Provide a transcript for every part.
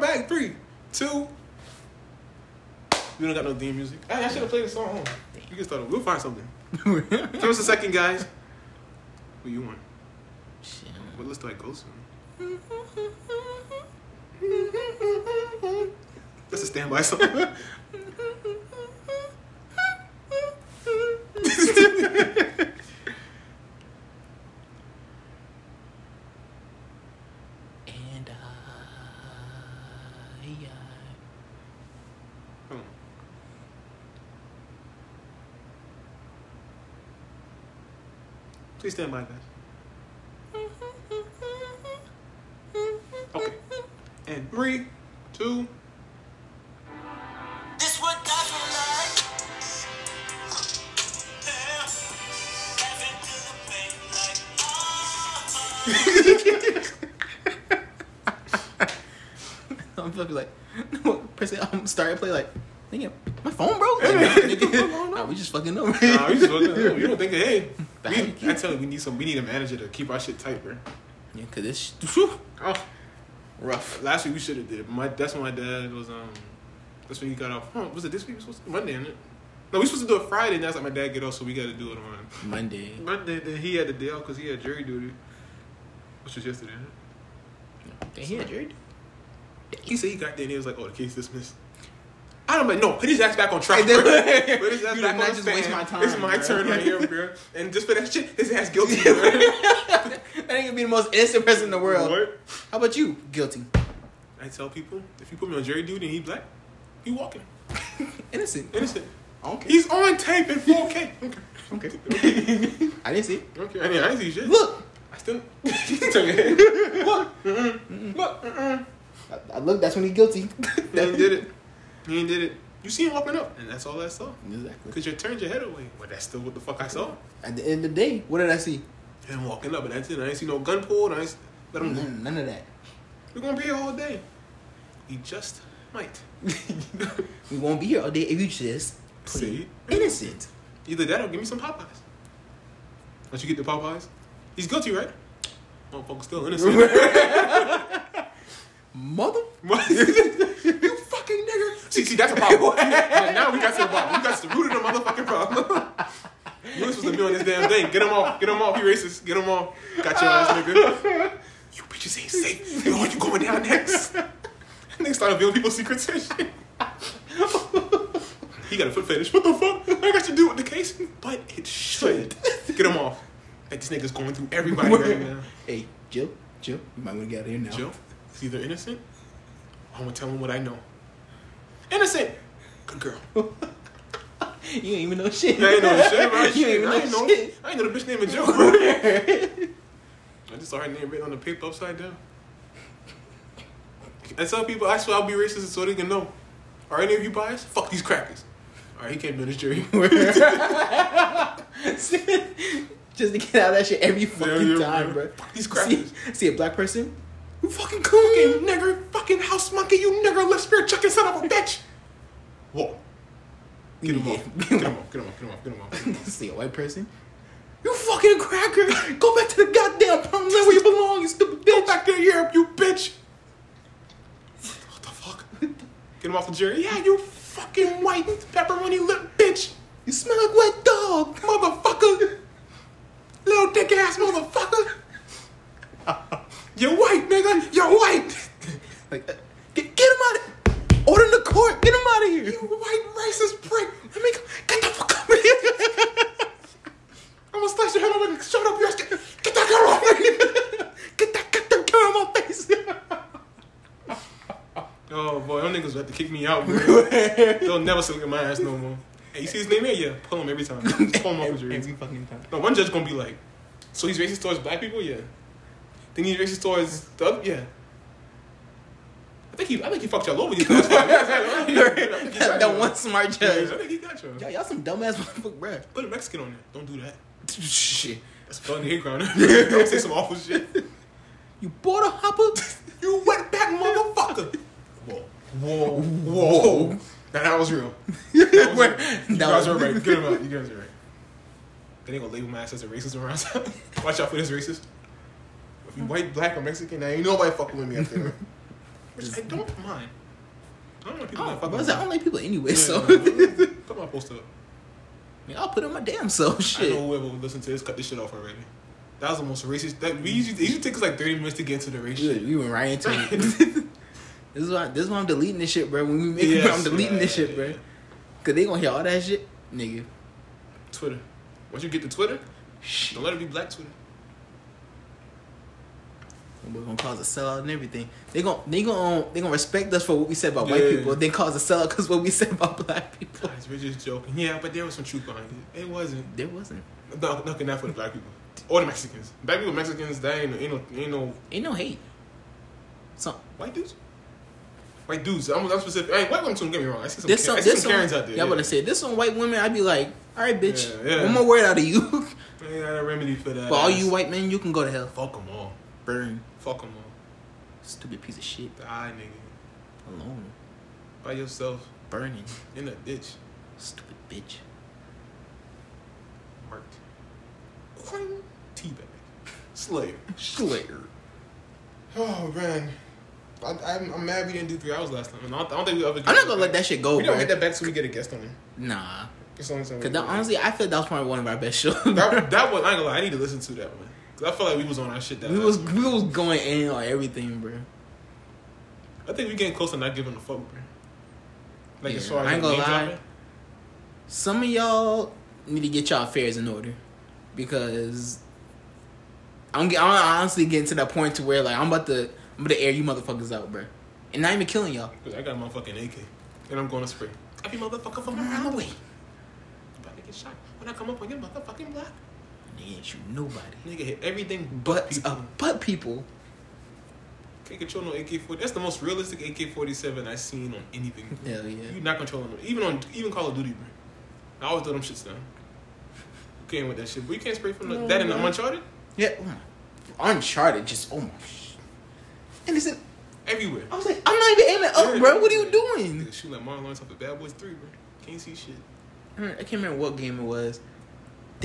back. Three, two. We don't got no theme music. Hey, I should have played a song. You can start. We'll find something. Give us a second, guys. What you want? Shit. What list do I go to? That's a standby song. And I, I Hold on. Please stand by, guys. Mm-hmm, okay. Mm-hmm. And three, two. This what I feel like. To the beat like. I'm fucking like, person, I'm starting to play like, my phone broke. Like, nah, nigga, nah, we just fucking know. Nah, we just fucking, you don't think, hey, we, how you keep- I tell you, we need some. We need a manager to keep our shit tight, bro. yeah, cause this, whew, Oh, rough. last week we should have did. My that's when my dad was um. That's when he got off. Huh, was it this week? We supposed to, Monday, isn't it? No, we supposed to do it Friday. And that's like my dad get off, so we got to do it on Monday. Monday. Then he had the day off because he had jury duty, which was yesterday. They here, Jared. He said he got there and he was like, "Oh, the case dismissed." I don't know. No, put his ass back on track. Then- put his ass back on just waste my time, It's my bro. turn right here, bro. And just for that shit, his ass guilty. bro. that ain't gonna be the most innocent person in the world. What? How about you? Guilty. I tell people if you put me on jury duty and he black, he walking Innocent. innocent. Okay. He's on tape in 4K. Okay. Okay. I didn't see. Okay. I mean, I ain't see shit. Look. I still. Turn your head. Look. Mm-mm. Look. Mm-mm. I, I look. That's when he's guilty. He did it. He ain't did it. You see him walking up, and that's all I saw. Exactly. Cause you turned your head away. But that's still what the fuck I saw. At the end of the day, what did I see? Him walking up, and that's it. I ain't see no gun pulled. I ain't let him. None, none of that. We're gonna be here all day. We just might. We won't be here all day if you just play See? innocent. Either that or give me some Popeyes. Once you get the Popeyes, he's guilty, right? Motherfucker still innocent. Mother. nigga. See, see, that's a problem. Now we got to the problem. We got to the root of the motherfucking problem. you was supposed to be on this damn thing. Get him off. Get him off. You racist. Get him off. Got your ass, nigga. You bitches ain't safe. Yo, you going down next? Niggas started revealing people's secrets and shit. he got a foot fetish. What the fuck? I got to do with the case, but it should. Get him off. Like this nigga's going through everybody right now. Hey, Jill. Jill, you might want to get out of here now. Joe, he's either innocent. I'm gonna tell him what I know. Innocent. Good girl. You ain't even know shit. I ain't know shit, bro. you ain't even I know know. shit. I ain't know the bitch named Joe. bro. I just saw her name written on the paper upside down. I tell people, I swear I'll be racist so they can know. Are any of you biased? Fuck these crackers. All right, he can't be on this jury. Just to get out of that shit every fucking yeah, time, bro. bro. Fuck these See, crackers. see a black person? You fucking coon, nigger, fucking house monkey, you nigger, left spirit chucking son of a bitch. Whoa. Get him Yeah. off. Get him off. Get him off. Get him off. Get him off. Get him off. see a white person? You fucking cracker! Go back to the goddamn promised land where you belong, you stupid bitch! Go back to Europe, you bitch! What the fuck? Get him off the jury. Yeah, you fucking white pepperoni lip bitch! You smell like wet dog, motherfucker! Little dick ass motherfucker! You're white, nigga! You're white! Like, uh, get, get him out of Order in the court. Get him out of here. You white racist prick! Let me go. Get the fuck up here! I'm gonna slice your head open and shut up your ass. Get that girl off me! Get that get that camera on my face! oh boy, them niggas have to kick me out, bro. They'll never look at my ass no more. Hey, you see his name here? Yeah, pull him every time. Pull him off jury. Every fucking time. No, one judge gonna be like, so he's racist towards black people? Yeah. Think he's racist towards the other? Yeah. I think he, I think he fucked y'all over these last five years. I think he got that y'all. one smart Yeah. I think he got you. Yo, y'all some dumbass motherfucker, bruh. Put a Mexican on there. Don't do that. Shit. That's felony hate crime. Don't say some awful shit. You bought a hopper? You wet back motherfucker. Whoa. Whoa. Whoa. Now that was real. That was real. You That guys was- are right. Get him out. You guys are right. They ain't gonna label my ass as a racist around town. Watch out for this racist. If you white, black, or Mexican, now ain't nobody fucking with me after that. Which I don't mind. I don't want people Oh, fuck but I don't like people anyway, Yeah, so Put my post it up. I'll put on my damn self. I Shit. know whoever would listen to this cut this shit off already. That was the most racist. That we usually, it usually take us like thirty minutes to get into the race We, shit. we went right into it. this is why this is why I'm deleting this shit, bro. When we make it, I'm deleting this yeah, shit, bro. yeah. Cause they gonna hear all that shit, nigga. Twitter. Once you get to Twitter, Shit. don't let it be black Twitter. We're gonna cause a sellout and everything. They gonna they gonna um, they gonna respect us for what we said about white people. They cause a sellout because what we said about black people. Guys, we're just joking. Yeah, but there was some truth behind it. It wasn't. There wasn't. No, nothing that for the black people or the Mexicans. Black people, Mexicans, that ain't, ain't no, ain't no Ain't no hate. So white dudes. White dudes. I'm, I'm specific. Hey, white women. Don't get me wrong. I see some, this some I see some some Karens out there. y'all wanna say this on white women? I'd be like, all right, bitch. Yeah, yeah. One more word out of you. Ain't got a remedy for that. For all you white men, you can go to hell. fuck them all. Burn. Fuck them all. Stupid piece of shit. Die, nigga. Alone. By yourself Burning. in a ditch. Stupid bitch. Marked. Queen teabag. Slayer. Slayer. Oh man. I, I'm, I'm mad we didn't do three hours last time. I don't, I don't think we ever. I'm not gonna let that shit go, We don't get that back till we get a guest on. Nah. That's only time Cause do that, it. honestly, I feel that was probably one of our best shows. that, that was I ain't gonna lie. I need to listen to that one. Cause I feel like we was on our shit that. we was we was going in on everything, bro. I think we getting close to not giving a fuck, bro. Like Yeah, as far as I ain't gonna lie. dropping. Some of y'all need to get y'all affairs in order because I'm, I'm honestly getting to that point to where like I'm about to I'm about to air you motherfuckers out, bro, and not even killing y'all. Cause I got a motherfucking AK, and I'm going to spray. Every motherfucker from around the way. About to get shot when I come up on your motherfucking block. They ain't shoot nobody, Nigga hit everything but but people. uh, but people. Can't control no AK forty. That's the most realistic AK forty seven I've seen on anything. Hell yeah. You're not controlling them. Even on even Call of Duty, bro. I always throw them shits down. You can't with that shit, but you can't spray from the, that in the man. Uncharted Yeah, oh my- Uncharted just oh my. sh- And listen, everywhere. I was like, I'm not even aiming up, Yeah, bro. What are you doing? Nigga shoot like Martin Lawrence off of Bad Boys Three, bro. Can't see shit. I can't remember what game it was.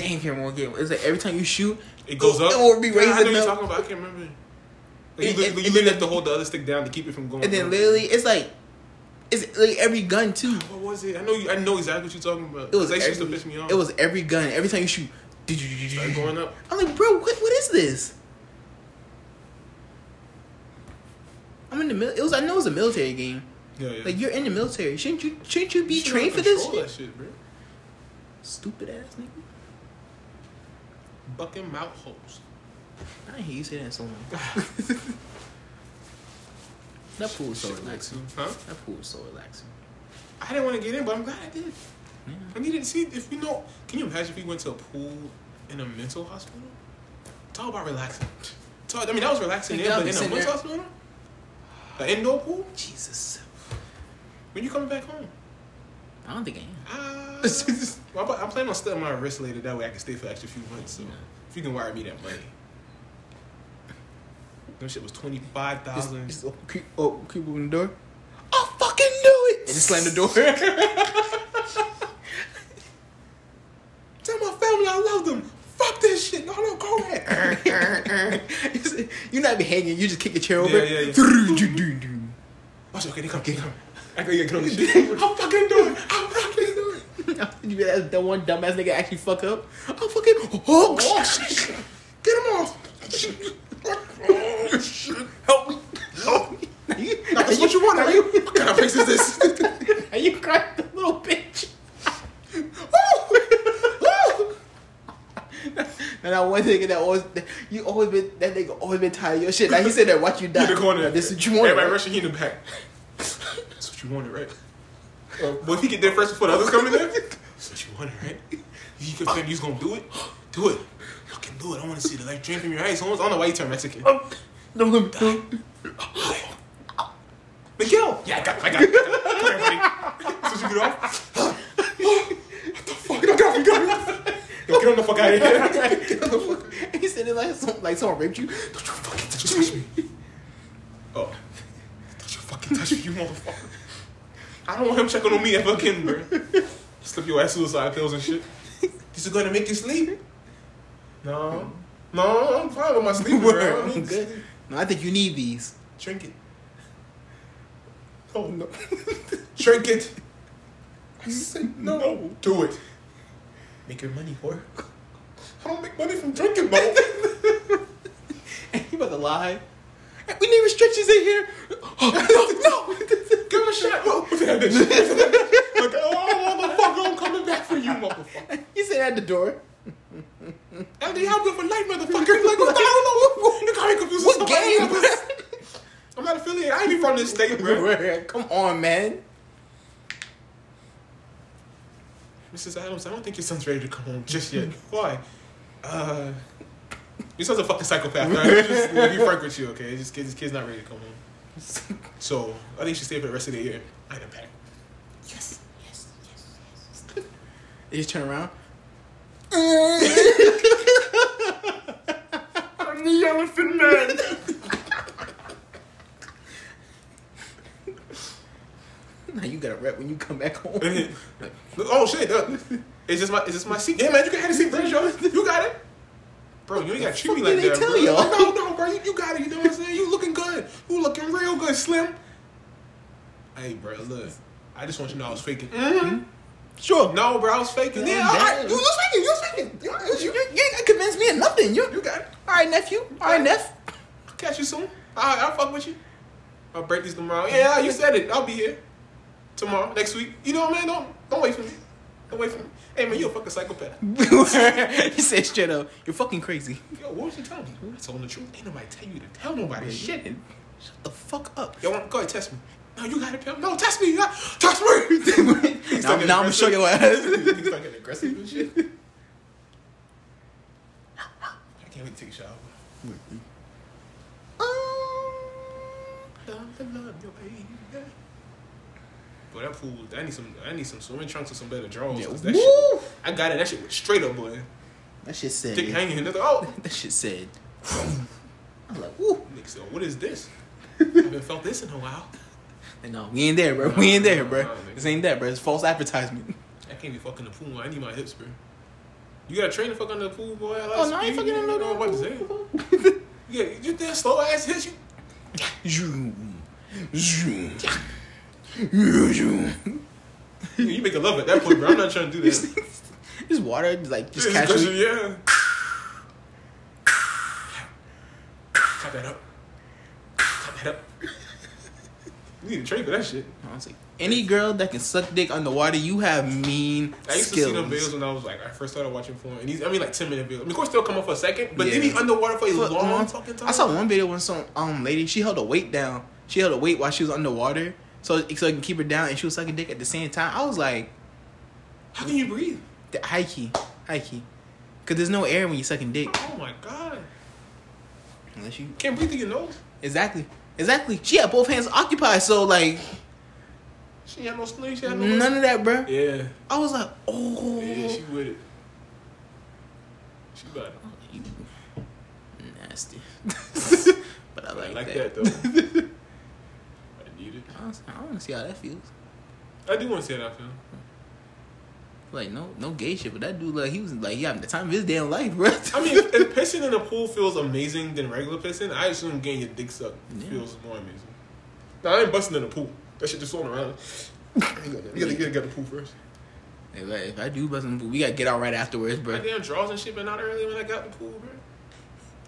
I can't remember game. It was like every time you shoot, It goes up. It will be Yeah, I know raising what you're talking about. I can't remember. Like, And- you, and- you literally then- have to hold the other stick down to keep it from going. and then up. literally it's like, it's like every gun too. What was it? I know. You, I know exactly what you're talking about. It was shit used to every, piss me off. It was every gun. Every time you shoot, Started going up. I'm like, bro, what what is this? I'm in the mil- It was I know it was a military game. Yeah, yeah. Like you're in the military, shouldn't you? Shouldn't you be You trained for this shit? Shit, bro. Stupid ass nigga. Bucking mouth holes. I didn't hear you say that so long. that pool was so Shit, relaxing. Huh? That pool was so relaxing. I didn't want to get in, but I'm glad I did. Yeah. I needed to see if you know. Can you imagine if we went to a pool in a mental hospital? Talk about relaxing. Talk, I mean, that was relaxing there, but in a mental hospital, an indoor pool. Jesus. When you coming back home? I don't think I am. Well, I'm, I'm planning on studying my wrist later. That way, I can stay for an extra few months. So, Yeah. if you can wire me that money, that shit was twenty five thousand. Just, thousand. just oh, creep, oh, creep open the door. I fucking knew it. And just slam the door. Tell my family I love them. Fuck this shit. No, no, go ahead. You're not be hanging. You just kick your chair over. Yeah, yeah, yeah. yeah. Watch, okay, they come, they come. I gotta get on shit. I'm fucking doing. it. I'm fucking doing. it. you be that, that one dumbass nigga actually fuck up. I'm fucking. Oh, Oh shit! Get him off. Oh shit! help me. Help me. Now you, Now, that's what you want, right? What kind of face is this? Are you crying, the little bitch? And that one nigga that always, you always been, that nigga always been tired of your shit. Now he said that, watch you die. In the corner. Now, this is what you want. Everybody right? rushing you in the back. What you wanted, right? Uh, but if he get there first before the others come in there, what you wanted, right? You can think he's gonna do it? Do it. Fucking do it. I want to see the light drain from your eyes. I don't know why you turn Mexican. Oh, no, no, no. Miguel! Yeah, I got it. I got it. Come here. That's you get off? what the fuck? Get off, get off. Yo, get on the fuck out of here. he said it like, some, like someone raped you. Don't you fucking touch me. Oh. Don't you fucking touch me, you motherfucker. I don't want him checking on me ever again, bro. Slip your ass suicide pills and shit. This is gonna make you sleep? No. No, I'm fine with my sleep, bro. I good. sleep. No, I think you need these. Drink it. Oh no. Drink it. I said no. Do it. Make your money, whore. I don't make money from drinking, bro. And you about to lie? We need restrictions in here. no, no. Give him a shot. bro. What's that bitch? Like, oh, motherfucker, I'm coming back for you, motherfucker. You said at the door. Andy, I'm good for life, motherfucker. Like, what the hell? You got me confused. What game? I'm not affiliated. I ain't even from this state, bro. Come on, man. Mrs. Adams, I don't think your son's ready to come home just yet. Why? Uh, your son's a fucking psychopath. Right? Just, let me frank with you, okay? Kid, this kid's not ready to come home. So I think she stayed for the rest of the year. I am back. Yes, yes, yes, yes. You just turn around. I'm the elephant man. Now you got to rep when you come back home. oh shit! Uh, is this my is this my seat? Yeah, man, you can have the seat, bro. You got it, bro. You ain't got to treat me fuck like that, tell bro. y'all? No, no, bro. You, you got it. You know what I'm saying? You looking good. You looking real good, Slim. Hey, bro, look. I just want you to know I was faking. Mm-hmm. Sure. No, bro, I was faking. Yeah, all right. You was faking. You was faking. You, You, you, you, you ain't convinced me of nothing. You, you got it. all right, nephew. All right, Neff. I'll catch you soon. All right, I'll fuck with you. I'll break these tomorrow. Yeah, you said it. I'll be here tomorrow, next week. You know what, man? Don't don't wait for me. Don't wait for me. Hey, man, you a fucking psychopath. you said straight up, you're fucking crazy. Yo, what was you telling me? I told him the truth. Ain't nobody tell you to tell nobody shit. Shut the fuck up. Yo, go ahead, test me. No, you got it, pimp. No, test me. Yeah. Test me. He's now, now I'm gonna show your ass. He's fucking aggressive and shit. I can't wait to take a shower. Love, love your baby. Boy, that pool, I need some, I need some swimming trunks or some better drawers. Yeah, that shit, I got it. That shit went straight up, boy. That shit said. Dick hanging. And oh, That shit said. I'm like, woo. Nick said, what is this? I haven't felt this in a while. And no, we ain't there, bro. We ain't there, bro. nah. This ain't that, bro. It's false advertisement. I can't be fucking the pool. I need my hips, bro. You got to train to fuck under the pool, boy. Like Oh, no, I ain't fucking under the what to say. Yeah, you did slow ass hits. You Zoom. Zoom. You make a love at that point, bro. I'm not trying to do this. Just water, like, just Just casually. yeah. Cut that up. Cut that up. You need a train for that shit. Honestly, any girl that can suck dick underwater, you have mean I used skills. to see them videos when I was like, I first started watching porn. And these, I mean, like 10 minute videos. I mean, of course, they'll come up for a second, but then Yeah. he underwater for a For- long um, fucking time. I saw one video when some um lady she held a weight down. She held a weight while she was underwater, so so it can keep her down, and she was sucking dick at the same time. I was like, How can you breathe? the- high key, high key, because there's no air when you're sucking dick. Oh my god. Unless you Can't breathe through your nose. exactly, exactly. She had both hands occupied, so like She had no sling. She had no. none of that, bro. Yeah. I was like, oh, Yeah, she with it. She about it. Nasty. but I I like, like that. that, though. I. Want to see how that feels. I do want to see how that feels. Like no, no gay shit, but that dude like he was like he having the time of his damn life, bro. I mean, if, if pissing in a pool feels amazing than regular pissing, I assume getting your dick sucked Yeah. feels more amazing. Now, I ain't busting in the pool. That shit just floating around. You gotta, you gotta, you get the pool first. if, I, if I do bust in the pool, we gotta get out right afterwards, bro. My damn drawers and shit been out early when I got the pool, bro.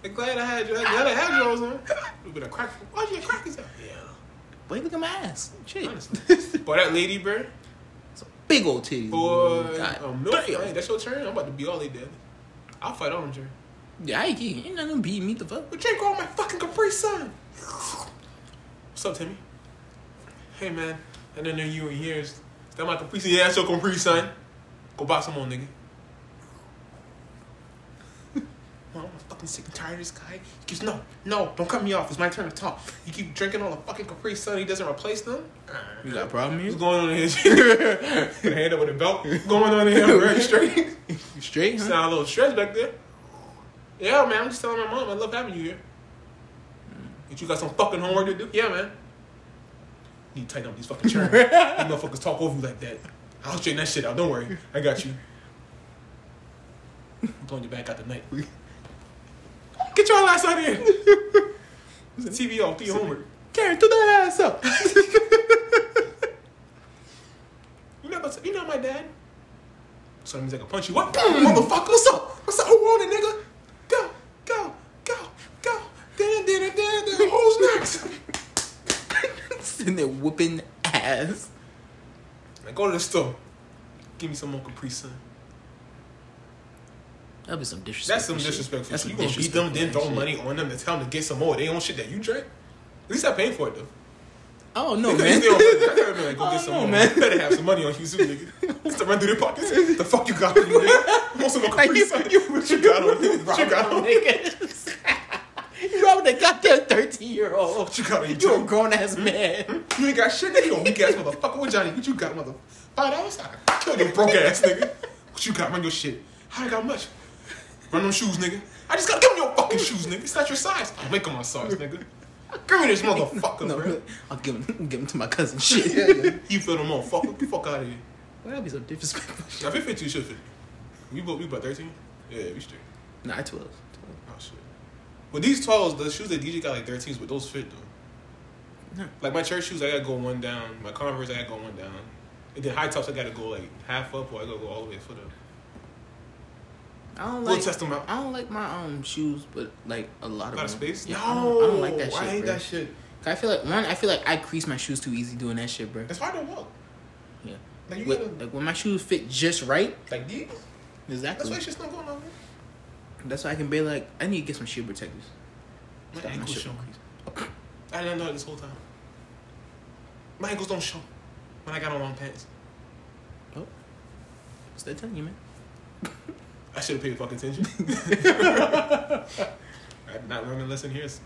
I'm glad I had, glad I had drawers on. Would been a crack. Why'd you get crackers out? Wait, look at my ass. Shit. Boy, that lady, bro. it's a big old titty. Boy, a milk. Hey, that's your turn. I'm about to be all they dead. I'll fight on Jerry. Yeah, I ain't, ain't nothing beat me the fuck. But drink all my fucking Capri Sun. What's up, Timmy? Hey, man. I didn't know you were here. Is that my Capri Sun? Yeah, that's your Capri Sun. Go buy some more, nigga. Mom, I'm fucking sick and tired of this guy. He keeps, no, no, don't cut me off. It's my turn to talk. You keep drinking all the fucking Capri Sun. He doesn't replace them. You got a problem here? What's going on in a hand up with a belt. What's going on in here? Very straight. You straight, huh? Sound a little stressed back there. Yeah, man. I'm just telling my mom I love having you here. But you got some fucking homework to do? Yeah, man. You need to tighten up these fucking chairs. These motherfuckers talk over you like that. I'll straighten that shit out. Don't worry. I got you. I'm blowing your back out tonight. Get your ass out of here. The TV off. Do your homework. Karen, throw that ass up. What's up? You not my dad. So that means I can punch you. What? Motherfucker, what's up? What's up? Who on it, nigga? Go, go, go, go. Dun, dun, dun, dun. Who's next? Sitting there whooping ass. Like, go to the store. Give me some more Capri Sun. That'd be some disrespect. That's some disrespectful That's some You gonna beat them, then throw shit. money on them and tell them to get some more. They own shit that you drink. At least I paying for it though. Oh no, Because man. they don't- I never like, go Oh, get some no, more. man. You better have some money on you soon, nigga. Just to run through their pockets. The fuck you got on you, nigga? Some more Like, you- you- What you got on you? What you got on niggas. You robbed a goddamn thirteen year old. What you got on you? You a grown ass hmm? man. Hmm? You ain't got shit, nigga. You a weak ass motherfucker. What Johnny? What you got, mother? Five dollars? I kill your broke ass, nigga. What you got? Run your shit. I ain't got much. Run them shoes, nigga. I just gotta give me your fucking shoes, nigga. It's not your size. I'll make them my size, nigga. Give me this motherfucker, No, bro. I'll give him, give him to my cousin. Shit. You feel them motherfucker. Get the fuck out of here. Why that'd be so disrespectful? Now, if it fits you, should fit. We both, we about 13? Yeah, we straight. Nah, I twelve. Oh, shit. But these 12s, the shoes that DJ got like 13s, but those fit, though. No. Like my church shoes, I gotta go one down. My Converse, I gotta go one down. And then high tops, I gotta go like half up, or I gotta go all the way foot up. I don't We'll like. test them out. I don't like my um shoes, but like a lot A of lot of them. space? Yeah, no, I, don't, I don't like that shit. I hate bro. that shit. I feel like one. I feel like I crease my shoes too easy doing that shit, bro. It's hard to walk. Yeah. Like With- gotta, like when my shoes fit just right. like these. Exactly. That's why shit's not going on. Man. That's why I can be like, I need to get some shoe protectors. My Stop ankles shit show. I didn't know it this whole time. My ankles don't show when I got on long pants. Oh, still telling you, man. I should have paid fucking attention. I did not learn a lesson here, sir.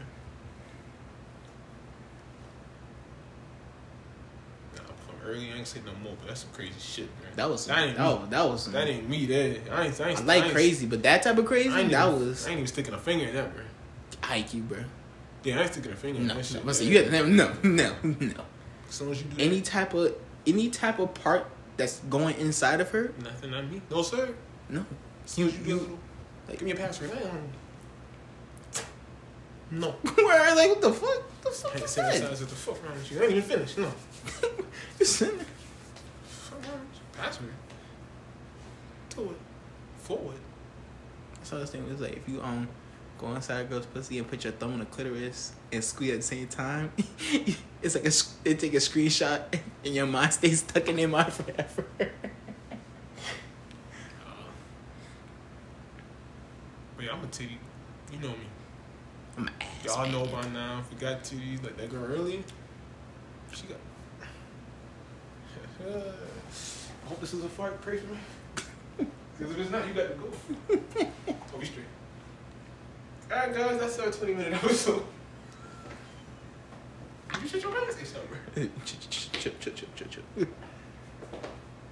Nah, from early, I ain't say no more, but that's some crazy shit, man. That was some, That that, ain't was, me. that was some, That ain't me, that. I ain't, I ain't, I like ain't- crazy, but that type of crazy, I ain't that even, was I ain't even sticking a finger in that, bro. IQ, bro. Yeah, I ain't sticking a finger in that no, shit. listen, man. you had to no, no, no. As soon as you do Any type of any type of part that's going inside of her, nothing on me. No, sir. no. You- you, do a you- little, like, give me a password. No. Where like what the fuck? What the fuck is say that? what the fuck wrong with you? I ain't even finished. No. You're sitting there. Fuck wrong with you? Password. To it. Forward. So this thing was like if you um go inside a girl's pussy and put your thumb on the clitoris and squeeze at the same time, it's like a it take a screenshot and your mind stays stuck in their mind forever. But yeah, I'm a titty. You know me. I'm an ass Y'all know by now. If you got titties like that girl early, she got. I hope this is a fart. Pray for me. Because if it's not, you got to go. Oh, I'll be straight. Alright, guys, that's our 20 minute episode. You shut your mouth? Say something, bro. Chip, chip, chip, chip, chip.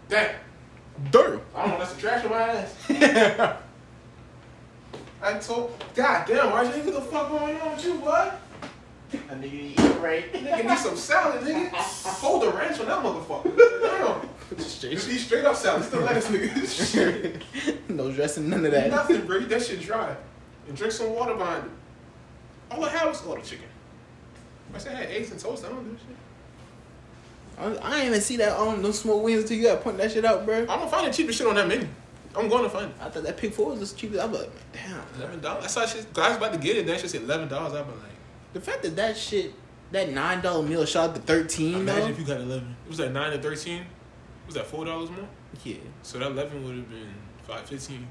Damn. Dirt. I don't know, that's the trash on my ass. I told. God damn, RJ, what the fuck going on with you, bud? I knew you eat right. Nigga need some salad, nigga. Fold the ranch on that motherfucker. Damn. Just eat straight up salad. Still lettuce, nigga. no dressing, none of that. Nothing, bro. That shit dry. And drink some water behind it. All I had was a lot of chicken. I said I had eggs and toast. I don't do shit. I, I ain't even see that um those small wings until you got point that shit out, bro. I'm gonna find the cheapest shit on that menu. I'm going to find it. I thought that pig four was the cheapest. I'm like, damn. Eleven dollars. I saw shit. I was about to get it. Then she said eleven dollars. I've been like, The fact that that shit, that nine dollar meal shot up to thirteen imagine though. if you got eleven. It was like nine to thirteen. Was that four dollars more? Yeah. So that eleven would have been five fifteen.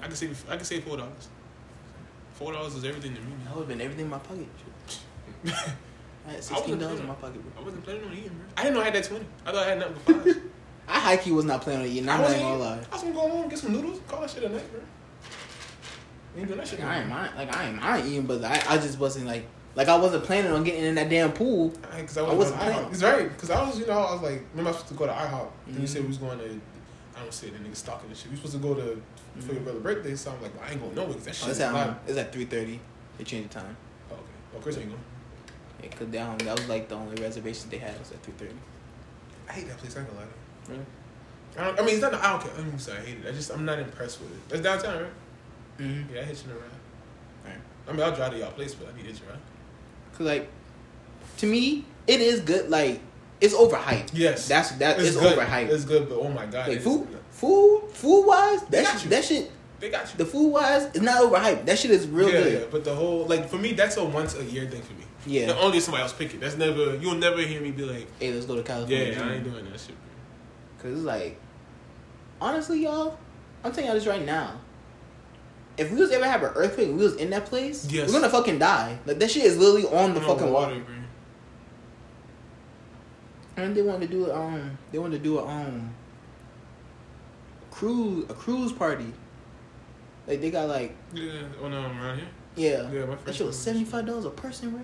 I could save. I could save four dollars. Four dollars is everything to me. That would have been everything in my pocket. I had sixteen dollars in my pocket, bro. I wasn't planning on eating, bro. I didn't know I had that twenty. I thought I had nothing but five. I high key was not planning on eating. I'm not wasn't gonna lie. I was gonna go home get some noodles. Call that shit a night, bro. Ain't doing that shit. I ain't mind, like I ain't mind eating, but I, I just wasn't like, like I wasn't planning on getting in that damn pool. I, I wasn't wasn't to playing. IHOP. It's right. Because I was, you know, I was like, remember I was supposed to go to IHOP. And you Mhm. said we was going to, I don't say the nigga stalking and shit. We supposed to go to for your brother's birthday. So I'm like, well, I ain't going nowhere because that shit Mm-hmm. Oh, is it's at it's at three thirty. They changed the time. Oh, okay. Well, Chris ain't going. Yeah, cause down that was like the only reservation they had was at three thirty. I hate that place. I ain't gonna lie to you. Really? I, don't, I mean, it's not. I don't care. I'm sorry. I hate it. I just, I'm not impressed with it. That's downtown, right? Mm-hmm. Yeah, I hit you in the ride. Right. I mean, I'll drive to y'all place, but I need to hit you, right? Cause like, to me, it is good. Like it's overhyped. Yes, That's that it's, good. overhyped. It's good, but oh my god, like it's- food, food, food wise, They that got shit, you. that shit, They got you. the food wise is not overhyped. That shit is real yeah, good. yeah, but the whole like for me, that's a once a year thing for me. Yeah. And only if somebody else pick it. That's never you'll never hear me be like, Hey, let's go to California. yeah, California. I ain't doing that shit. Cause it's like, honestly, y'all, I'm telling y'all this right now. If we was ever have an earthquake, we was in that place, Yes. we're gonna fucking die. Like that shit is literally on the No fucking water. And they wanted to do it. Um, they wanted to do a um cruise a cruise party. Like they got like Yeah, oh no, I'm around here. yeah, Yeah, my that first shit was seventy five dollars a person, bro.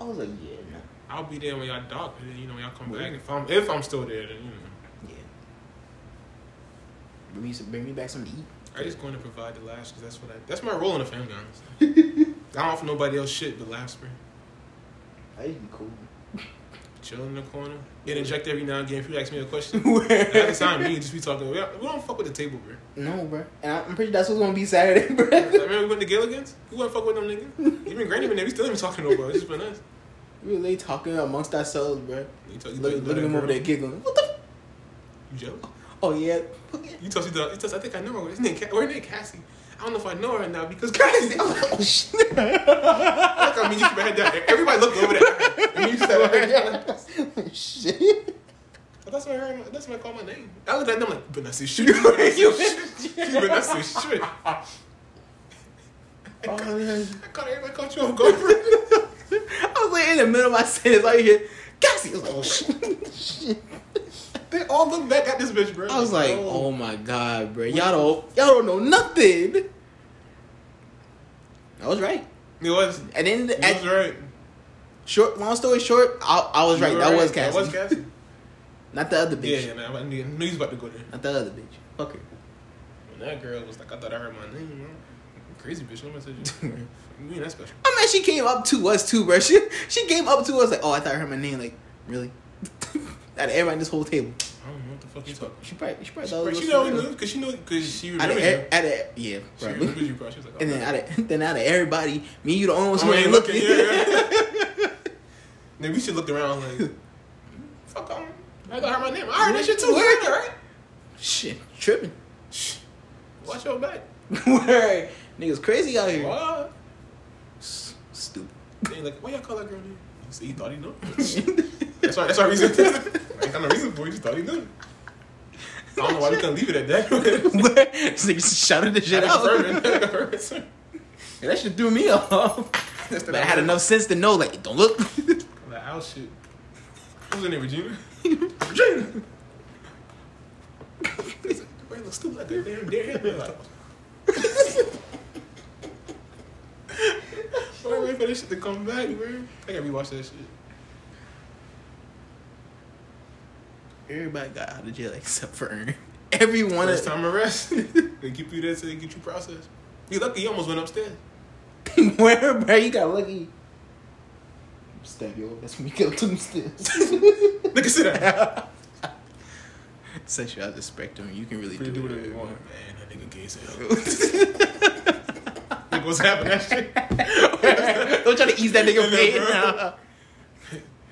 I was like, yeah, no, I'll be there when y'all dock. and then, You know, when y'all come Word. back. If I'm if I'm still there, then you know. Bring me some, bring me back something to eat. I just going to provide the laughs because that's what I. That's my role in the family, honestly. I don't offer nobody else shit but laughs, bro. That'd be cool. Chill in the corner. Interject every now and again if you ask me a question. At the time, me just be talking. We don't, we don't fuck with the table, bro. No, bro. And I'm pretty sure that's what's gonna be Saturday, bro. Remember we went to Gilligan's? We wouldn't fuck with them niggas. Even Granny been there. We still ain't talking nobody. It's just been us. we really talking amongst ourselves, bro. You tell, you Look, look at them over there giggling. What the? F- You jealous? Oh yeah. You told you tell, you told, I think I know her. His name, her name Cassie. I don't know if I know her now because Cassie. I was like, oh shit. Like, I mean, you head down. Everybody looked over there. And you just had her down. shit. That's why I heard, that's why I call my name. I looked at them like, Vanessa shit. You Vanessa shit. Oh, I Oh, man. caught everybody caught you off guard. I was like in the middle of my sentence, I hear Cassie. I was like, oh shit. shit. They all look back at this bitch, bro. I was like, oh. oh my god, bro. Y'all don't y'all don't know nothing. I was right. It was. And then It at was right. short long story short, I, I was right. You were That was Cassie. That was Cassie. Not the other bitch. yeah, man. I knew, knew he was about to go there. Not the other bitch. Fuck her. When that girl was like, I thought I heard my name, man. Crazy bitch. Let me tell you. You ain't that special. I mean, she came up to us too, bro. She she came up to us like, oh, I thought I heard my name. Like, really? Out of everybody in this whole table, I don't know what the fuck you talking. she probably she probably She, thought it she know knew because she knew because she Out of, remembers you. out of yeah, She probably. remembers you, bro. She was like, oh, And then man. out of then out of everybody, me and you the only ones oh, who Oh, ain't ain't looking. looking. Yeah, yeah. then we should look around like, fuck on. I thought I heard my name. I heard that shit too. You heard that, right? Shit, tripping. Shh. Watch your back. Word. Niggas crazy out here. What? S- Stupid. They like, why y'all call that girl name? He said he thought he knew. that's why. That's why reason. Ain't got no reason for it. Just thought he knew. I don't know why we couldn't leave it at that. this nigga shouted the shit out. Further. And that shit threw me off. But I had enough sense to know, like, don't look. Like, ow shit. What was her name, Regina? Regina! Why you look stupid like damn deer? Like, Why wait for this shit to come back, man? I gotta rewatch that shit. Everybody got out of jail except for Earn. Every one First time arrest. they keep you there so they get you processed. You lucky you almost went upstairs. where, bro, you got lucky. Stab your that's when you go to them stairs. Nigga, sit down. Sexual out the spectrum, you can really do do whatever you want. Man, that nigga gay as hell. What's happening? That shit. Don't try to ease that nigga pain. bro.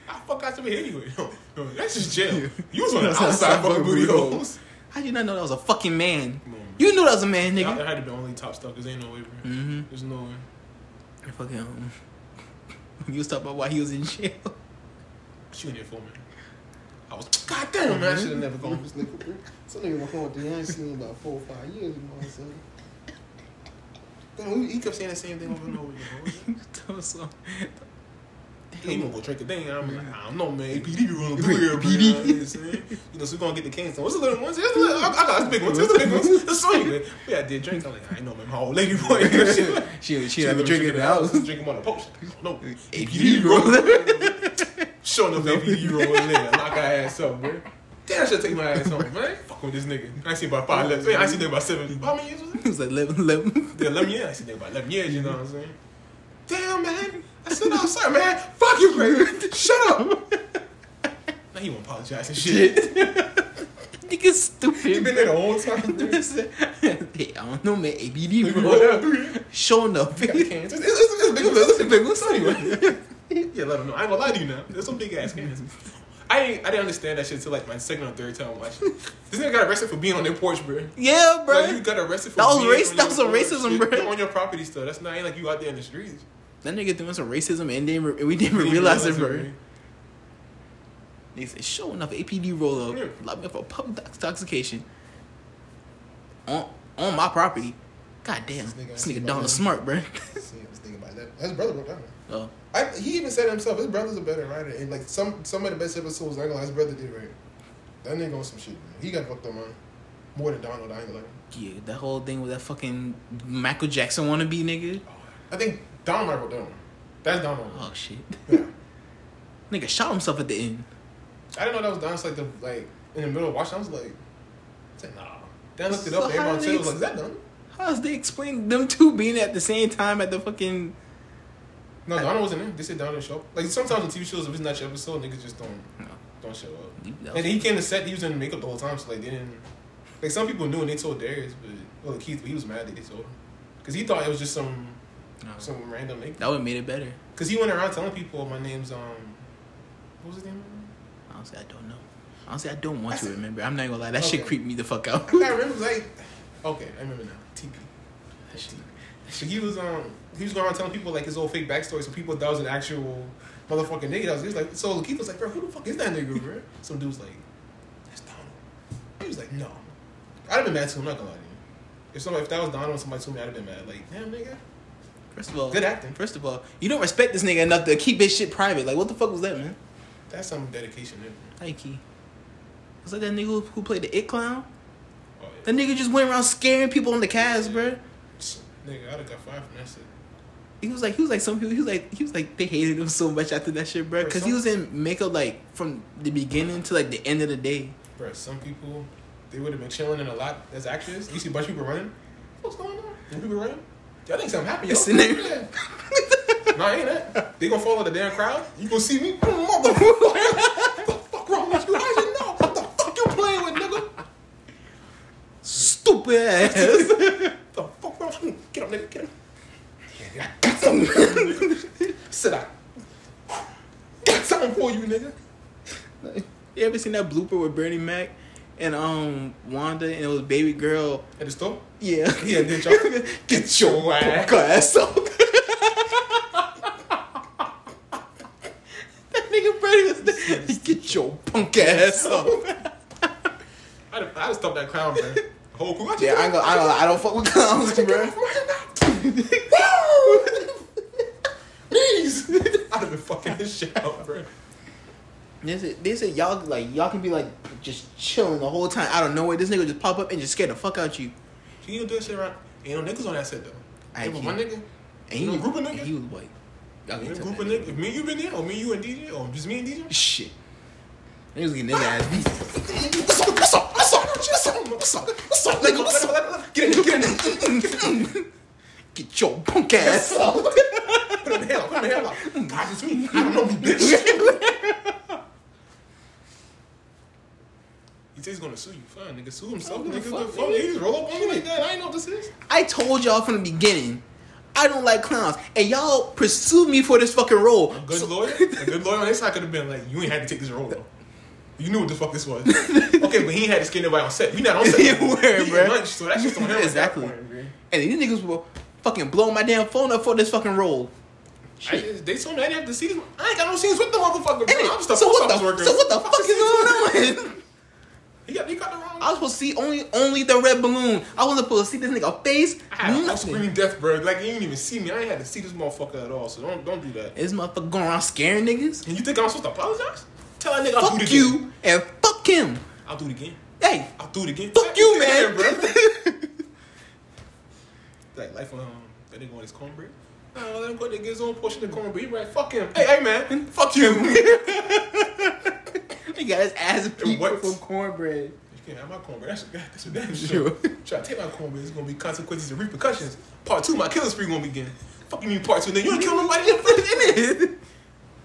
I fuck out somebody anyway. No, that's just jail. You was on the outside fucking booty holes. How'd you not know that was a fucking man? Come on, man. You knew that was a man, That nigga. had to be only top stuff because ain't no way, bro. Mm-hmm. There's no way. Fucking. Um, you was talking about why he was in jail. She in there for me. I was, God damn, man. I should have never gone. With this nigga. Some nigga my phone, I ain't seen him about four or five years, you know what I'm saying? Damn, he kept saying the same thing over and over again. Ain't gonna go drink a thing. I'm like, I don't know, man. APD be running through here, bro. You know what I'm saying? You know, so we gonna get the cans. What's the little ones? Little, I, I got the big ones. Here's the big ones. The sweet. man. We had did drinks. I'm like, I ain't know, man. My old lady boy. She she She had me drinking in the house. Drinking on the post. No. APD roll. Showing up APD roll in. Lock our ass up, bro. Damn, I should take my ass home, man. Fuck with this nigga. I seen about five left. I seen nigga about seven. How many years was it? He was like, eleven, eleven. Yeah, 11 years. I seen nigga about 11 years, you know what I'm saying? Damn, man. I said, I'm sorry, man. Fuck you, Craig. Shut up. Now he won't apologize and shit. Nigga stupid. He been there the whole time. hey, I don't know, man. APD, bro. Showing up. It's, it's, it's, it's big. It's big ones anyway. Yeah, let him know. I ain't gonna lie to you now. There's some big ass cans. I ain't, I didn't understand that shit until like my second or third time watching. this nigga got arrested for being on their porch, bro. Yeah, bro. Like, you got arrested for That was race- that was racism, bro. You're on your property still. That's not ain't like you out there in the streets. That nigga doing some racism and then we didn't even realize it, bro. They said showing enough, APD roll up, Yeah. lock me up for public intoxication on on my property. God damn, This nigga this nigga Donald. Smart, bro. See, I was thinking about that. His brother broke down. oh, I, he even said himself, his brother's a better writer, and like some some of the best episodes, I ain't gonna lie, his brother did right. That nigga on some shit, man. He got fucked up, man. More than Donald, I ain't gonna lie. yeah, that whole thing with that fucking Michael Jackson wannabe nigga. I think Wrote that one. That's Donald. Oh shit, Yeah. nigga shot himself at the end. I didn't know that was Donald. Like the like in the middle of watching, I was like, I said, nah. Then I looked it So up. Everyone said it was like, is that Donald? How's they explain them two being at the same time at the fucking? No, Donald wasn't in. They said Donald didn't show up. Like sometimes on TV shows, if it's not your episode, niggas just don't No. don't show up. And he came to set. He was in makeup the whole time, so like they didn't. Like some people knew and they told Darius, but well Keith, he was mad that they told him because he thought it was just some no. some random makeup. That would have made it better. Because he went around telling people my name's um, what was his name? Honestly, I don't know. Honestly, I don't want I to said- remember. I'm not gonna lie. That shit creeped me the fuck out. I remember like, okay, I remember now. TP. So he was um he was going around telling people like his old fake backstory, so people thought it was an actual motherfucking nigga. That was, he was like, so Keith was like, bro, who the fuck is that nigga, bro? Some dude was like, that's Donald. He was like, no. I'd have been mad too. I'm not gonna lie to you. If somebody, if that was Donald, and somebody told me, I'd have been mad. Like, damn, nigga. First of all, Good acting. First of all, you don't respect this nigga enough to keep his shit private. Like, what the fuck was that, man? That's some dedication, there. Thank you. Was that that nigga who, who played the It Clown? Oh, yeah. That nigga just went around scaring people on the cast, bro. Nigga, I'd have got fired from that shit. He was like, he was like, some people, he was like, he was like, they hated him so much after that shit, bro. Because he was in makeup like from the beginning to like the end of the day. Bro, some people, they would have been chilling in a lot as actors. You see a bunch of people running. What's going on? People running? Y'all think something happened? It's in there. No, ain't that. They gonna follow the damn crowd. You gonna see me? Motherfucker. what the fuck wrong with you? How you know? What the fuck you playing with, nigga? Stupid ass. What the fuck wrong with you? Get up, nigga. Get up. Yeah, I got something. Sit down. Got something for you, nigga. you ever seen that blooper with Bernie Mac and um Wanda and it was baby girl? At the store? Yeah. Yeah, did y'all get your ass? Up. that nigga Bernie was there. Get your punk ass up. Have, I'd have stopped that clown, bro. Whole crew. Yeah, I gonna, I don't, I don't fuck with clowns, bro. Please. I'd have been fucking this shit out, bro. They said, they said y'all like y'all can be like just chilling the whole time out of nowhere. This nigga just pop up and just scare the fuck out of you. Can you do that shit around? Ain't no niggas on that set though. I can't. one nigga. Know, was- group of niggas? He was white. Y'all In a group of niggas. If me and you been there, or me, you and DJ, or oh, just me and DJ. Shit. He was getting his ass beat. What's up? What's up? What's up? What's up? What's up? What's up, nigga? What's up? Get in. Get in there. Get your punk ass up. Put in the hell. Put in the hell out. God, it's me. I don't know me, bitch. He says he's gonna sue you. Fine, nigga. Sue himself. give Nigga, fuck, fuck, fuck. nigga. He just roll up on me like that. I ain't know what this is. I told y'all from the beginning, I don't like clowns, and y'all pursued me for this fucking role. A good So- lawyer, a good lawyer on his side could have been like, you ain't had to take this role though. You knew what the fuck this was. okay, but he had to scare nobody on set. We not on set. Yeah, word, He bruh. eat lunch, so that's just on him. at Exactly. point. And these niggas will fucking blow my damn phone up for this fucking role. I, they told me I didn't have to see this. I ain't got no scenes with the motherfucker. Bro. I'm just a so post what the office worker. so what the fuck is going on? Got, got the wrong. I was supposed to see only only the red balloon. I wasn't supposed to see this nigga face. I had a nothing. screaming death, bro. Like you didn't even see me. I ain't had to see this motherfucker at all. So don't don't do that. This motherfucker going around scaring niggas. And you think I'm supposed to apologize? Tell that nigga I'll do Fuck it again. you and fuck him. I'll do it again. Hey, I'll do it again. fuck you, man. bro. like life um that nigga want his cornbread. No, let him go to get his own portion of cornbread. He right, fuck him. Hey, hey man, fuck you. he got his ass beat from cornbread. You can't have my cornbread. That's, that's a damn Sure. Try to take my cornbread. It's gonna be consequences and repercussions. Part two, my killing spree gonna begin. Fuck you mean part two? Then you ain't kill nobody in it.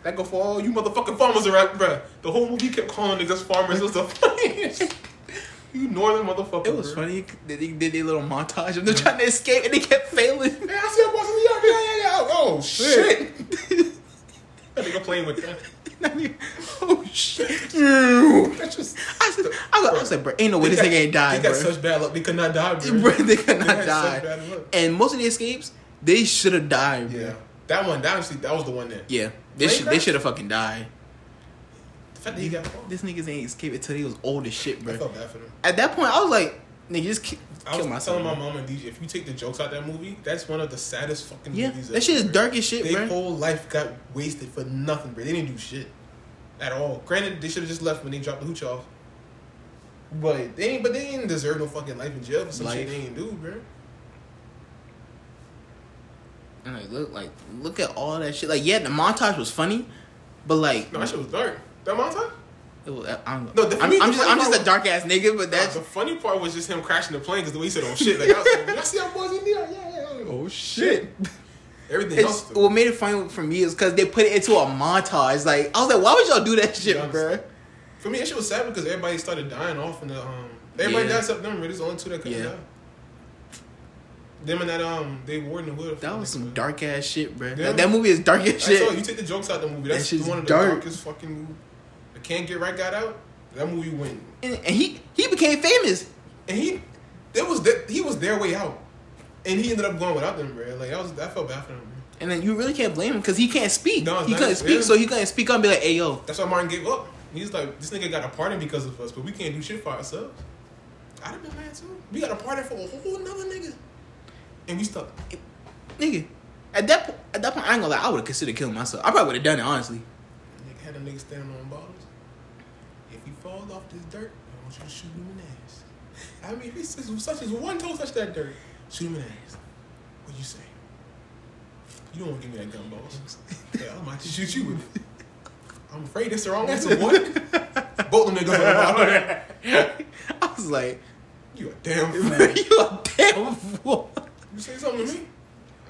That go for all you motherfucking farmers around, bruh. The whole movie kept calling niggas farmers. It was the funniest. you northern motherfucker. It was bruh. funny. They they did a little montage of them trying to escape and they kept failing. Hey, I see a boss in the yard. Yeah, yeah, yeah. Oh, shit. that nigga playing with that. Oh shit! That's just. I said, I was, I was like, bro, ain't no way this They nigga ain't died, They bro. got such bad luck. They could not die, bro. bro, they could not had die. such bad luck. And most of the escapes, they should have died. Bro. Yeah, that one. That honestly, that was the one that. Yeah, they should they should have fucking died. The fact that he got caught. This niggas ain't escaped until he was old as shit, bro. I felt bad for them. At that point, I was like, nigga, just ki- I kill was myself. telling my mom and DJ, if you take the jokes out that movie, that's one of the saddest fucking Yeah, movies. that shit is ever, dark as shit, bro. Their bro. whole life got wasted for nothing, bro. They didn't do shit at all. Granted, they should have just left when they dropped the hooch off. But they ain't. But they ain't deserve no fucking life in jail for some shit Life. they ain't do, bro. And like, look, like, look at all that shit. Like, yeah, the montage was funny, but like, No, that shit was dark. That montage. It was, I'm, No, the- I'm, I'm the just, I'm just a dark ass nigga, but Nah, that's the funny part was just him crashing the plane because the way he said, "Oh shit!" Like I was like, "I see how boys in there." Yeah, yeah, yeah. Oh shit! Everything It's, else. what made it funny for me is because they put it into a montage. Like, I was like, why would y'all do that shit, Yeah, bro? For me, that shit was sad because everybody started dying off in the um. Everybody Yeah. died except them. Really, there's only two that couldn't Yeah. die. Them and that um, they were in the wood. That was some dark ass shit, bro. That, that movie is dark as That's all. shit. You take the jokes out the movie. That's shit's one of the dark. darkest fucking. movie. The Can't Get Right got out. That movie went, And, and he he became famous. and he, that was that he was their way out, and he ended up going without them, bro. Like I was, I felt bad for him. And then you really can't blame him because he can't speak. No, he couldn't speak, so he couldn't speak up and be like, "Hey, yo, That's why Martin gave up. He's like, this nigga got a pardon because of us, but we can't do shit for ourselves. I'd have been mad too. We got a pardon for a whole another nigga, and we stuck. nigga." At that po- at that point, I ain't gonna lie. I would have considered killing myself. I probably would have done it honestly. Nigga had a nigga standing on bottles. If he off this dirt, I want you to shoot him in the ass. I mean, if if such as one toe touch that dirt, shoot him in the ass. What you say? You don't want to give me that gun, boss. yeah, I might just shoot you with it. I'm afraid that's the wrong answer, boy. Both of them niggas on the bottom. I was like, You a damn fool. "You a damn oh. fool." You say something to me?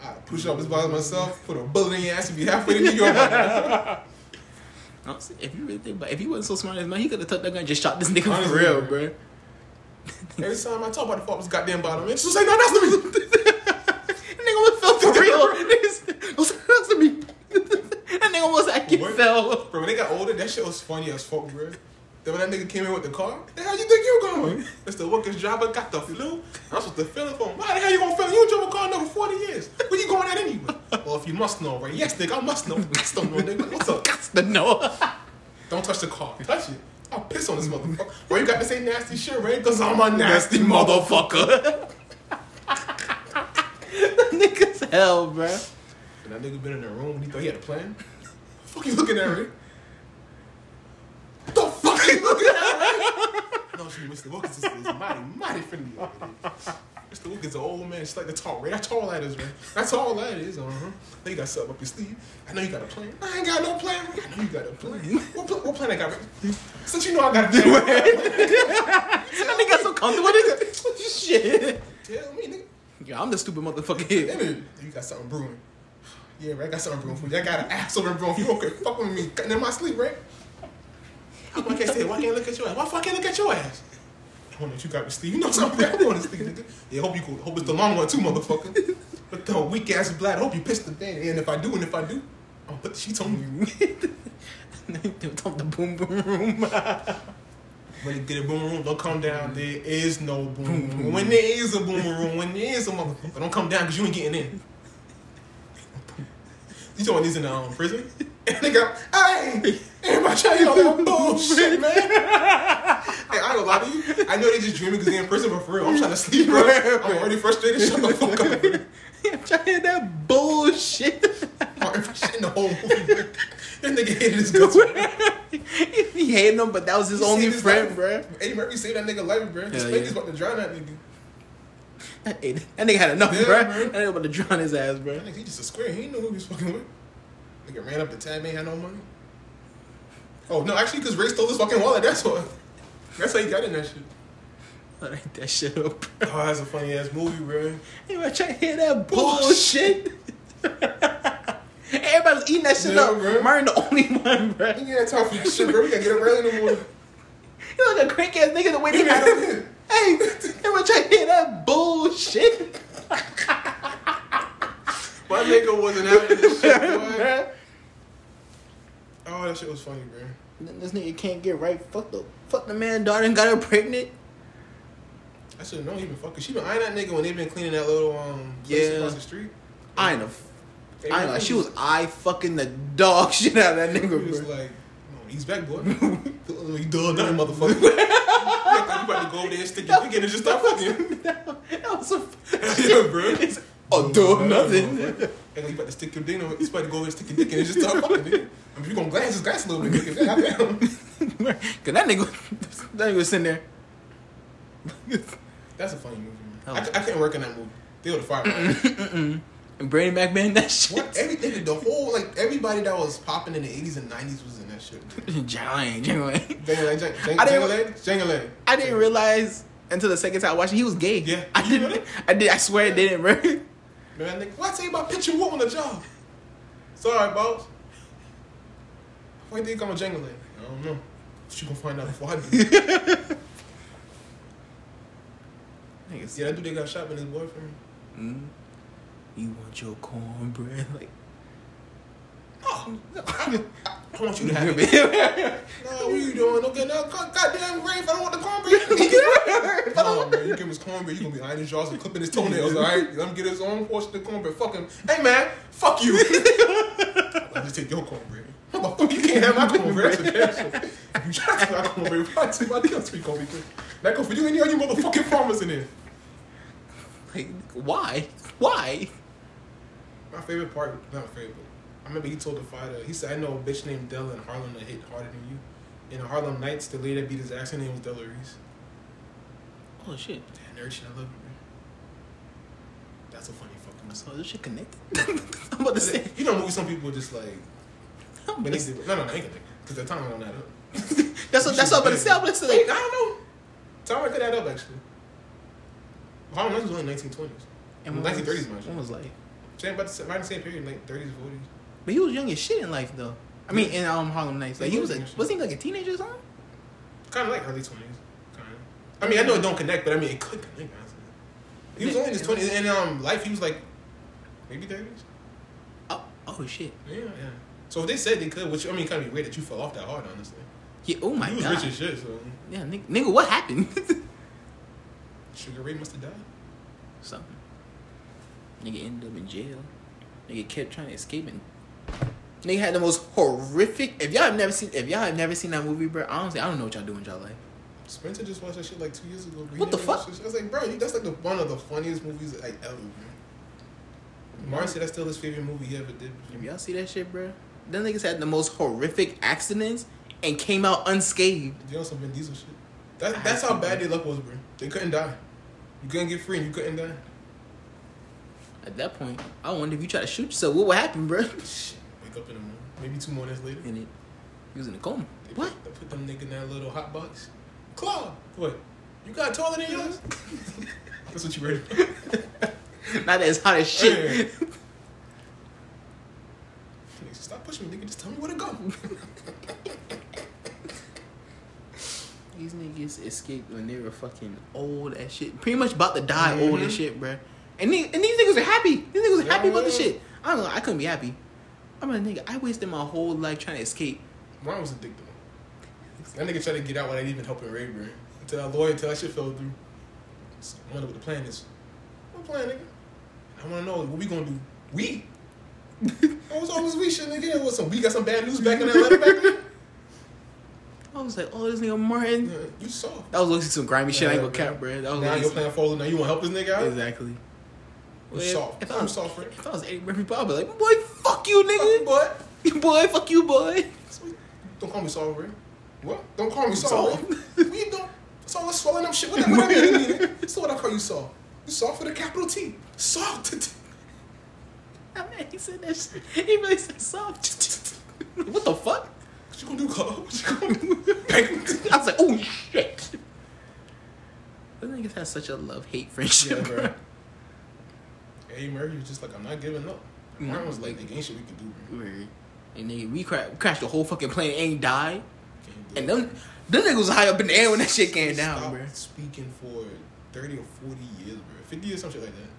I'd push up his body myself, put a bullet in your ass, and be halfway to New York. Honestly, if you really think about, it, if he wasn't so smart as man, he could have took that gun and just shot this nigga for real, bro. bro. Every time I talk about the fuck this goddamn bottom, it's just like, no, that's me. That nigga almost fell for real. Say that to me. That nigga actually What? fell. Bro, when they got older, that shit was funny as fuck, bro. Then when that nigga came in with the car, the hell you think you going? Mr. the workers driver got the flu. I'm supposed to feel it for him. Why the hell you gonna feel? it? You drove a car another 40 years. Where you going at anyway? well, if you must know, right? Yes, nigga, I must know. Must know, nigga. What's up? Gots to know. Don't touch the car. Touch it. I'll piss on this motherfucker. Why you got to say nasty shit, right? Because I'm a nasty motherfucker. that nigga's hell, bro. And that nigga been in the room when he thought he had a plan. fuck you looking at, Ray? The fuck you looking at, Ray? no, she Mr. Wilkins is, mighty, mighty friendly. Mr. Wilkins is an old man. She's like the tall, Ray. That's tall that is, Ray. That's all that is. Uh huh. Now you got something up your sleeve. I know you got a plan. I ain't got no plan. I know you got a plan. What, pl- what plan I got? Since you know I got a plan. That nigga so comfortable with it. Shit. Tell me, nigga. Yeah, I'm the stupid motherfucker here. Nigga, You got something brewing. Yeah, right. I got something brewing for you. I got an ass over brewing for you. Okay, fuck with me. Cutting in my sleep, right? Why can't I say? Why can't I look at your ass? Why fuck can't I look at your ass? I want that you got me sleep. You know something? I want to sleep, nigga. Yeah, hope you cool. Hope it's the long one too, motherfucker. But the weak ass blood. Hope you pissed the thing. And if I do, and if I do, I'll put the sheets on you. Talk the boom boom room. When you get a boom room, don't come down. There is no boom room. When there is a boom room, when there is a motherfucker, don't come down because you ain't getting in. You talking these in the um, prison? And they go, hey, everybody trying to that bullshit, man. hey, I ain't gonna lie to you. I know they just dreaming because they're in prison, but for real, I'm trying to sleep, bro. I'm already frustrated. Shut the fuck up, bro. I'm trying to hear that bullshit. Shit in the whole movie, bro. That nigga hated his guts, he hated him, but that was his He only friend, life. bro. Eddie Murphy saved that nigga life, bro. His Hell fake yeah. is about to drown that nigga. Hey, that nigga had enough, Yeah, bro. That nigga about to drown his ass, bro. That nigga, he just a square. He didn't who he was fucking with. Nigga ran up the tab, ain't had no money. Oh no, actually, because Ray stole his fucking wallet. That's what. That's how he got in that shit. Write that shit up, bro. Oh, that's a funny ass movie, bro. Anybody trying to hear that bullshit? Everybody was eating that shit Yeah, up. bro. Martin the only one, bro. He ain't had time for that shit, bro. We gotta get up early in the morning. You like a crank ass nigga the way they had him. Hey, everybody trying to hear that bullshit? My nigga wasn't having this shit, boy. Oh, that shit was funny, bro. Then This nigga can't get right. Fuck the fuck the man daughter and got her pregnant. I should have known he been fucking. She been eyeing that nigga when they been cleaning that little um place Yeah. across the street. I know. They I were- know. She was eye fucking the dog shit out of that He nigga, was bro. like, no, he's back, boy. you done oh, nothing, motherfucker. you you about to go over there and stick your dick in and just start fucking. that was a. yeah, bro. It's, oh, do nothing. Like you about to stick your dick in. He's about to go over and stick your dick in and just start fucking. Nigga. I mean, if you gonna glance, just glance a little bit. Nigga. Goddamn. Cause that nigga, that nigga was sitting there. That's a funny movie. Man. Oh. I, I couldn't work in that movie. They would have fired me. And Brady McMahon, that shit. What everything, the whole like everybody that was popping in the eighties and nineties was in that shit. Jangle, jangle, jangle, I didn't-. I realize until the second time I watched it, he was gay. Yeah. I didn't. I did. I swear it didn't, bro. Man, nigga, tell you about pitching wood on the job? Sorry, boss. Why I'm a jangling? I don't know. She gonna find out before I do. Niggas, yeah, that dude they got shot by his boyfriend. mm, you want your cornbread? Like, Oh, I want you to have it. No, what are you doing? Don't get no god- goddamn grave. I don't want the cornbread. Get no, man, you give his cornbread, you gonna be eyeing his jaws and clipping his toenails, all right? Let him get his own portion of cornbread. Fuck him. Hey, man, fuck you. I'll just take your cornbread. Motherfucker, you can't have my cornbread. That's a damn you try to take my cornbread, I take my damn sweet cornbread. That go for you and all you motherfucking farmers in there. like, why? Why? My favorite part, not favorite, I remember he told the fighter, he said, I know a bitch named Della in Harlem that hit harder than you. In the Harlem Nights, the lady that beat his ass, her name was Della Reese. Oh shit! Damn, nerd shit, I love you, man. That's a funny fucking oh, So this shit connected. I'm about to say. You know, movie some people just like, I'm about they no, no, no, ain't gonna because the time don't add up. That's what. That's what I'm about to say. I'm about to say. Wait, I don't know. Time could add up, actually. Harlem Nights was only 1920s. And 1930s, was- man. When was like? Same, about the same, right the same period, like 30s, 40s. But he was young as shit in life, though. I mean, in um Harlem Nights, like he was, a, was he like a teenager or something? Kind of like early 20s. Kind of. I mean, I know it don't connect, but I mean, it could connect, honestly. He was only in his 20s. In um, life, he was like, maybe 30s? Oh, oh shit! Yeah, yeah. So if they said they could, which, I mean, kind of be weird that you fell off that hard, honestly. Yeah. Oh my he was god. rich as shit, so Yeah, nigga, nigga, what happened? Sugar Ray must have died. something. Nigga ended up in jail. Nigga kept trying to escape and nigga had the most horrific. If y'all have never seen, if y'all have never seen that movie, bro, honestly, I don't know what y'all do in y'all life. Spencer just watched that shit like two years ago. bro. What the fuck? watched this shit. I was like, bro, that's like the, one of the funniest movies like ever, man. Martin said that's still his favorite movie he ever did. If y'all see that shit, bro, them niggas had the most horrific accidents and came out unscathed. Know some Vin Diesel shit. That, that's how bad their luck was, bro. They couldn't die. You couldn't get free and you couldn't die. At that point, I wonder if you try to shoot yourself, what would happen, bro? Shit. Wake up in the morning. Maybe two more days later. And it, he was in a coma. They What? Put, they put them nigga in that little hot box. Claw. What? You got taller than yours? That's what you ready. Not as hot as shit. Nigga, Stop pushing me, nigga. Just tell me where to go. These niggas escaped when they were fucking old as shit. Pretty much about to die old as shit, bruh. And, these, and these niggas are happy. These niggas are happy about the shit. I don't know. I couldn't be happy. I'm a nigga. I wasted my whole life trying to escape. Ron was addicted. That nigga tried to get out without even helping Ray, bro. Until that lawyer, until that shit fell through. So I wonder what the plan is. What plan, nigga? I want to know what we gonna do. We? what was this we shit, nigga? What's some? We got some bad news back in Atlanta back then. I was like, oh, this nigga Martin. Yeah, you soft. That was looking some grimy shit. I ain't gonna cap, bro. That was Now looking your some- plan falling. Now you want to help this nigga out? Exactly. Well, soft. If, I'm I was, soft, Ray. if I was Eddie Murphy, I'd be like, boy, fuck you, Fuck nigga. you, boy. boy, fuck you, boy. Don't call me soft, Ray. What? Don't call me soft, Soft? Ray. What you doing? It's all this swelling up shit. What, what that mean? what I call you soft. You soft with a capital T. Soft. I mean, he said that shit. He really said soft. what the fuck? What you gonna do, Carl? What you gonna do? I was like, oh shit. Those niggas have such a love hate friendship, Yeah, bro. Eddie Murphy was just like, I'm not giving up. Mm. Martin was like, nigga, ain't shit we can do. Word. And nigga, we cra- crashed the whole fucking plane and ain't died. And them, them niggas was high up in the air when that shit came down, bro. speaking for 30 or 40 years, bro. 50 years, some shit like that.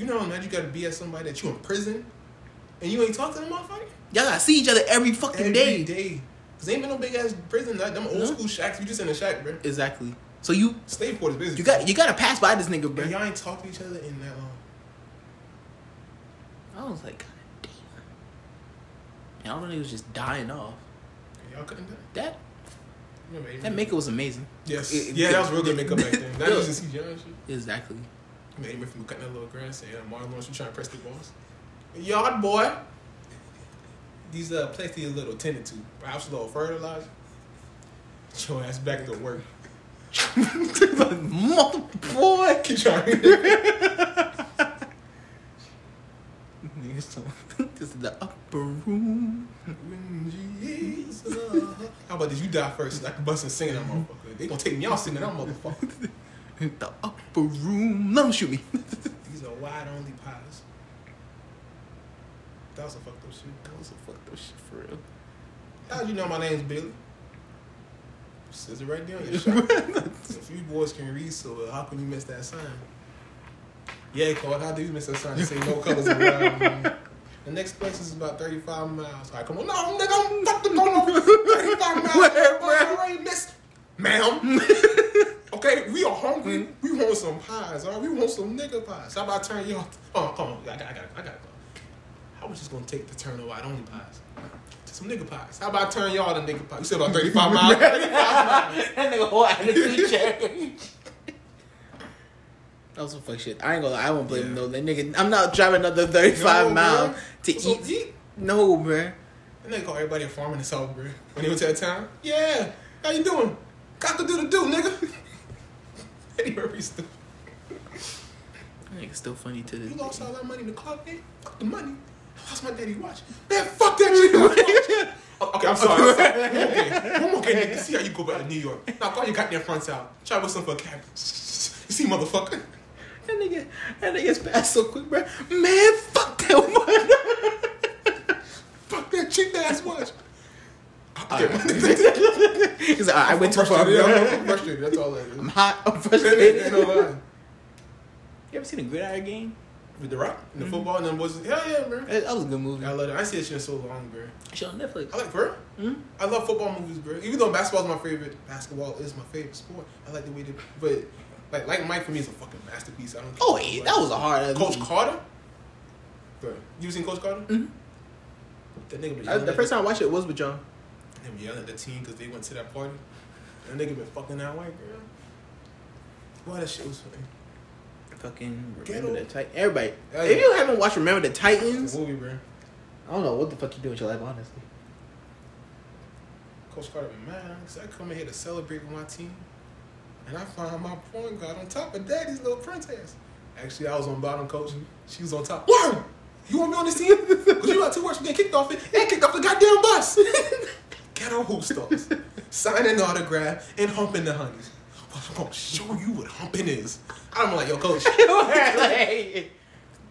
You know how mad you gotta be at somebody that you in prison And you ain't talk to them motherfucker? Y'all gotta see each other every fucking Every day. day. Cause ain't been no big ass prison. Like them old No. school shacks. You just in a shack, bro. Exactly. So you Slave quarters business. you got you gotta pass by this nigga, bro. And y'all ain't talk to each other in that long. I was like, God damn. And all the niggas just dying off. Y'all couldn't do it. That Remember that maketh was amazing. Yes. It- it- yeah, that was real good makeup back then. That was just John and shit. Exactly. Man, even from cutting that little grass and uh, Martin Lawrence was trying to press the balls. Yard boy. These uh places he a little tended to. Perhaps a little fertilizer. Your ass back to work. Mother boy. Keep trying. So- this is the upper room. How about this? You die first. I can bust and sing that motherfucker. They gonna take me out singing that motherfucker. The upper room. Let him shoot me. These are wide only pies. That was a fucked up shit. that was a fucked up shit for real. How'd you know my name's Billy? Says it right there on your shirt. if you boys can read, so how can you miss that sign? Yeah, Claude, how do you miss that sign? They say no colors around. man. The next place is about 35 miles. Right, come on. No, nigga, I'm fucking going over 35 miles. Where? I already missed. Ma'am. okay, we are hungry. Hmm. We want some pies, all right? We want some nigga pies. How about I turn y'all? Oh, come on. I got, I got, I got to go. How much is going to take the turn the white only pies? To some nigga pies. How about I turn y'all to nigga pies? You said about 35 miles? 35 miles. that nigga whole attitude change. That was some fuck shit. I ain't gonna lie, I won't blame him though. That nigga, I'm not driving another 35 No, mile bruh. to eat. eat. No, bruh. And they call everybody a farmer in the South, bro. When they went to that town, yeah, how you doing? Got to do the do, nigga. Eddie Murphy stupid. That nigga's still funny to this You lost all that money in the club, man. Fuck the money. I lost my daddy watch. Man, fuck that shit. Oh, okay, I'm sorry. I'm sorry. Okay, one more game, nigga. See how you go back to New York. Now call your goddamn fronts out. Try with some for a cab. You see, motherfucker. That nigga, that nigga's passed so quick, bruh. Man, fuck that one. Fuck that cheap ass watch. Alright. Okay, He's like, "Alright, I went too far. bruh. I'm frustrated. That's all that is. I'm hot. I'm frustrated. no lie. You ever seen a Gridiron Gang? With the rock and the football and them boys. Hell yeah, bro. That, that was a good movie. I love it. I see that shit in so long, bro. Shit on Netflix. I like, bro. Hmm? I love football movies, bro. Even though basketball is my favorite, basketball is my favorite sport. I like the way they, but like, like Mike for me is a fucking masterpiece. I don't. Oh, care yeah, what- that was a hard Coach movie. Carter. Bro, you seen Coach Carter? Mhm. That nigga been I, the first time I watched it was with John. him yelling at the team because they went to that party. That nigga been fucking that white girl. Boy, that shit was funny. Fucking Get Remember the him. Titans. Everybody, Hell if you haven't watched Remember the Titans, movie, bro. I don't know what the fuck you do with your life, honestly. Coach Carter been mad because I come in here to celebrate with my team, and I find my point guard on top of Daddy's little princess. Actually, I was on bottom, coach. She was on top. Word! You want me on this team? Because you got two works from getting kicked off it and kicked off the goddamn bus. Ghetto hoop stars. Signing autograph and humping the honeys. Well, I'm going to show you what humping is. I'm like, yo, coach. Like,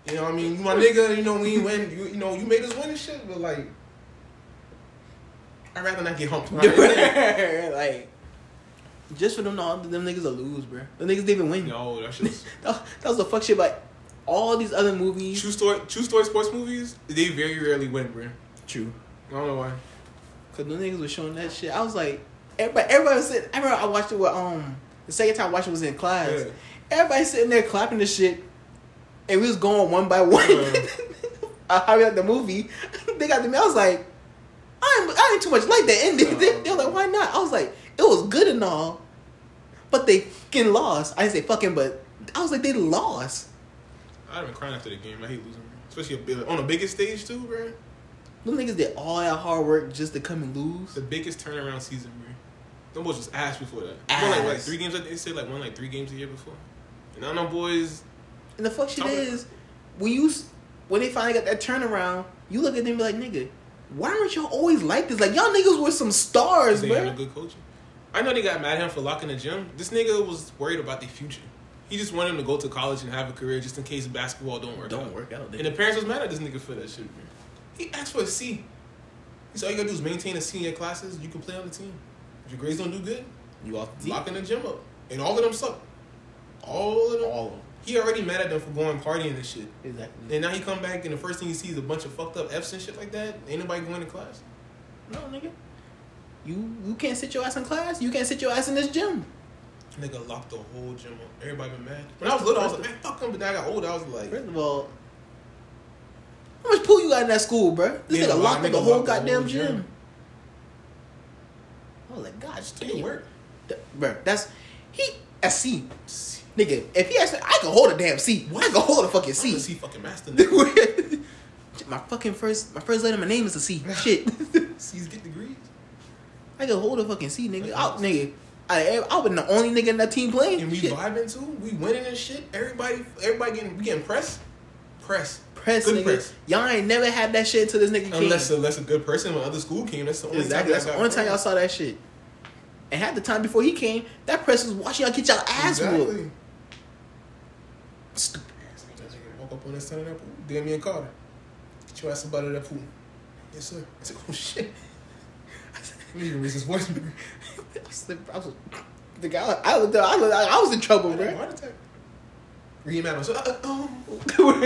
You know what I mean? You my nigga, you know, we win. You, you know, you made us win and shit, but like, I'd rather not get humped. Right? like, just for them, all them niggas to lose, bro. The niggas didn't even win. no, that shit was. That, that was the fuck shit. Like all these other movies. True story, true story sports movies, they very rarely win, bro. True. I don't know why. Cause the niggas was showing that shit. I was like, everybody, everybody was sitting. I remember I watched it with um the second time I watched it was in class. Yeah. Everybody sitting there clapping the shit, and we was going one by one. Uh, how we got the movie? they got the me. I was like, I ain't, I ain't too much like that ending. They, they were like, why not? I was like, it was good and all, but they fucking lost. I didn't say fucking, but I was like, they lost. I'd been crying after the game. I hate losing, especially on the biggest stage too, bro. Them niggas did all that hard work just to come and lose. The biggest turnaround season, bro. Them boys was ass before that. Won like, like three games. They said, like won like three games a year before. And now them boys, And the fuck shit is, when you when they finally got that turnaround, you look at them and be like, nigga, why aren't y'all always like this? Like y'all niggas were some stars, they had a man. good coaching. I know they got mad at him for locking the gym. This nigga was worried about the future. He just wanted him to go to college and have a career just in case basketball don't work. Don't out. work out. And the parents was mad at this nigga for that shit. He asked for a C. He said all you gotta do is maintain a C in your classes, you can play on the team. If your grades don't do good, you off the team. locking the gym up. And all of them suck. All of them. All of them. He already mad at them for going partying and shit. Exactly. And now he come back and the first thing he sees is a bunch of fucked up F's and shit like that. Ain't nobody going to class. No, nigga. You you can't sit your ass in class. You can't sit your ass in this gym. Nigga locked the whole gym up. Everybody been mad. When I was little, I was like, man, fuck him. But then I got older, I was like, First of all, how much pool you got in that school, bro? This Yeah, nigga locked up Nigga the whole locked the goddamn whole gym. gym. I was like, gosh, it didn't work. bro. That's he a C, nigga. If he asked me, I can hold a damn C. I can hold a fucking I'm a C. C fucking master. Nigga. my fucking first, my first letter, my name is a C. Shit, C's get degrees. I can hold a fucking seat, nigga. I, nigga, I, I was the only nigga in that team playing. And we Shit. vibing too. We winning and shit. Everybody, everybody getting, we getting press, press, Press, Good nigga. press. Y'all ain't never had that shit until this nigga came. Unless unless a good person when other school came, that's the only Exactly. That's time the only time y'all saw that shit. And half the time before he came, that press was watching y'all get y'all ass whooped. Exactly. Stupid ass nigga walk up on that side of that pool. Damien Carter. Get your ass up out of that pool. Yes, sir. I said, oh shit. Let me even raise his voice. man. nigga. I was, the guy, I was, I was, I was in trouble, I had a bro. heart attack. He mad. I was like, uh, oh,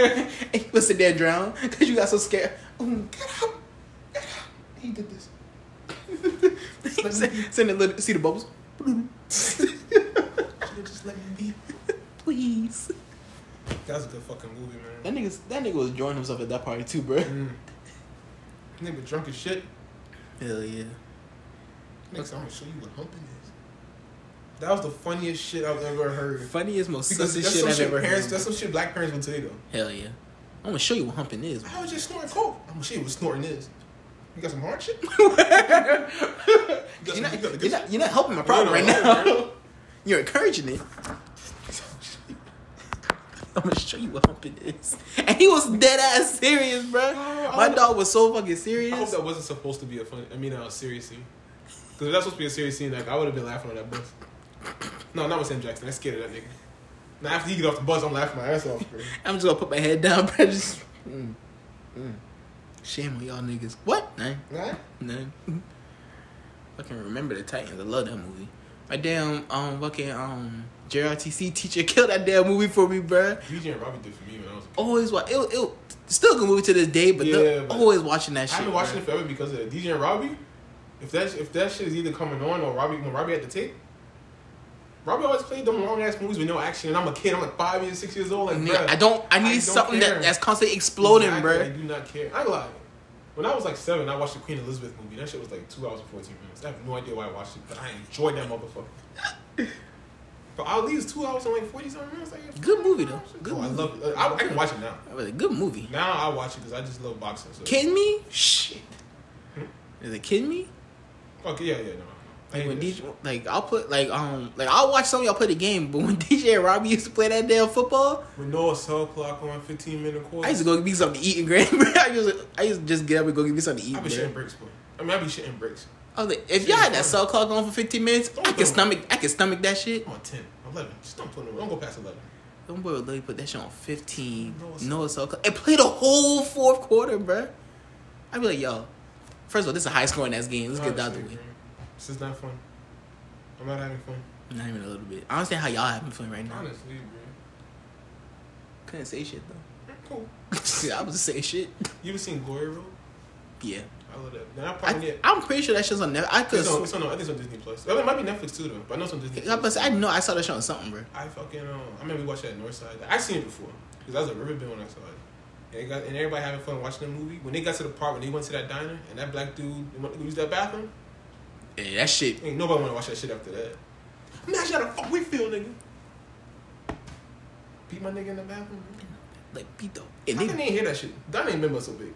and he was sitting there drown because you got so scared. Mm, get out. Get out. He did this. Sitting there, look- see the bubbles. Should've just let me be. Please. That was a good fucking movie, man. That nigga, that nigga was enjoying himself at that party too, bro. Mm. Nigga drunk as shit. Hell yeah. Next, I'm gonna show you what humping is. That was the funniest shit I've ever heard. Funniest, most Because that's shit some I've shit ever parents, heard. that's some shit black parents would tell you though. Hell yeah. I'm gonna show you what humping is. I was just snorting coke. I'm gonna show you what snorting is. You got some hard shit? You You're not, you got the you're good not, not helping my problem right No, no, now. You're encouraging it. I'm gonna show you what humping is. And he was dead ass serious, bro. Oh, my dog was so fucking serious. I hope that wasn't supposed to be a fun. I mean, a serious scene. Because that's supposed to be a serious scene, like I would have been laughing on that bus. No, not with Sam Jackson. I scared of that nigga. Now after he get off the bus, I'm laughing my ass off. Bro. I'm just gonna put my head down, bro. Just mm, mm. shame on y'all niggas. What? Nah, nah. I can remember the Titans. I love that movie. My damn um fucking um JRTC teacher killed that damn movie for me, bro. DJ and Robbie did for me when I was. Always watch. It, it still a good movie to this day, but Yeah, the- but always watching that shit. I've been watching bro. it forever because of DJ and Robbie. If that if that shit is either coming on or Robbie when Robbie had the tape. Robbie always played them long ass movies with no action, and I'm a kid. I'm like five years, six years old. Like, bruh, I don't. I need something care. that, that's constantly exploding, Exactly, bro. I do not care. I lie. When I was like seven, I watched the Queen Elizabeth movie. That shit was like two hours and fourteen minutes. I have no idea why I watched it, but I enjoyed that motherfucker. but Ali is two hours and like forty something minutes. Like, yeah, Good movie though. Good oh, I love it. I, I can watch it now. That was a good movie. Now I watch it because I just love boxing. So. Kidding me? Shit. Is it kidding me? Okay, yeah, yeah, no. Like when DJ, like I'll put like um like I'll watch some of y'all play the game, but when DJ and Robbie used to play that damn football, With no cell clock on, fifteen minute quarter. I used to go get me something to eat and grab. I used to, I used to just get up and go get me something to eat. I be bro. shitting bricks, boy. I mean, I be shitting bricks. I was like, if y'all had that cell clock on for 15 minutes, Don't I can stomach I can stomach that shit. I'm on 10, 11. Just don't put it. Don't go past eleven. Them boy would literally put that shit on 15. No No cell clock. And play the whole fourth quarter, bro. I'd be like, yo, first of all, this is a high scoring ass game. Let's get that out the way. This is not fun. I'm not having fun. Not even a little bit. I don't understand how y'all having fun right now. Honestly, bro. Couldn't say shit though. Cool. Yeah, I was just saying shit. You ever seen Glory Road? Yeah. I love that. Then I probably I, I'm pretty sure that shit's on Netflix. I could. it's on, it's on, I think it's on Disney Plus. It might be Netflix too, though. But I know it's on Disney. I, Plus. I know I saw that shit on something, bro. I fucking um, I remember we watched that at Northside. I seen it before because I was at Riverbend when I saw it. And, got, and everybody having fun watching the movie. When they got to the part when they went to that diner and that black dude went to use that bathroom, Yeah, that shit. ain't nobody want to watch that shit after that. Imagine how the fuck we feel, nigga. Beat my nigga in the bathroom. Like beat the. I And didn't even hear that shit. Diner ain't remember so big.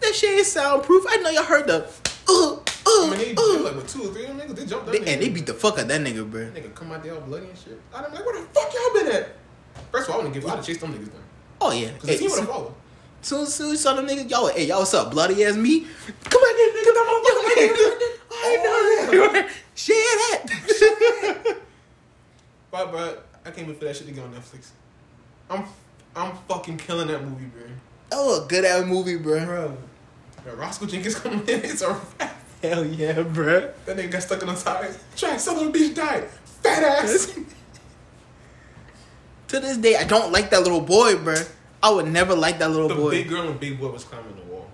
that shit is soundproof. I know y'all heard the. Uh, uh, I mean, they, they uh. like with two or three of them niggas. They jumped that They, nigga. and they beat the fuck out that nigga, bro. That nigga come out there all bloody and shit. I'm like, where the fuck y'all been at? First of all, I want to give. I'd have chased them niggas down. Oh yeah. Cause the Hey, team would have followed. soon, soon saw them niggas, y'all, hey, y'all, what's up, bloody ass me? Come back here, nigga. Come on, I know. that. Share that. But but I can't wait for that shit to get on Netflix. I'm I'm fucking killing that movie, bro. was a good ass movie, bro. Bro, bro Roscoe Jenkins coming in. It's a wrap. Hell yeah, bro. That nigga got stuck in the tires. Try son of a bitch died. Fat ass. To this day, I don't like that little boy, bro. I would never like that little The boy. big girl and big boy was climbing the wall.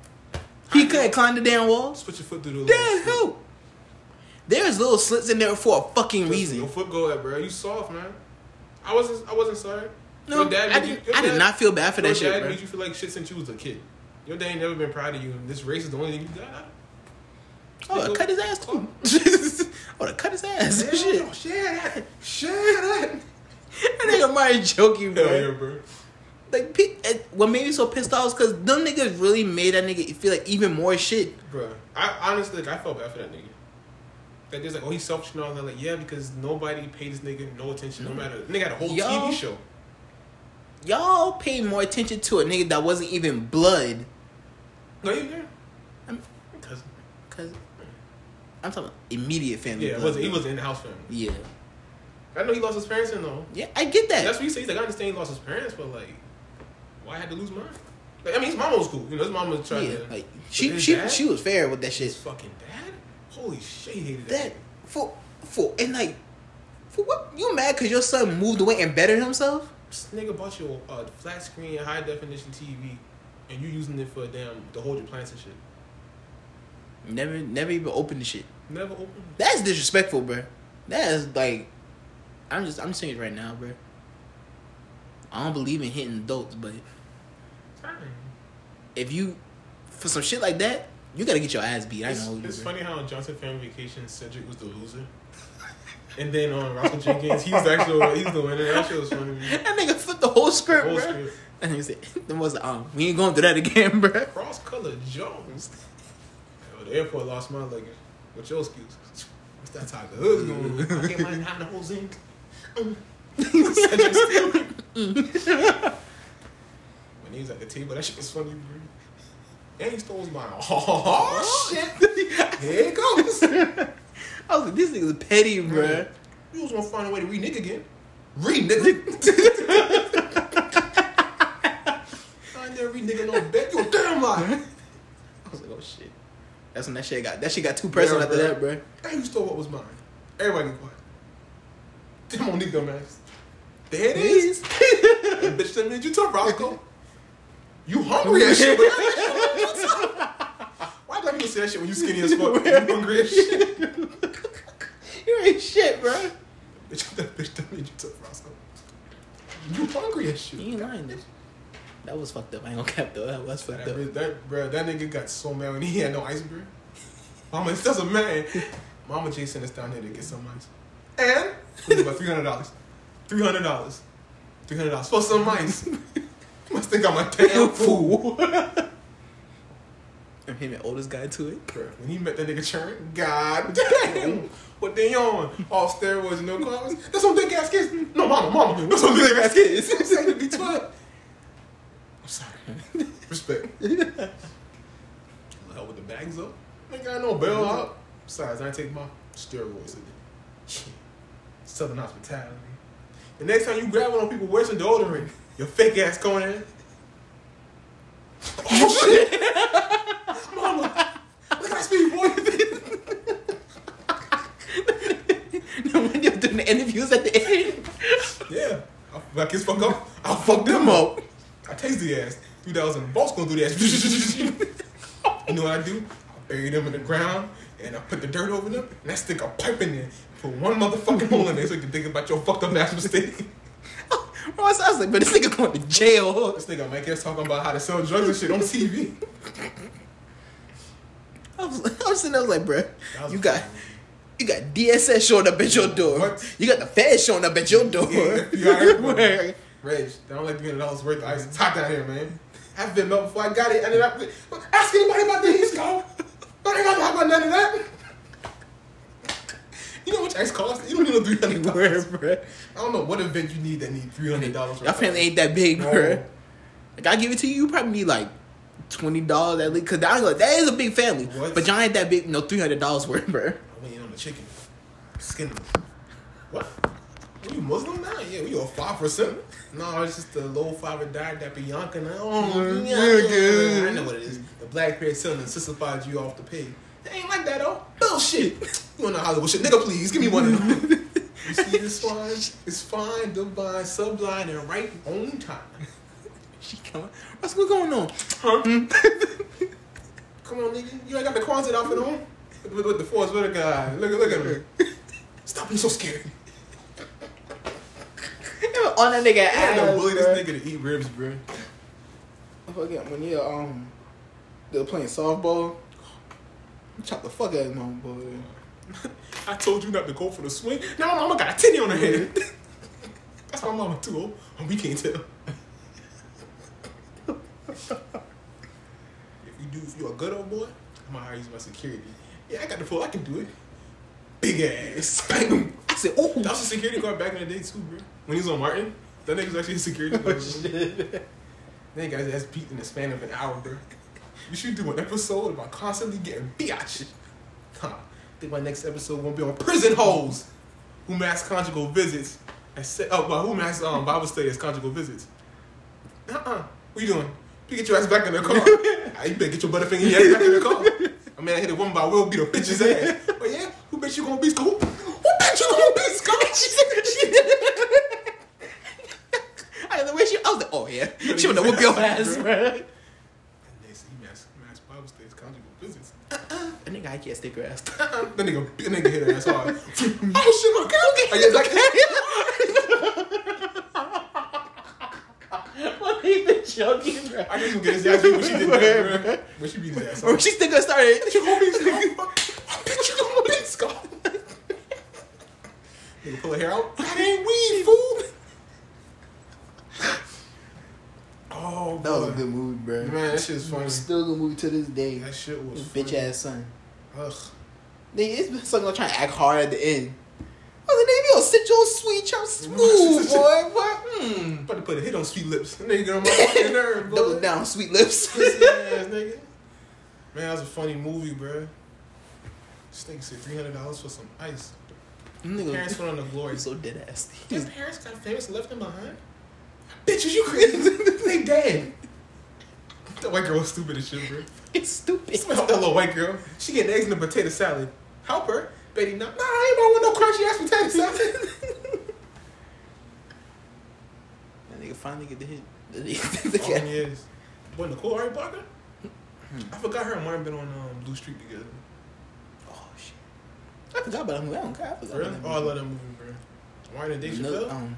he couldn't climb the damn walls. Put your foot through the little Damn, who? There's little slits in there for a fucking Listen, reason. Your foot go up, bro. You soft, man. I wasn't. I wasn't sorry. No, Your dad I, you- did, your I did not feel bad for that shit, dad made you feel like shit since you was a kid. Your dad ain't never been proud of you. And this race is the only thing you got. Oh, cut his ass too. oh, to cut his ass. Damn, shit. oh, Share that. Share that. That nigga Mario joking, bro. Hell yeah, bro. Like, eh, what made me so pissed off is because them niggas really made that nigga feel like even more shit. Bro, I honestly, like, I felt bad for that nigga. Like, there's like, oh, he's selfish and all that. Like, yeah, because nobody paid this nigga no attention, no matter. Nigga had a whole Yo. TV show. Y'all paid more attention to a nigga that wasn't even blood. No, you yeah. I'm, Cousin. Cause I'm talking immediate family. Yeah, it wasn't, he was in the house family. Yeah, I know he lost his parents and all. yeah, I get that. That's what he. He's like, I understand he lost his parents, but like, why I had to lose mine? Like, I mean, his mom was cool. You know, his mom was trying yeah, to. like she she dad? she was fair with that shit. His fucking dad? Holy shit, he hated That that. for for and like for what you mad because your son moved away and bettered himself? This nigga bought you a uh, flat screen, high definition TV, and you using it for damn to hold your plants and shit. Never never even open the shit. Never open. That's disrespectful, bro. That is like, I'm just I'm saying it right now, bro. I don't believe in hitting adults, but if you for some shit like that, you gotta get your ass beat. I It's, know. it's bro. funny how Johnson Family Vacation, Cedric was the loser. And then on Roscoe Jenkins, he's the actual, he's the winner. That shit was funny. That nigga flipped the whole script, Whole bro. script. And he said, "Them was um, we ain't going through that again, bro." Cross color Jones. Yo, the airport lost my luggage. What's your excuse? What's that type of hood's going? I get mine behind the whole zinc. When he was at the table, that shit was funny, bro. And he stole mine. Oh, shit. Here it goes. I was like, "This nigga's petty, bro." You was gonna find a way to re nigga again. Re nigga. I never re nigga no bet. You a damn lie. I was like, "Oh shit." That's when that shit got that shit got too personal Yeah, after bro. that, bro. Hey, you stole what was mine. Everybody quiet. Nigga mask. There it is. that bitch that made you tough, Roscoe. You hungry as shit. but that bitch made you tough. Why black people say that shit when you skinny as fuck? You hungry as shit. You ain't shit, bro. Bitch, that bitch that made you tough, Roscoe. You hungry as shit. You ain't lying. This. That was fucked up. I ain't gonna cap though. That was fucked That, up. bitch- that, bro, that nigga got so mad when he had no ice, bro. Mama, it's doesn't matter. Mama Jason is down here to get some ice. And it was about three hundred dollars. Three hundred dollars. Three hundred dollars for some ice. Must think I'm a damn fool. I'm him the oldest guy to it. When he met that nigga Churn, god damn. What they on? All steroids and no cars? That's what big ass kids. No, mama, mama. That's what big ass kids. I'm saying to be 12. I'm sorry. Respect. Hell with the bags up. Ain't got no bail out. Besides, I ain't take my steroids in it. Southern hospitality. The next time you grab one on people, wear some deodorant. Your fake ass going in. Oh shit! Mama, look at that speed boy. when you're doing the interviews at the end. yeah. I fuck his fuck up. I'll fuck them up. I taste the ass. 2000 boss gonna do that. you know what I do? I bury them in the ground and I put the dirt over them and I stick a pipe in there. Put one motherfucking hole in there so you can think about your fucked up ass mistake. Bro, I was, like, but this nigga going to jail. This nigga Mike is talking about how to sell drugs and shit on TV. I was, I was sitting there, I was like, bro, you got, funny. you got DSS showing up at your door. What? You got the feds showing up at your door. Yeah. Reg, like being dollars worth of ice. Hot down here, man. I've been melt before I got it. And then I ask anybody about the East Coast. I ain't got about none of that. You know how much ice costs? You don't need no three hundred dollars. bro? I don't know what event you need that need three hundred dollars. Y'all family ain't that big, No. bro. Like I give it to you, you probably need like twenty dollars at least, cause that, that is a big family. What? But y'all ain't that big, no three hundred dollars worth, bro. I'm waiting on the chicken. Skin. What? Are you Muslim now? Yeah, we all five percent. No, it's just the low fiber diet that Bianca now. Oh, yeah, I know what it is. The black parent selling and sissified you off the pig. It ain't like that though. Bullshit. You want know Hollywood shit? Nigga, please give me one of them. You see this one? It's fine, divine, sublime, and right on time. She coming. What's what's going on? Huh? Hmm? Come on, nigga. You ain't got the Kwanzaa outfit on? With, with the Forest Whitaker guy. Look, look at me. Stop being so scared. On that nigga I had to bully this nigga to eat ribs, bro. I forget when you um they were playing softball. Chop the fuck out of my boy. I told you not to go for the swing. Now my mama got a titty on her head. That's my mama too. Oh, we can't tell. if you do, if you a good old boy, I'm gonna hire you as my security. Yeah, I got the full. I can do it. Big ass. Bang. I said, oh, That was a security guard back in the day too, bro. When he was on Martin, that nigga was actually a security guard. bro. That guy's ass beat in the span of an hour, bro. We should do an episode about constantly getting biatch. Huh. I think my next episode won't be on prison hoes who mass conjugal visits. I said, oh, well, who mass um, Bible study as conjugal visits. Uh-uh. What you doing? You get your ass back in the car. Ah, you better get your butterfinger in your ass back in the car. I mean, I hit a woman by will beat a bitch's ass. But yeah, who bet you gonna be Scott? Who, who bet you gonna be Scott? she said she did. I the way she, I was like, oh yeah, she would whoop your ass, bro. And they say he mass, mass Bible study as conjugal visits. That uh-uh. nigga, I can't stick her ass. Uh-uh. That nigga, that nigga hit her ass hard. oh shit, okay, okay. Are you like, What are you joking, bro? I just gonna get his ass beat when she did that, bro. When she beat his ass. Or off. she still gonna start it. You gonna beat Scott? I bet you gonna beat Scott. Nigga pull her hair out. That ain't weed, fool. Oh, That was a good movie, bro. Man, that shit's funny. Still a good movie to this day. That shit was His bitch ass son. Ugh. Nigga, it's been something like trying to act hard at the end. I was like, nigga, yo, sit your sweet, your smooth, boy. What? Hmm. About to put a hit on sweet lips. Nigga, on my fucking nerve, boy. Double down, sweet lips. Ass nigga. Man, that was a funny movie, bro. Nigga said three hundred dollars for some ice. Parents Nigga, went on the glory. so dead ass. His parents got famous and left him behind. Bitches, you crazy? they dead. That white girl was stupid as shit, bro. It's stupid. Smell that little white girl. She getting eggs in a potato salad. Help her, baby. No, nah, I ain't want no crunchy ass potato salad. That nigga finally get the hit. The oh, nigga- yes. What Nicole Ari Parker? I forgot her and Martin been on um, Blue Streak together. I forgot about that movie. I don't care. I forgot For real? about that Oh, I love that movie, bro. And Dave Another, Chappelle. um,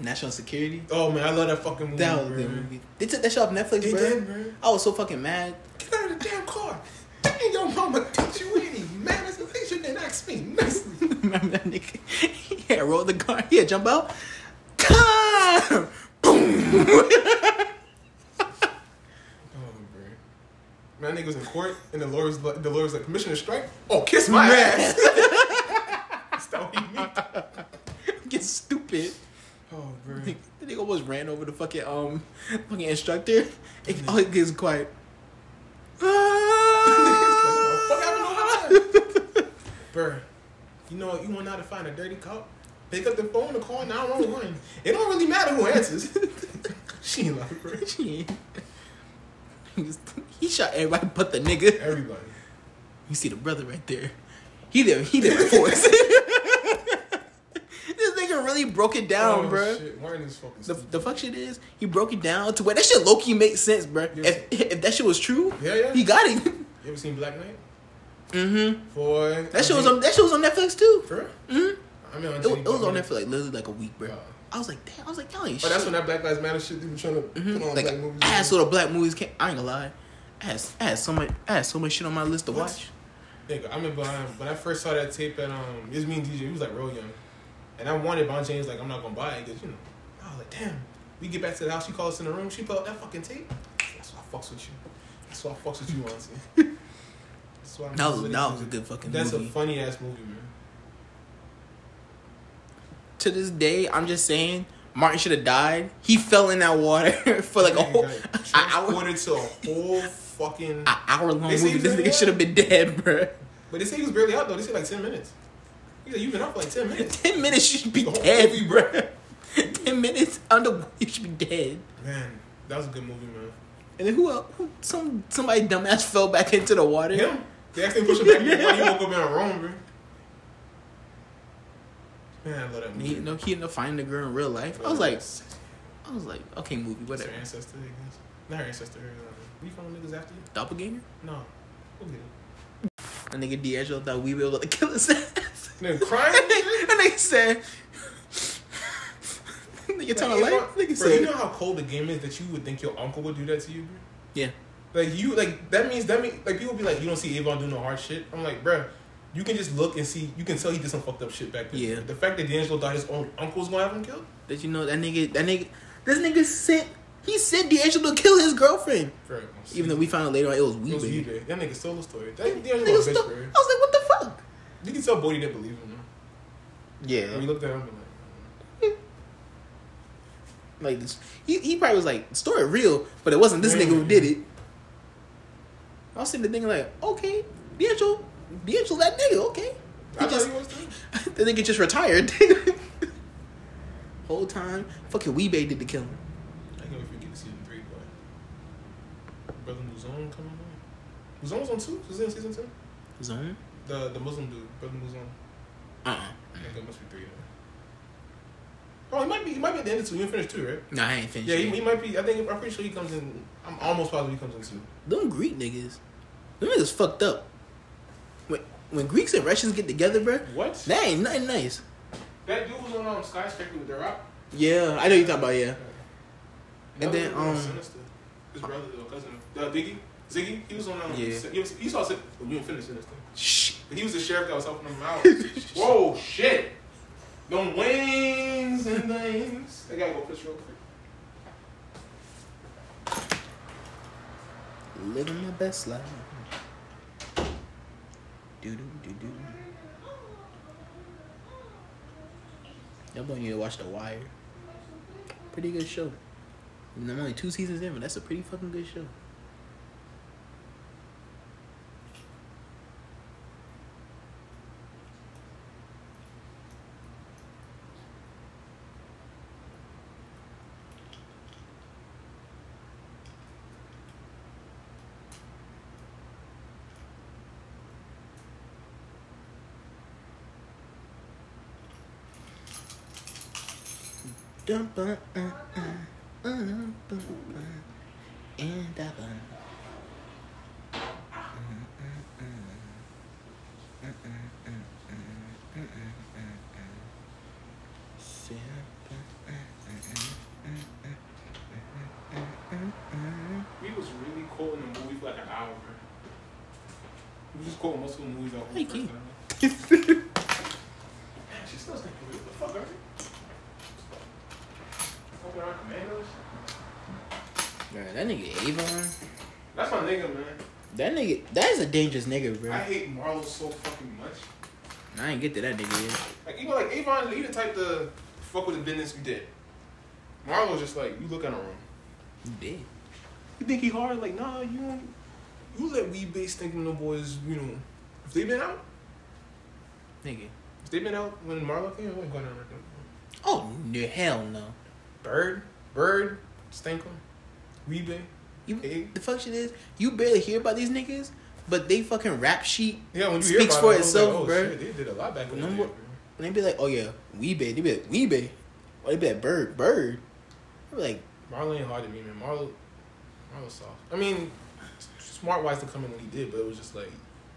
National Security. Oh man, I love that fucking movie. That was bro. movie. They took that shit off Netflix, They bro. did, bro. I was so fucking mad. Get out of the damn car. Dang, your mama teach you any manners and things you didn't ask me nicely. Remember that nigga? He had rolled the car. Yeah, jump out. Come! Boom! Oh, bro. Man, that nigga was in court, and the lawyer was like, the lawyer was like, Commissioner Strike? Oh, kiss my ass. That's how he mean. Get stupid. Oh, bro. The nigga almost ran over the fucking um fucking instructor. And all he gets quiet. Fuck happened over there? Bro, you know? You want how to find a dirty cop? Pick up the phone and call 911. It don't really matter who answers. she ain't like, bro. He was- he shot everybody but the nigga. Everybody. You see the brother right there. He there. He there before. this nigga really broke it down, oh, bro. Shit. Martin is fucking The, the fuck shit is he broke it down to where that shit low key makes sense, bro. If if that shit was true, Yeah, yeah. he got it. You ever seen Black Knight? Mm-hmm. Boy. That shit was on that shit was on Netflix too. For real? Mm-hmm. I mean, It, was- it was on there for like literally like a week, bro. I was like, damn. I was like, y'all ain't Oh, that's shit. when that Black Lives Matter shit they were trying to put Mhm. on Like black movies. I had sort of black movies. Came, I ain't gonna lie. I had, I had so much. I had so much shit on my list to What? watch. Nigga, I remember um, when I first saw that tape at um, it was me and DJ. He was like real young, and I wanted Bon James like I'm not gonna buy it because you know. I was like, damn. We get back to the house. She called us in the room. She out that fucking tape. That's why I fucks with you. That's why I fucks with you, Auntie. That's why I'm That was that was a good fucking. That's movie. a funny ass movie, man. To this day, I'm just saying, Martin should have died. He fell in that water for like a whole an hour, transported to a whole fucking. a hour long movie. This nigga should have been dead, bro. But they say he was barely out though. They say like ten minutes. He said you've been out for like ten minutes. Ten minutes, you should be dead, movie, bro. Ten minutes under, you should be dead. Man, that was a good movie, man. And then who else? Who, some somebody dumbass fell back into the water. Him? They asked him to push him back. He woke up in a room, bro. Man, I love that movie. He, no, he ended up finding the girl in real life. I was like, I was like, okay, movie, whatever. her ancestor? I guess. Not her ancestor. Her, uh, we found niggas after you? Doppelganger. No. We'll. A nigga D'Angelo thought we were able to kill his ass. Nigga crying. and nigga said, nigga to Like, life. Nigga bro, said, you know how cold the game is that you would think your uncle would do that to you, bro? yeah. Like you, like that means that mean like people be like, you don't see Avon do no hard shit. I'm like, bruh, you can just look and see. You can tell he did some fucked up shit back then. Yeah. The fact that D'Angelo thought his own uncle was gonna have him killed. Did you know that nigga? That nigga. This nigga sent. He sent D'Angelo to kill his girlfriend. Even though we found out later on it was it was baby. That nigga stole the story. That Nigga D'Angelo a bitch, stole- I was like, what the fuck? You can tell Bodie didn't believe him. Yeah. When you looked at him, you're like, Like this, he, he probably was like story real, but it wasn't this nigga who did it. I was sitting there thinking like, okay, D'Angelo, D'Angelo, that nigga, okay. I He thought just, he was the nigga just retired. Whole time, fucking Wee-Bey did the killing. I can't wait for you to season three, boy. Brother Mouzone coming on. Mouzone was on two. Was he in season two? Zone? The the Muslim dude, Brother Mouzone. Uh. uh I think it must be three. Then. Oh, he might be. He might be at the end of two. You didn't finish two, right? Nah, I ain't finished. Yeah, he, he might be. I think I'm pretty sure he comes in. I'm almost positive he comes in two. Them Greek niggas, them niggas fucked up. When when Greeks and Russians get together, bro, What? that ain't nothing nice. That dude was on um, skyscraper with the rock. Yeah, I know you talking about yeah. That then, was, uh, um, Sinister. His brother or cousin, uh, Diggy, Ziggy. He was on. Um, Yeah. He, was, he saw. Sin- Well, you didn't finish Sinister. Shh. He was the sheriff that was helping him out. Whoa, shit! Them wings and things. They gotta go fish real quick. Living my best life. Do do do do. Y'all boy need to watch The Wire. Pretty good show. I'm only two seasons in, but that's a pretty fucking good show. Dum, uh, uh, uh, and da. We was really quoting the movie for like an hour. bro. We was quoting most of the movies out Hey, first Keith. time. She still thinking, what the fuck are you? Fucking our commandos? Bro, that nigga Avon. That's my nigga, man. That is a dangerous nigga, bro. I hate Marlo so fucking much. I ain't get to that nigga yet. Like even like Avon, he the type to fuck with the business you did. Marlo's just like you look at him wrong. You did. You think he hard? Like nah, you don't. You let we base thinking the boys. You know, if they been out, Nigga. if they been out when Marlo came, I wouldn't go down like that. Oh, no, hell no. Bird, Bird, Stanko, Wee-Bey. You, Hey. the function is, you barely hear about these niggas, but they fucking rap sheet. Yeah, when you Speaks hear about for it, itself, like, oh, bro. Shit, they did a lot back in the day. Number- bro. And they be like, oh yeah, Wee-Bey. They be like, Wee-Bey. Or they be like, Bird, Bird. They be like, Marlon ain't hard to me, man. Marlon, Marlo soft. I mean, smart wise to come in when he did, but it was just like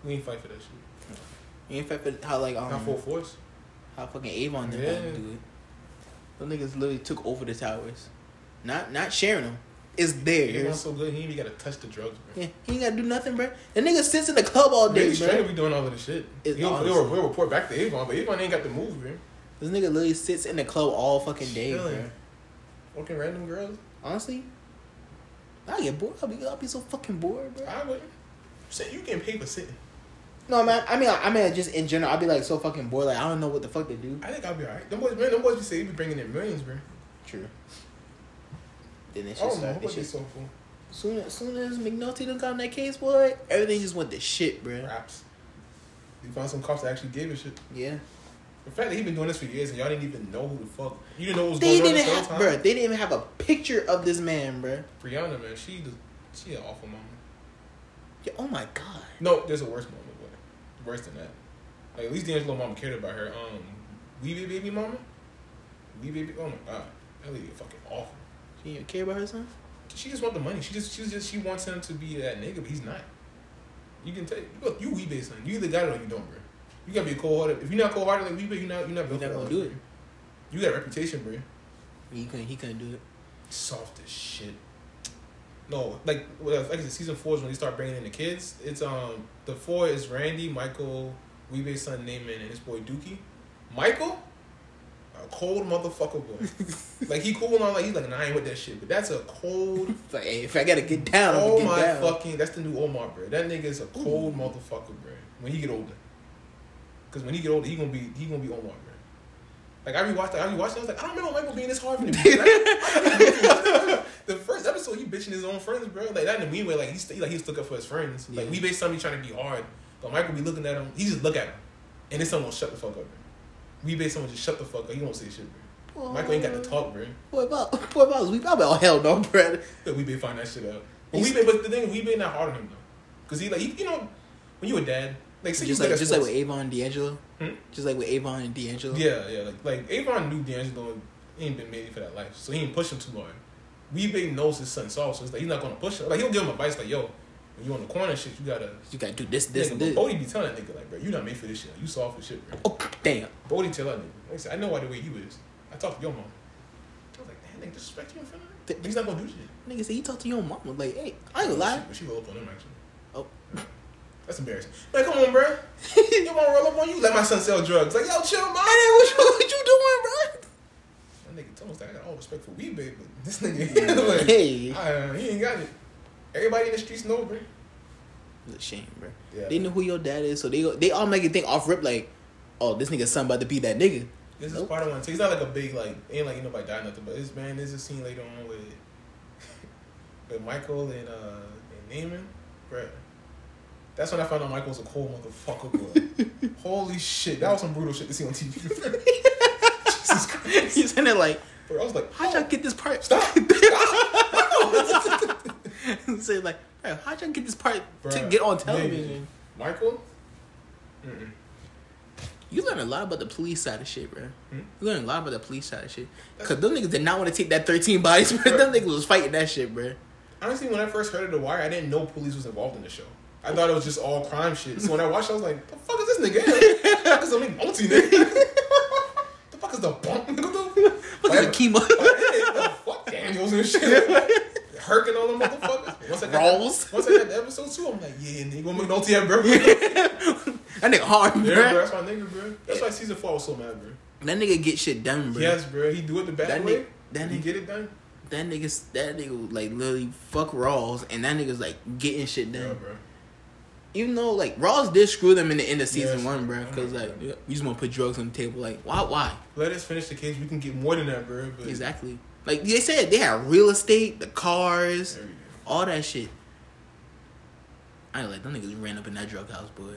we ain't fight for that shit. you ain't fight for how like, um, Not full force. how fucking Avon did Yeah. that do it. Them niggas literally took over the towers. Not not sharing them. It's He theirs. not so good. He ain't even got to touch the drugs, bro. Yeah, he ain't gotta do nothing, bro. The nigga sits in the club all day, straight bro. to be doing all of the shit. It's He'll, honest. he'll, he'll report back to Avon, but Avon ain't got the move, man. This nigga literally sits in the club all fucking day, bro. Chilling. Fucking random girls. Honestly, I get bored. I'll be, I'll be so fucking bored, bro. I wouldn't. Say you getting paid for sitting. No, man. I mean, I mean, just in general, I'd be like so fucking bored. Like I don't know what the fuck to do. I think I'll be alright. Them boys, man, them boys be say they be bringing in millions, bro. True. Then it's I just, don't know. just so soon as soon as McNulty done got in that case, boy, everything just went to shit, bro. Raps. You found some cops that actually gave a shit. Yeah. The fact that he been doing this for years and y'all didn't even know who the fuck. You didn't know what was They going on didn't this have, whole bro. They didn't even have a picture of this man, bro. Brianna, man, she the, she an awful mama. Yeah, oh my god. No, there's a worse mama, but worse than that. Like at least D'Angelo mom cared about her. Um, Wee-Bey baby mama. Wee-Bey baby. Oh my god, that lady fucking awful. She didn't care about her son. She just want the money. She just, she's just, she wants him to be that nigga, but he's not. You can tell. Look, you Wee-Bey son. You either got it or you don't, bro. You gotta be cold hearted. If you're not cold hearted like Wee-Bey, you're not, you're not You're not gonna do it. You got a reputation, bro. He couldn't. He couldn't do it. soft as shit. No, like like I said, season four is when they start bringing in the kids. It's um the four is Randy, Michael, Wee-Bey's son Namond, and his boy Dukie. Michael, a cold motherfucker boy. like he cool on like he's like nah, I ain't with that shit, but that's a cold. Like, hey, if I gotta get down, oh get my down. fucking, that's the new Omar, bro. That nigga is a cold motherfucker, bro. When he get older, because when he get older, he gonna be he gonna be Omar, bro. Like I rewatched, I rewatched. it, I was like, I don't remember Michael being this hard for me. the first episode, he bitching his own friends, bro. Like that in the mean way, like he's like he stuck up for his friends. Like Yeah. we based on me trying to be hard, but Michael be looking at him. He just look at him, and this son gonna shut the fuck up, bro. We based someone just shut the fuck up. He won't say shit, bro. Michael ain't got to talk, bro. What about what about we about oh hell no, bro. That we find that shit out. But we but the thing we we not hard on him though, because he like he, you know when you a dad, like say Just like just like with Avon and D'Angelo. Hmm? Just like with Avon and D'Angelo. Yeah, yeah. Like like Avon knew D'Angelo ain't been made for that life, so he ain't push him too hard. Wee-Bey knows his son soft, so it's like he's not gonna push him. Like he'll give him advice like, "Yo, when you on the corner shit, you gotta." You gotta do this, this, nigga, and this. Bodie be telling that nigga like, "Bro, you not made for this shit. Like, you soft as shit, bro." Oh damn. Bodie tell that nigga. Like I said, I know why the way you is. I talked to your mom. I was like, "Damn, nigga, disrespect you in front of her." He's not gonna do shit. Nigga say he talked to your mama. Like, hey, I ain't gonna lie. But she roll up on him actually. Oh. That's embarrassing. Like, come on, bro. your mom roll up on you. Let my son sell drugs. Like, yo, chill, mom. Hey, what you, what you doing, bro? That nigga told us that I got all respect for weed, babe, but this nigga, like, Hey. uh, he ain't got it. Everybody in the streets know, bro. It's a shame, bro. Yeah. They know who your dad is, so they they all make you think off rip like, oh, this nigga's son about to be that nigga. This is part of one. So he's not like a big like ain't like ain't nobody died nothing, but this man there's a scene later on with with Michael and uh and Namond, bro. That's when I found out Michael was a cold motherfucker, bro. Holy shit, that was some brutal shit to see on TV. Jesus Christ, He's in it like, bro. I was like, how'd y'all get this part? Stop. Say like, bro, how'd y'all get this part to get on nigga. television? Michael? Mm-mm. You learn a lot about the police side of shit, bro. Hmm? You learn a lot about the police side of shit. Cause them niggas did not want to take that thirteen bodies, bro. Them niggas was fighting that shit, bro. Honestly, when I first heard of The Wire, I didn't know police was involved in the show. I thought it was just all crime shit. So when I watched, I was like, "The fuck is this nigga? The fuck is the multi nigga? the fuck is the Bunk? What the Look at the Kima. the fuck Daniels and shit? Herking on them motherfuckers. Once I got Rawls. That, once I got the episode two, I'm like, yeah, nigga, make an OTF, bro. That nigga hard, bro. Yeah, bro, that's my nigga, bro. That's why season four was so mad, bro. That nigga get shit done, bro. Yes, bro. He do it the bad That way. nigga- that he nigga- get it done. That nigga's that nigga like literally fuck Rawls, and that nigga's like getting shit done. Yeah, bro. Even though like Rawls did screw them in the end of season Yes. one, bro, because like you just want to put drugs on the table. Like why? Why? Let us finish the case. We can get more than that, bro. But Exactly. Like they said, they had real estate, the cars, all that shit. I ain't like them niggas ran up in that drug house, boy. Wow.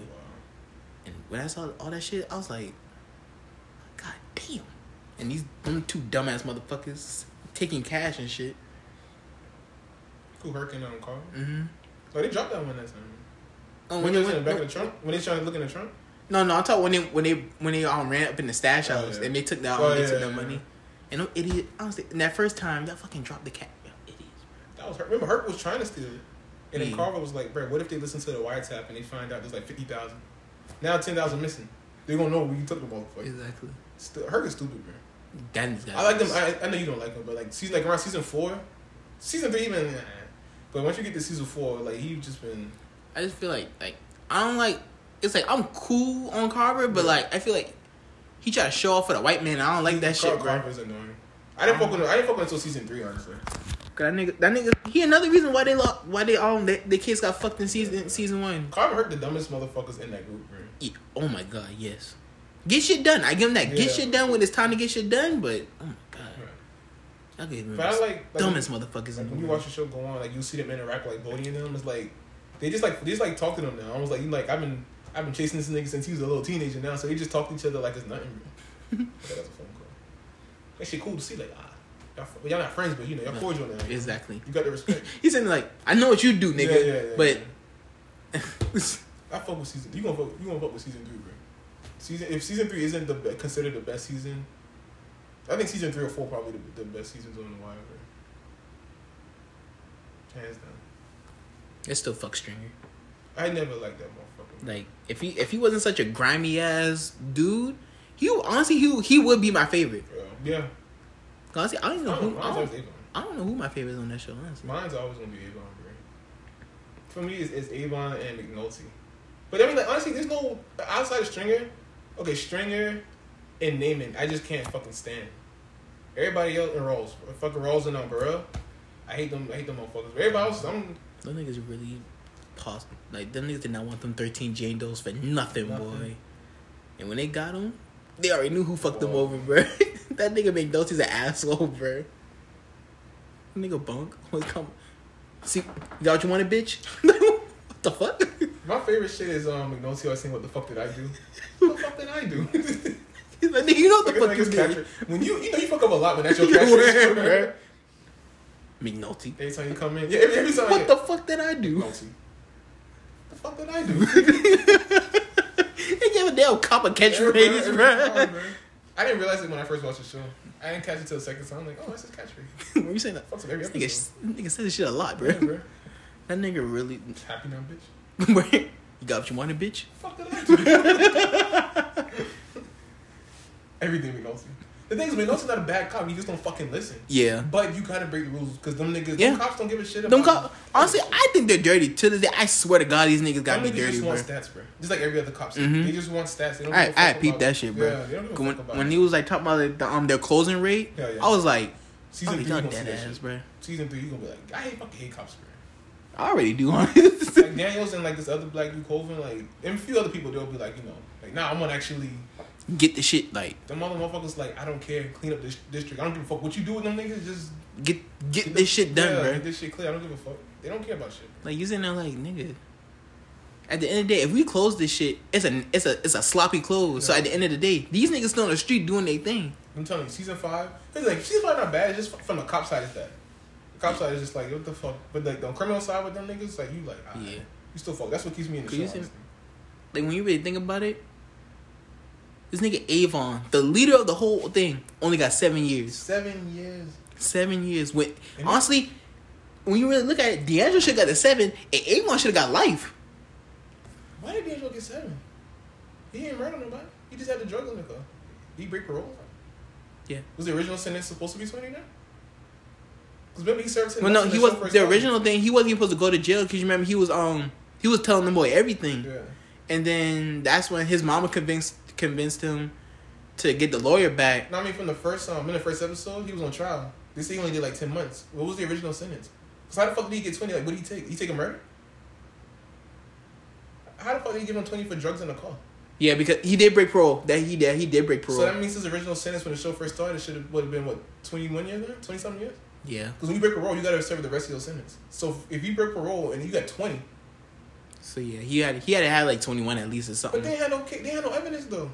And when I saw all that shit, I was like, God damn. And these them two dumbass motherfuckers taking cash and shit. Who Herking on car? Mm-hmm. Oh, they dropped that one that time. Oh, when when they they was in the back of the trunk? When they trying to look in the trunk? no, no, I'm talking when they when they when they um ran up in the stash Oh, house yeah. and they took that Oh, they yeah, took yeah, yeah. money. And them idiot, honestly, in that first time, y'all fucking dropped the cat. Y'all idiots. That was Herc. Remember, Herc was trying to steal it. And then Yeah. Carver was like, bro, what if they listen to the wiretap and they find out there's like 50,000? Now 10,000 missing. They're going to know where you took the motherfucker. Exactly. Still, Herc is stupid, bro. That is I like them. I, I know you don't like him, but like season like around season four, season three even. But once you get to season four, like he's just been. I just feel like like I don't like. It's like I'm cool on Carver, but like I feel like he try to show off for the white man. I don't like that Car- shit, bro. Annoying. I didn't fuck with him. I didn't fuck with him until season three, honestly. Cause that nigga, that nigga, he another reason why they lost, why they um, they, the kids got fucked in season season one. Carver hurt the dumbest motherfuckers in that group, bro. Yeah, oh my god, yes. Get shit done. I give him that. Yeah. Get shit done when it's time to get shit done. But oh my god, Right. I give him But I the like, like dumbest motherfuckers Like in the when you watch the show go on, like you see them interact like Bodie and them. It's like they just like they just like talk to them now. I was like, you like I've been I've been chasing this nigga since he was a little teenager now, so they just talk to each other like it's nothing. Bro. okay, that's a phone call. That shit cool to see. Like ah, y'all, fr- y'all not friends, but you know y'all No, cordial now. Exactly. You got the respect. He said like, I know what you do, nigga. Yeah, yeah, yeah, but I fuck with season. You gonna fuck, you gonna fuck with season three, bro? Season if season three isn't the be- considered the best season, I think season three or four probably the, the best seasons on the wire. Hands down. It's still fuck Stringer. I never liked that motherfucker. Like if he if he wasn't such a grimy ass dude, he honestly he he would be my favorite. Yeah. yeah. Honestly, I don't know I don't who. I don't, Avon. I don't know who my favorite is on that show. Honestly, Mine's always gonna be Avon, bro. For me, it's, it's Avon and McNulty. But I mean, like honestly, there's no outside of Stringer. Okay, Stringer and Namond, I just can't fucking stand. Everybody else and Rawls, fucking Rawls and Umbrella. I hate them. I hate them motherfuckers. But everybody else, I'm those niggas really pos like them niggas did not want them thirteen Jane Does for nothing, Nothing. boy. And when they got them, they already knew who fucked them over, bro. that nigga McNulty's an asshole, bro. Nigga bunk was come. See, you got what you wanted, bitch. what the fuck? my favorite shit is um McNulty always saying, "What the fuck did I do? what the fuck did I do?" Like, nigga, you know what the fuck you did. When you you know you fuck up a lot when that's your You catchphrase. McNulty. Every time you come in, yeah, every, every time. What the fuck did I do? McNulty. Fuck did I do? They gave a damn cop a catchphrase, bro. I didn't realize it when I first watched the show. I didn't catch it till the second time. I'm like, oh, that's his catchphrase. What you saying that? Fucks every This nigga, nigga said this shit a lot, bro. Yeah, bro. That nigga really. Happy now, bitch. Bro, you got what you wanted, bitch. Fuck did I do? Everything McNulty. The thing is, McNulty's not a bad cop. He just don't fucking listen. Yeah. But you gotta break the rules because them niggas, Yeah. them cops don't give a shit about. Them cop, honestly, I think they're dirty. To this day, I swear to God, these niggas Them got me niggas dirty, just bro. want stats, bro. Just like every other cop. Mhm. They just want stats. They don't I I peeped that shit, bro. Yeah, when when he was like talking about like, the, um their closing rate, Yeah, yeah. I was like, Season oh, three, gonna dead ass, bro. Season three, you gonna be like, I hate fucking hate cops, bro. I already do, honest. like Daniels and like this other black dude Colvin, like and a few other people, they'll be like, you know, like, nah, I'm gonna actually. Get the shit like Them other motherfuckers, like, I don't care, clean up this district. I don't give a fuck what you do with them niggas. Just get get this shit done, yeah, bro. Get this shit clear. I don't give a fuck. They don't care about shit. Like you sitting there like nigga. At the end of the day, if we close this shit, it's a it's a it's a sloppy close. So at the end of the day, these niggas still on the street doing their thing. I'm telling you, season five. It's like season five not bad. It's just from the cop side is that. The cop side is just like what the fuck. But like the criminal side with them niggas, like you like, ah, Yeah. you still fuck. That's what keeps me in the show. Like when you really think about it, this nigga Avon, the leader of the whole thing, only got seven years. Seven years. Seven years. When And honestly, when you really look at it, D'Angelo should have got the seven, and Avon should have got life. Why did D'Angelo get seven? He ain't murder nobody. He just had the drugs in the car. He break parole? Yeah. Was the original sentence supposed to be twenty now? Because remember he served. Well, no, he was the started. original thing. He wasn't even supposed to go to jail because you remember he was um he was telling the boy everything. Yeah. And then that's when his mama convinced convinced him to get the lawyer back. No, I mean from the first um in the first episode he was on trial. They say he only did like ten months. What was the original sentence? Because how the fuck did he get twenty? Like what did he take? He take a murder? How the fuck did he give him twenty for drugs in the car? Yeah, because he did break parole. That he did. He did break parole. So that means his original sentence when the show first started should have would have been what twenty one years twenty something years. yeah. Because when you break parole, you gotta serve the rest of your sentence. So if you break parole and you got twenty, So yeah, he had he had to have like twenty one at least or something. but they had no they had no evidence though.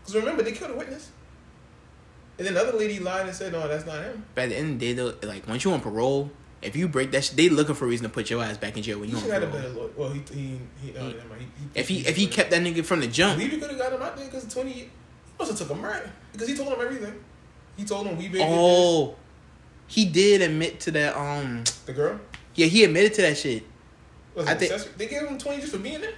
Because remember they killed a witness, and then the other lady lied and said no, that's not him. But at the end of the day, though, like once you on parole, if you break that, shit, they looking for a reason to put your ass back in jail when you on should have had a parole. better lawyer. Well, he he he. Oh, He-. He, If he if he kept that nigga from the jump, he could have got him out there because twenty. He must have took him right because he told him everything. He told him we big. oh, he did admit to that. Um, the girl. yeah, he admitted to that shit. Was I think- accessory? they gave him twenty just for being there,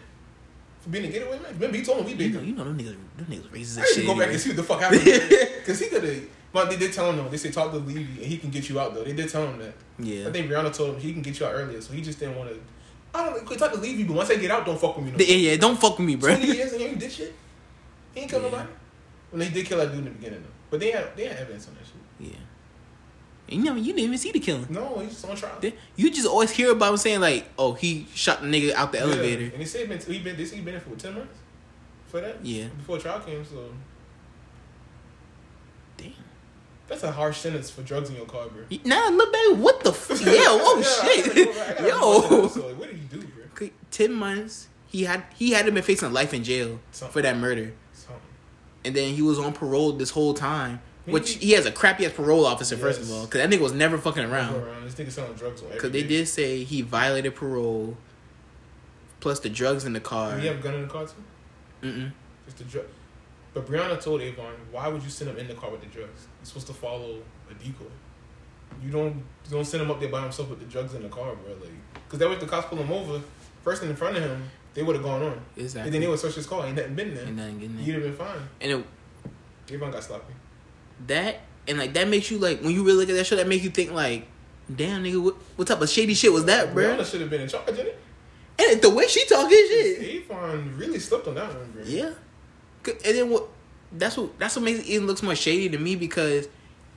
for being a getaway man. Remember he told him we You big. know, you know them niggas, them niggas racist I need shit. to go back and see what the fuck happened. Because he could have. But they did tell him though. They said talk to Levy and he can get you out though. They did tell him that. Yeah, I think Brianna told him he can get you out earlier, so he just didn't want to. I don't know. Could talk to Levy, but once I get out, don't fuck with me. No. yeah, yeah. Don't fuck with me, bro. Twenty years and you did shit. He ain't kill Yeah. nobody. Well, they did kill that dude in the beginning though. But they had they had evidence on that shit. Yeah. You know, you didn't even see the killing. No, he's just on trial. You just always hear about him saying like, "Oh, he shot the nigga out the Yeah. elevator." And they say he been he been they say he been in for what, ten months for that. Yeah. Before trial came, so Damn. that's a harsh sentence for drugs in your car, bro. Now look back, what the fuck? Yeah, oh Yeah, shit, gotta go back. I gotta watch that yo. episode. Like, what did he do, bro? Ten months. He had he had him been facing life in jail Something. for that murder, Something. and then he was on parole this whole time. Which he has a crappy ass parole officer first of all, because that nigga was never fucking around. around. This selling drugs Because they did say he violated parole, plus the drugs in the car. Did he have a gun in the car too? Mm-mm. Just the drug. But Brianna told Avon, why would you send him in the car with the drugs? You're supposed to follow a decoy. You don't you don't send him up there by himself with the drugs in the car, bro. Like, because that was the cops pull him over, first thing in front of him, they would have gone on. Exactly. And then they would search his car. Ain't nothing been there. Ain't nothing getting there. You'd have been fine. And it, Avon got sloppy. That and like that makes you like when you really look at that show, that makes you think like, damn nigga, what, what type of shady shit was that, bro? Brianna should have been in charge of it. And the way she talking shit, Avon really slipped on that one, bro. yeah. And then what? That's what that's what makes it even looks more shady to me because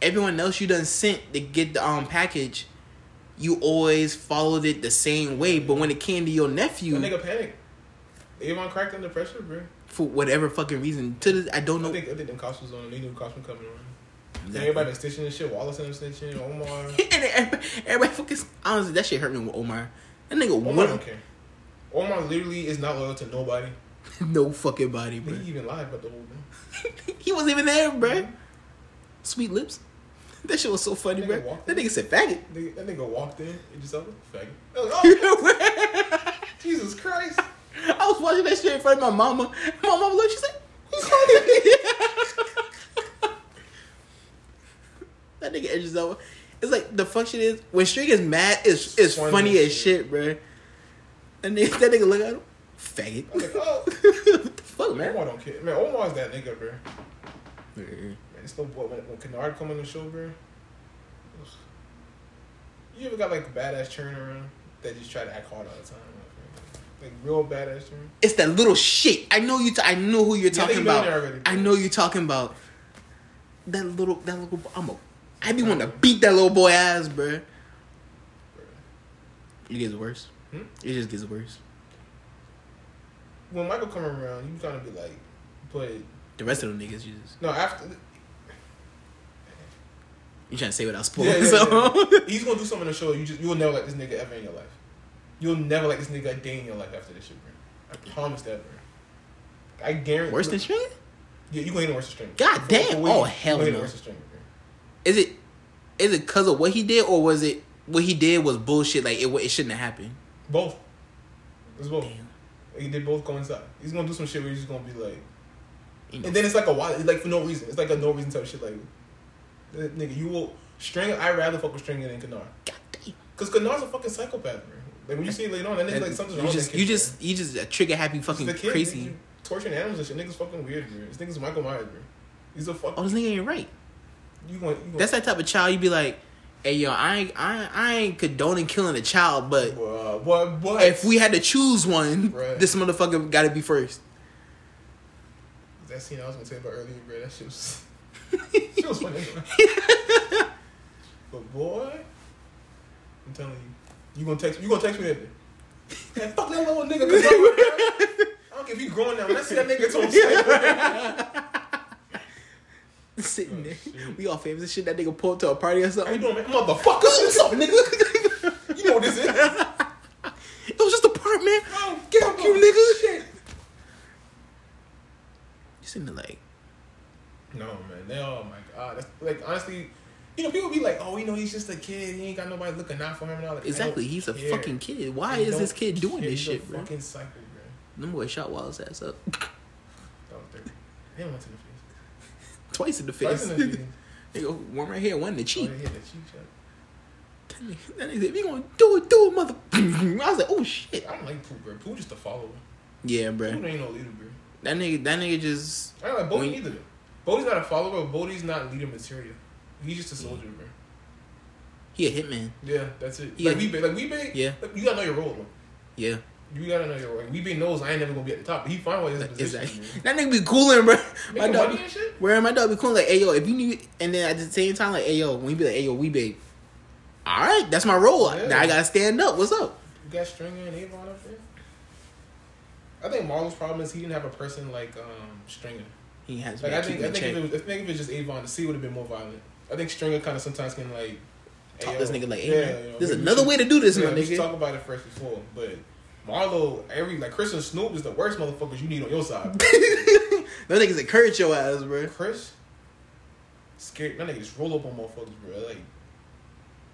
everyone else you done sent to get the um package, you always followed it the same way. But when it came to your nephew, That nigga panicked. Avon cracked under pressure, bro. For whatever fucking reason, to this I don't know. I think I think them cops was on. They knew were coming on. And Exactly. everybody been stitching and shit. Wallace and stitching. Omar. and everybody, everybody fucking honestly, that shit hurt me with Omar. That nigga Omar don't care. Omar literally is not loyal to nobody. no fucking body, bro. He even lied about the whole thing. he wasn't even there, bro. Mm-hmm. Sweet lips. That shit was so funny, bro. That nigga said faggot. That nigga walked in and just said, faggot. Like, oh, Jesus Christ. I was watching that shit in front of my mama. My mama looked, she said, Who's calling That nigga edges over. It's like the function is when String is mad, it's it's Funny funny, as as shit, bro. And that nigga look at him, faggot. Like, oh. what the fuck, man? Omar don't care. Man, Omar's that nigga, bro. Man, Man, it's no boy. When, when Kenard come on the show, bro. You ever got like a badass churn around that just try to act hard all the time? Like real badass? It's that little shit. I know you. T- I know who you're Yeah, talking about. already. I know you're talking about. That little, that little. I'm a. I be wanting to beat that little boy ass, bro. It gets worse. Hmm? It just gets worse. When Michael come around, you kind of be like, but The rest of them niggas, you just no, after you trying to say without spoiling. Yeah, yeah, so yeah. he's gonna do something to show. You just you'll never like this nigga ever in your life. You'll never like this nigga a day in your life after this shit, bro. I promise that, bro. I guarantee. worse than String? yeah, you him worse than string. God For- damn. for what Oh, hell you gonna hit him no. worse than string, bro. Is it? Is it because of what he did, or was it what he did was bullshit? Like it, it shouldn't have happened. Both. It's both. Damn. He did both coincide. He's gonna do some shit where he's just gonna be like, You know, and then it's like a wild, like for no reason. It's like a no reason type of shit. Like, nigga, you will Stringer. I rather fuck with Stringer than Kenard. God damn. Cause Kenard's a fucking psychopath, bro. Like when you see it later on, that nigga like something's wrong you with just, you just, you just a trigger happy fucking kid, crazy. torturing animals and shit. Niggas fucking weird, bro. This nigga's Michael Myers, bro. He's a fuck. Oh, this nigga ain't right. You going? You That's that type of child you be like, hey yo, I ain't, I, ain't- I ain't condoning killing a child, but Bruh, what? What? if we had to choose one, Right. this motherfucker got to be first. that scene I was gonna tell you about earlier, bro. That shit was. shit was funny. but boy, I'm telling you, you gonna text me you gonna text me day. Man, fuck that little nigga. Cause I don't care if he growing now. When I see that nigga, it's on set. Sitting oh, there, Oh, shit. we all famous and shit. That nigga pulled to a party or How you something. doing, man? Motherfucker, what's up, nigga? You know what this is? It was just a part, man. Oh, get Fuck up, you, nigga. Shit. You sitting there like, No, man. They, oh my god. That's, like honestly, you know, people be like, "Oh, you know, he's just a kid. He ain't got nobody looking out for him." And all that. Exactly, he's a care. fucking kid. Why I is this kid doing care. this He's a shit, bro? Fucking psycho, bro. Them boys shot Wallace ass up That was dirty. Hit him once in the face. twice in the Twice face. in the face. They go one right here, one in the cheek. they hit the cheek shot. That nigga, that nigga said, if you gonna do it, do it, mother. I was like, oh shit. I don't like Poot, bro. Poot just a follower. Yeah, bro. Poot ain't no leader, bro. That nigga, that nigga just. I don't like Bodie either. Bodie's not a follower. But Bodie's not leader material. He's just a soldier, bro. He a hitman. Yeah, that's it. Yeah. Like we, like we, big. Yeah. You gotta know your role. Though. Yeah, You gotta know your role. We big knows I ain't never gonna be at the top. But he find what his position. exactly. That nigga be cooling, bro. My Making dog, shit. where my dog be cooling like, hey yo, if you need, and then at the same time like, hey yo, when you be like, hey yo, we big. All right, that's my role. Yeah. Now I gotta stand up. What's up? You got Stringer and Avon up there. I think Marlon's problem is he didn't have a person like um, Stringer. He has Like I think, I think if was, I think if it was just Avon, the C would have been more violent. I think Stringer kind of sometimes can like Talk hey, this nigga like, hey yeah, man, you know, there's another should- way to do this, yeah, my nigga. talk about it first before, but Marlo, every like Chris and Snoop is the worst motherfuckers you need on your side. Those niggas encourage your ass, bro. Chris, scared. That nigga just roll up on motherfuckers, bro. Like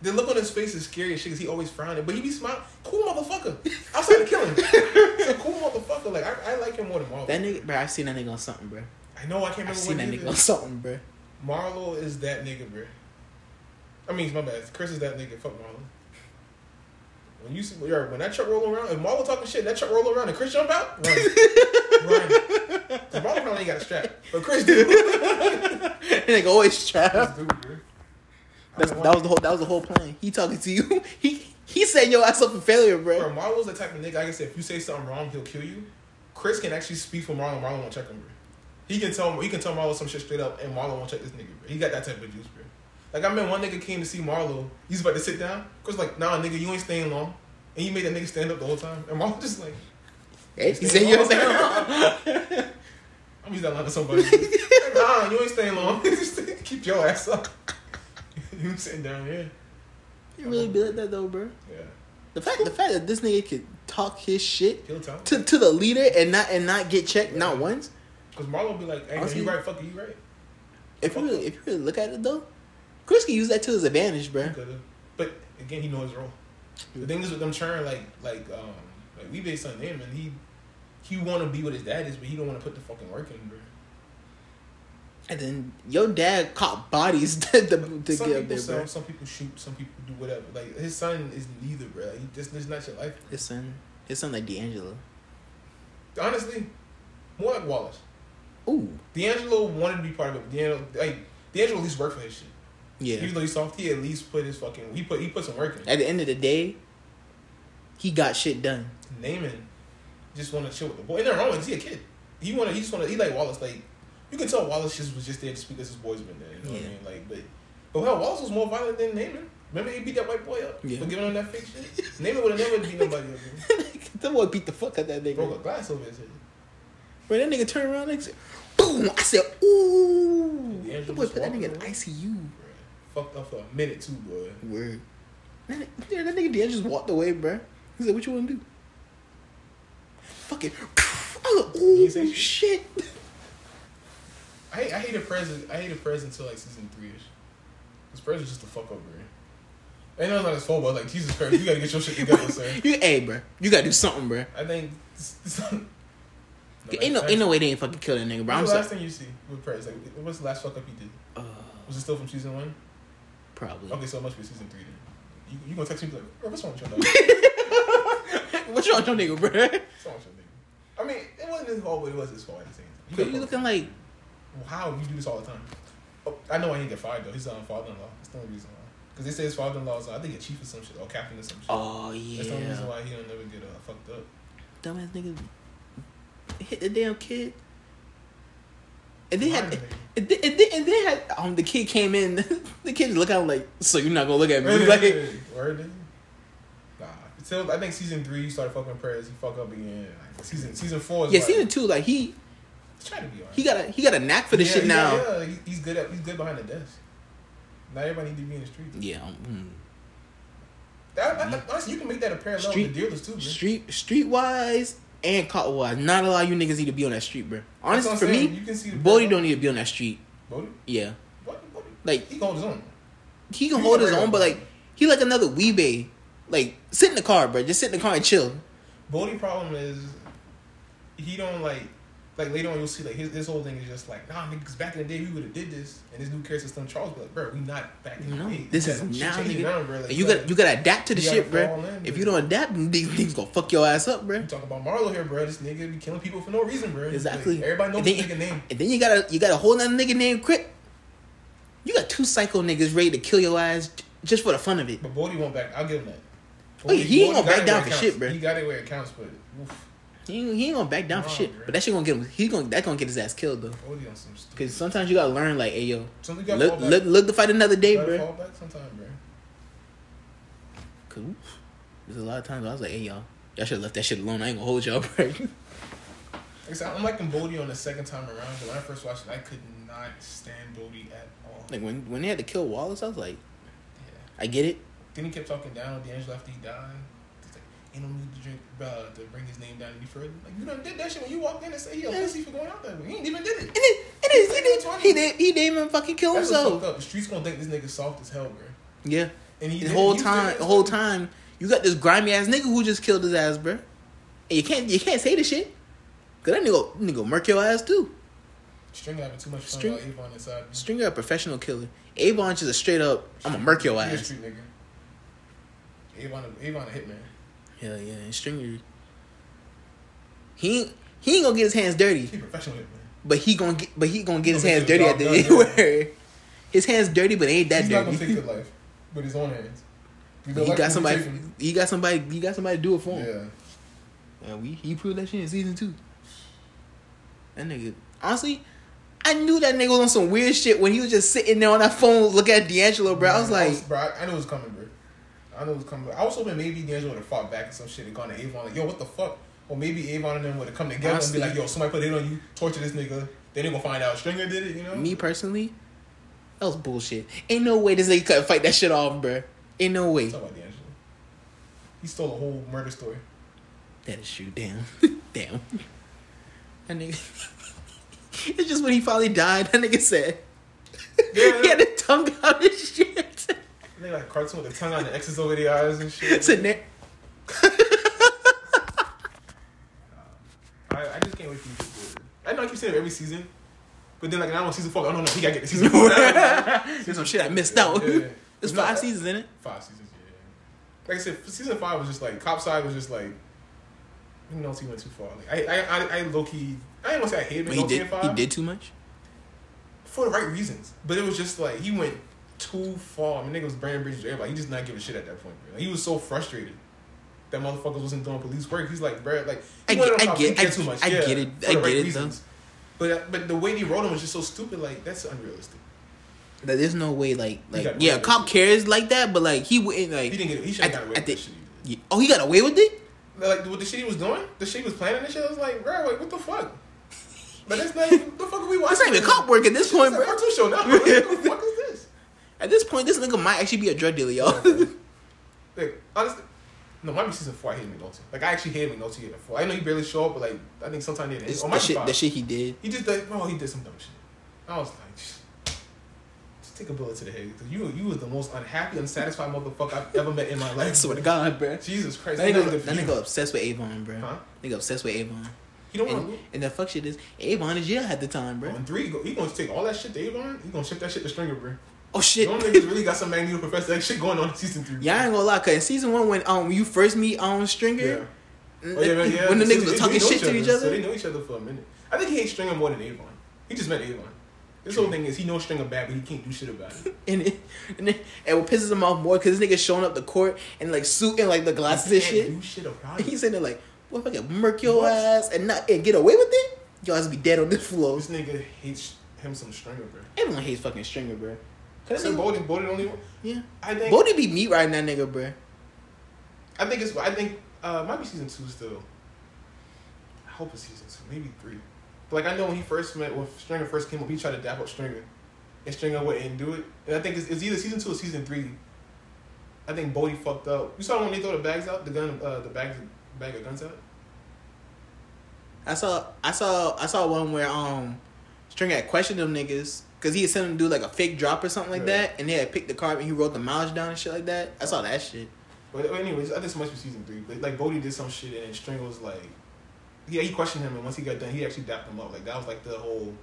The look on his face is scary as shit. 'cause he always frowning, but he be smiling. Cool motherfucker. Outside to kill him. He's a cool motherfucker. Like I, I like him more than Marlo. That nigga, bro. I seen that nigga on something, bro. I know I can't I remember seen that nigga on something, bro. Marlo is that nigga, bro. I mean, it's my bad. Chris is that nigga. Fuck Marlo. When you see, when that truck roll around, if Marlo talking shit, that truck roll around and Chris jump out, run, run. 'Cause Marlo probably ain't got a strap, but Chris do. nigga always do. That's, that was the whole. That was the whole plan. He talking to you. He he setting your ass up for failure, Bro, bro. Marlo's the type of nigga. Like I said, if you say something wrong, he'll kill you. Chris can actually speak for Marlo. Marlo won't check him, bro. He can tell he can tell Marlo some shit straight up, and Marlo won't check this nigga, bro. He got that type of juice, bro. Like I remember one nigga came to see Marlo. He's about to sit down. Chris like, nah, nigga, you ain't staying long. And he made that nigga stand up the whole time. And Marlo just like, Hey, he said you long. I'm using that line to somebody. nah, you ain't staying long. Keep your ass up. you sitting down here. You really be like that though, bro. Yeah. The fact, the fact that this nigga could talk his shit Kill time. to to the leader and not and not get checked not once. Because Marlo be like, hey, man, you right, fuck it, you right. If you really, if you really look at it though, Chris can use that to his advantage, bro. But again, he knows his role. The thing is with them churn, like like um like we based on him, and he he want to be what his dad is, but he don't want to put the fucking work in, bro. And then your dad caught bodies to, to, some get up people there, sell, bro. some people shoot, some people do whatever. Like his son is neither, bro. Like, he just this not your life. His son, his son like D'Angelo. Honestly, more like Wallace. Ooh, D'Angelo wanted to be part of it. D'Angelo, like D'Angelo at least worked for his shit. yeah. Even though he's soft, he at least put his fucking he put he put some work in. At the end of the day, he got shit done. Namond just want to chill with the boy. And they're wrong. He a kid? He want to. He just want to. He like Wallace. Like you can tell Wallace just was just there just because his boy's been there. You know what I mean? Like, but but hell, Wallace was more violent than Namond. Remember he beat that white boy up Yeah. for giving him that fake shit. Namond would have never beat nobody up. that boy beat the fuck out that nigga. Broke a glass over his head. Bro, that nigga turned around and said, boom. I said, ooh. The, that boy put that nigga in. ICU. Bruh. Fucked up for a minute too, boy. Word. That, yeah, that nigga just walked away, bro. He said, "What you want to do?" Fucking. I was like, "Ooh, say shit." I hate, I hated Prez. I hated present until like season three ish. Prez was just a fuck up, bro. I know it's not his fault, but like Jesus Christ, you gotta get your shit together, sir. You, hey, bro, you gotta do something, bro. I think. This, this, no, ain't no, ain't no way they ain't fucking kill that nigga, bro. I'm What's the last sorry. thing you see with Prez? Like, what's the last fuck up he did? Uh, Was it still from season one? probably. Okay, so it must be season three then. You, you gonna text me like, bro, what's wrong with your dog? What you on your nigga, bro? What's wrong with your nigga? I mean, it wasn't his fault, but it was his fault at the same time. You, gotta you looking like Well, how you do this all the time? Oh, I know I didn't get fired though. He's on father-in-law. That's the only reason why. Because they say his father-in-law is, I think, a chief or some shit, or captain or some shit. oh yeah. That's the only reason why he don't never get uh, fucked up. dumbass nigga hit the damn kid. And then had and then, and then, and then had um the kid came in. the kid look at him like, so you're not gonna look at me like. Word, nigga? Nah. Until I think season three, he started fucking prayers. He fuck up again. Like, season season four is Yeah, like, season two, like he He's trying to be he got a he got a knack for this Yeah, shit he- now. Yeah, he- he's good at he's good behind the desk. Not everybody need to be in the street. Yeah, um, That, that, that- honestly, you can make that a parallel Street- the dealers too, mm. man. street streetwise and wise, not a lot of you niggas need to be on that street, bro. Honestly, for saying. me, you can see the Bodie don't need to be on that street. Bodie? Yeah? Bodie? like He can hold his own. he can He's hold his own, but like he like another Wee-Bey. Like sit in the car, bro. Just sit in the car and chill. Bodie problem is he don't like like later on you'll see like his this whole thing is just like nah niggas back in the day we would have did this and this new character system Charles be like bro we not back in the day this is now, changing nigga. now, bro. Like, And you got you gotta adapt to the shit, bro. in, If bro. you don't adapt, these niggas gonna fuck your ass up, bro. You talk about Marlo here, bro. This nigga be killing people for no reason, bro. Exactly. Like, everybody knows this nigga name. And then you got a you got a whole nother nigga named Crit. You got two psycho niggas ready to kill your ass just for the fun of it. But Bodie won't back. I'll give him that. Oh, yeah, he ain't gonna back down for shit, bro. He got it where it counts, but oof, He ain't, he ain't gonna back down for Nah, shit. bro. But that shit gonna get him. He gonna that gonna get his ass killed though. Bodie on some stupid. Cause sometimes you gotta learn like, hey yo, look look look to fight another day, bro. fall back sometime, bro. Cause oof, there's a lot of times I was like, hey y'all, y'all should have left that shit alone. I ain't gonna hold y'all, bro. Like I said, I'm liking Bodie on the second time around, but when I first watched it, I could not stand Bodie at all. like when when they had to kill Wallace, I was like, yeah. I get it. Then he kept talking down on D'Angelo after he died. Ain't no need to drink, uh, to bring his name down any further. Like, you done did that shit when you walked in and said he a pussy for going out that way. He ain't even did it. And and then, He's he, did, he did he didn't even fucking kill That's what's fucked himself. up. The streets gonna think this nigga soft as hell, bro. Yeah, And he the did- whole he time, the whole time, you got this grimy ass nigga who just killed his ass, bro. And you can't, you can't say the shit. Cause that nigga, nigga murk your ass too. Stringer having too much fun String- about Avon inside. Stringer a professional killer. Avon just a straight up, I'm gonna murk your He a ass. street nigga. Avon, a, Avon a hitman. Hell yeah, and Stringer. He ain't- he ain't gonna get his hands dirty, He professional hitman. but he gonna get, but he gonna get his hands the dirty at the end. His hands dirty, but ain't that He's not gonna dirty. take good life with his own hands. You He got somebody. He got somebody. He got somebody to do it for him. Yeah. Yeah, we he proved that shit in season two. That nigga, honestly, I knew that nigga was on some weird shit when he was just sitting there on that phone looking at D'Angelo, bro. I was like, bro, I, I knew it was coming, bro. I knew it was coming. I was hoping maybe D'Angelo would have fought back and some shit and gone to Avon like, yo, what the fuck? Or maybe Avon and them would have come together Honestly- and be like, yo, somebody put it on you, torture this nigga. Then they gonna find out Stringer did it, you know? me personally, that was bullshit. Ain't no way this nigga could fight that shit off, bro. Ain't no way. Talk about D'Angelo. He stole a whole murder story. That is true. Damn, damn. That nigga. it's just when he finally died. That nigga said Yeah. he had the tongue out and shit. They like a cartoon with the tongue on the X's over the eyes and shit. So na- I, I just can't wait for you to it. I know I keep saying it every season, but then like now on season four, I don't oh, know. He gotta get the season four. There's some shit I missed out. Yeah, yeah. There's No, five seasons in it. Five seasons, yeah. Like I said, season five was just like cop side was just like, you know, he went too far. Like I, I, I, I low key. I ain't gonna say I hated him he did. five He did too much. for the right reasons, but it was just like he went too far. I mean, nigga was burning bridges. Everybody, he just not giving shit at that point. Bro. Like, he was so frustrated. That motherfuckers wasn't doing police work. He's like, bro, like I he one of get- I get- I- too much. I yeah, get it. I get it, reasons. But uh, but the way he wrote him was just so stupid. Like that's unrealistic. Like, there's no way. Like, like yeah, cop cares like that, but like he wouldn't like. He didn't get. He should have got away with the shit he yeah. Oh, he got away with it. Like with the shit he was doing, the shit he was planning and shit. I was like, bro, like what the fuck? But that's not even the fuck are we watching. That's not even cop work at this point, bro. cartoon show now. What the fuck is this? At this point, this nigga might actually be a drug dealer, y'all. Like honestly, no, might be season four. I hate McNulty. Like I actually hated McNulty in four. I know he barely show up, but like I think sometime they It's oh, the might shit, five. the shit he did. He just did. Oh, he did some dumb shit. I was like, just, just take a bullet to the head. 'Cause you, you was the most unhappy, unsatisfied motherfucker I've ever met in my I life. swear to God, bro. Jesus Christ, That nigga, that nigga obsessed with Avon, bro. Huh? Nigga obsessed with Avon. He don't want And, to. and the fuck shit is Avon is jail at the time, bro. On three, he he gonna take all that shit to Avon. He gonna ship that shit to Stringer, bro. Oh shit. Them niggas really got some Magneto Professor X shit going on in season three. Yeah, I ain't gonna lie, cause in season one when um when you first meet um Stringer, Yeah. Oh, yeah, man, yeah. when the niggas they talking shit to each other, So other, they know each other for a minute. I think he hates Stringer more than Avon. He just met Avon. This whole thing is he knows Stringer bad, but he can't do shit about it. and it, and, it, and what pisses him off more, cause this nigga showing up the court and like suit and like the glasses and shit. do shit about it. he's sitting there like, what if I can murk your What? ass and not and get away with it? Your ass be dead on this floor. This nigga hates him some Stringer, bro. Everyone hates fucking Stringer, bro. Cause Except Bodie, Bodie one. yeah, I think. Bodie be meat riding that nigga, bro. I think it's. I think uh, might be season two still. I hope it's season two, maybe three. But like I know when he first met, when Stringer first came up, he tried to dap up Stringer, and Stringer wouldn't do it. And I think it's, it's either season two or season three. I think Bodie fucked up. You saw when they throw the bags out, the gun, uh, the bags, bag of guns out. I saw, I saw, I saw one where um Stringer had questioned them niggas because he had sent to do like a fake drop or something like Yeah. that, and they had picked the card and he wrote the mileage down and shit like that. I saw that shit. But anyways, I think it must be season three. But like Bodie did some shit, and then Stringer was like, yeah, he questioned him, and once he got done, he actually dapped him up. Like that was like the whole.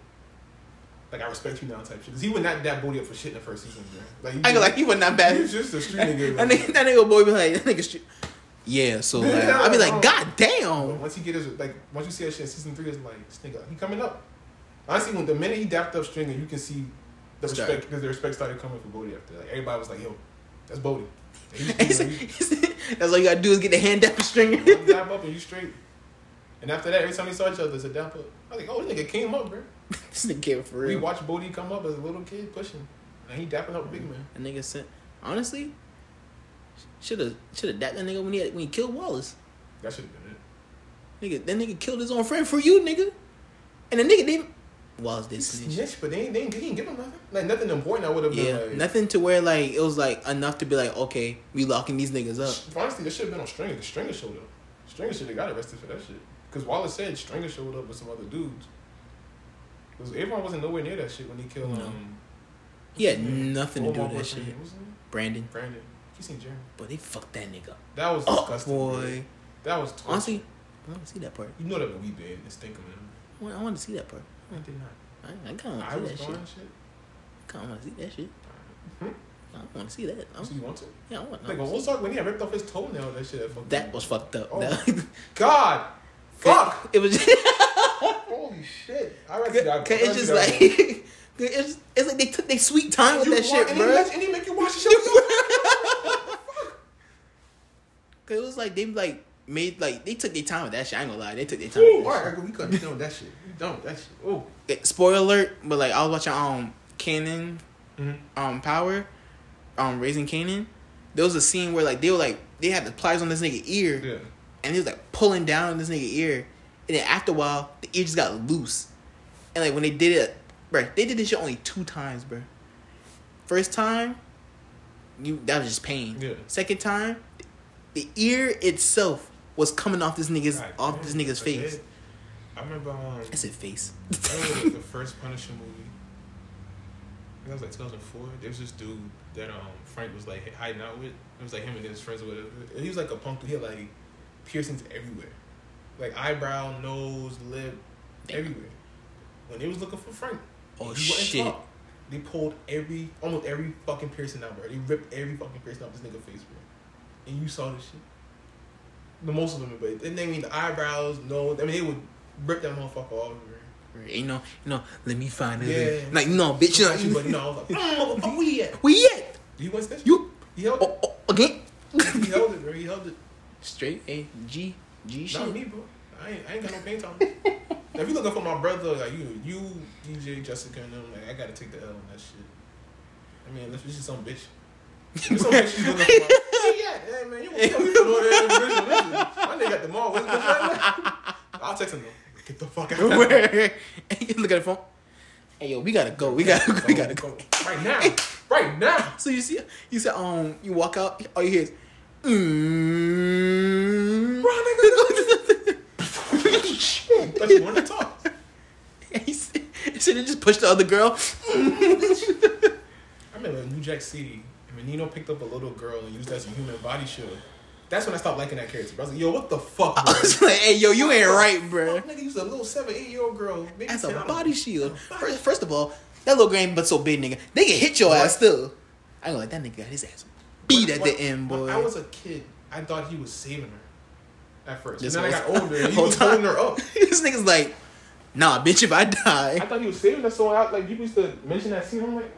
Like I respect you now type shit. Cause he would not dap Bodie up for shit in the first season, bro. Like he I go like he wasn't bad. He was just a street nigga. that like- nigga, that nigga boy be like, that nigga street. Yeah, so like, I'll be like, God But damn. once he get his like, once you see that shit in season three, it's like this nigga, he coming up. Honestly, when the minute he dapped up Stringer, you can see the respect because the respect started coming for Bodie after. Like everybody was like, "Yo, that's Bodie." And he He just, said- you he said, That's all you gotta do is get the hand down stringer. dap up and you straight. And after that, every time we saw each other, it's a dap up. I was like, "Oh, this nigga came up, bro." this nigga came for real. We watched Bodie come up as a little kid pushing, and he dapping up big man. That nigga said, honestly, should have should have dapped that nigga when he had, when he killed Wallace. That should have been it. Nigga, that nigga killed his own friend for you, nigga. And the nigga didn't. Wallace did He snitch. snitched, but they ain't, they ain't, he didn't give him nothing. Like nothing important. I would have Yeah, been like. nothing to where like it was like enough to be like, okay, we locking these niggas up. Honestly, that should have been on Stringer. The Stringer showed up. Stringer should have got arrested for that shit. Because Wallace said Stringer showed up with some other dudes. Because Avon wasn't nowhere near that shit when he killed No. um. He had what's his name? nothing to do with that shit. what's his name? Brandon. Brandon. You seen Jeremy? But they fucked that nigga. That was Oh disgusting. boy. bro. That was torture. Honestly, I want to see that part. you know that we been and stink of. I want, I want to see that part. I did not. I, I kind of want to see that going shit. shit. Kind of want to see that shit. Hmm? I want to see that. I So you want to? yeah, I want. Like, wanna we'll see- when he ripped off his toenail. That shit. That, That was fucked up. Oh. God. Fuck. It was. Holy shit. I that. It's just like it's, it's like they took their sweet time with that shit, and bro. He, and he make you watch the shit. Cause it was like they like made like they took their time with that shit. I ain't gonna lie, they took their time. Ooh, with that alright, we couldn't be done with that shit. With that shit. Oh. Spoiler alert, but like I was watching um Kanan Mm-hmm. um Power, um Raising Kanan. There was a scene where like they were like they had the pliers on this nigga ear, Yeah. and he was like pulling down on this nigga ear, and then after a while the ear just got loose, and like when they did it, bro, they did this shit only two times, bro. First time, you that was just pain. Yeah. Second time, the ear itself was coming off this nigga's God off this nigga's face. did. I remember um, I said face. I remember the first Punisher movie. I think that was like 2004. There was this dude that um Frank was like hiding out with. It was like him and his friends or whatever. And he was like a punk dude. He had like piercings everywhere, like eyebrow, nose, lip, Damn. everywhere. When they was looking for Frank, Oh, shit. They pulled every, almost every fucking piercing out, bro. They ripped every fucking piercing out this nigga face, bro. And you saw this shit. The most of them, but they mean the eyebrows, no. I mean, they would rip that motherfucker off, bro. You know, you know. Let me find it. Yeah. Like no, bitch. You know, but you know, I was like, mm, where he at? we yet He went snitch? you He held it. oh, oh, again. He held it, bro. He held it. Straight A G G Not shit. me, bro. I ain't, I ain't got no pain tolerance. now, if you looking for my brother, like you, you, DJ, Jessica, and them, like I gotta take the L on that shit. I mean, unless this is some bitch. If some bitch you looking for, my, yeah, hey man, you you know, you know that nigga. My nigga at the mall. What's the right I'll text him though. Get the fuck out. Where? Look at the phone. Hey yo, we gotta go. We gotta we gotta go. right now. Right now. So you see, you said um, you walk out, all you hear is, mm. Run, nigga. But you want to talk. And he said, he just pushed the other girl. I remember New Jack City, and when Nino picked up a little girl and used that as a human body shield. That's when I stopped liking that character. Bro. I was like, yo, what the fuck, bro? I was like, hey yo, you ain't right, bro. Fuck, nigga, you was a little seven, eight year old girl. Maybe As 10, I a body shield. First, first of all, that little girl ain't but so big, nigga. They can hit your Right. ass still. I ain't gonna that nigga got his ass beat at When- the end, when boy. I was a kid, I thought he was saving her at first. This and then I got older, and he was time. holding her up. this nigga's like, nah, bitch, if I die. I thought he was saving her, so I, like people used to mention that scene. I'm like,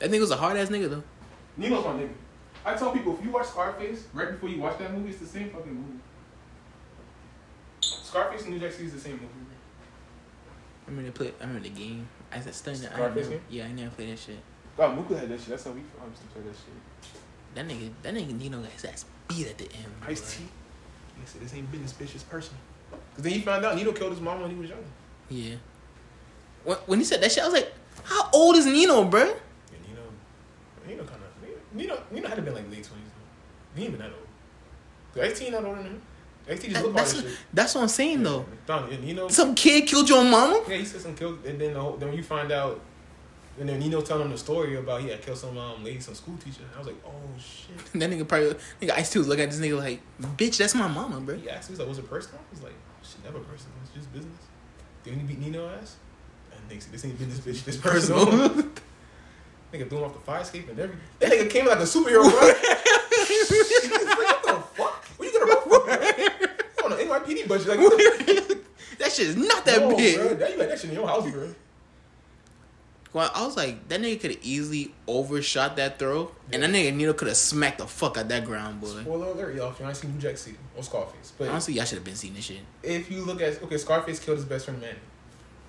That nigga was a hard ass nigga though. Nino's my nigga. I tell people if you watch Scarface right before you watch that movie, it's the same fucking movie. Scarface and New Jack City is the same movie. I remember they play. I remember the game. I said stunned. I Scarface never, game? yeah, I never played that shit. Oh, Mooka had that shit. That's how we I used to play that shit. That nigga, that nigga Nino got his ass beat at the end. Ice T. He said this ain't business, bitch. It's personal. Cause then he found out Nino killed his mom when he was young. Yeah. When, when he said that shit, I was like, how old is Nino, bro? Yeah, Nino. Nino of. Nino. Nino had to been like late twenties. He ain't been that old. Cause Ice T not older than him. Ice T just look That's, hard shit. that's what I'm saying though. Don, yeah, Nino. Some kid killed your mama. Yeah, he said some killed, and then the whole, then when you find out, and then Nino telling him the story about he had killed some um, lady, some school teacher. I was like, oh shit. That nigga probably, nigga Ice T was looking at this nigga like, bitch, that's my mama, bro. He asked me, he was like, was it personal? I was like, shit, never personal. It's just business. When you beat Nino ass, and nigga said, this ain't business, bitch. This personal. nigga threw him off the fire escape and everything. That nigga came like a superhero, bro. Like, what the fuck? Where you gonna run from, bro? On an NYPD budget, like, what the that shit is not that No, big. Bro, that you had that shit in your house, bro. Well, I was like, that nigga could have easily overshot that throw, and that nigga Nino could have smacked the fuck out that ground, boy. Spoiler alert, y'all. If you ain't seen New Jack City or Scarface, but Honestly, y'all should have been seeing this shit. if you look at okay, Scarface killed his best friend man.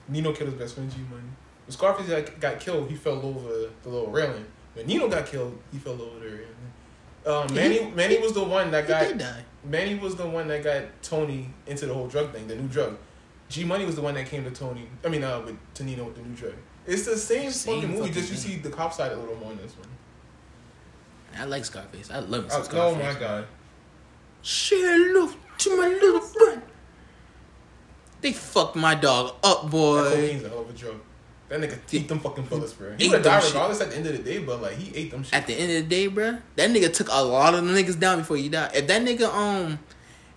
Nino killed his best friend G Money. When Scarface got, got killed, he fell over the little railing. When Nino got killed, he fell over the railing. Um, Manny Manny was the one that He got. Manny was the one that got Tony into the whole drug thing, the new drug. G Money was the one that came to Tony. I mean, uh, with to Nino with the new drug. It's the same, Same fucking movie, fucking just you see the cop side a little more in this one. I like Scarface. I love me some Oh, Scarface. oh my god. Share love to my little friend. They fucked my dog up, boy. That cocaine's a hell of a drug. That nigga ate them fucking bullets, bro. He would them died shit. regardless at the end of the day, but like he ate them shit. At the end of the day, bruh, that nigga took a lot of the niggas down before he died. If that nigga um,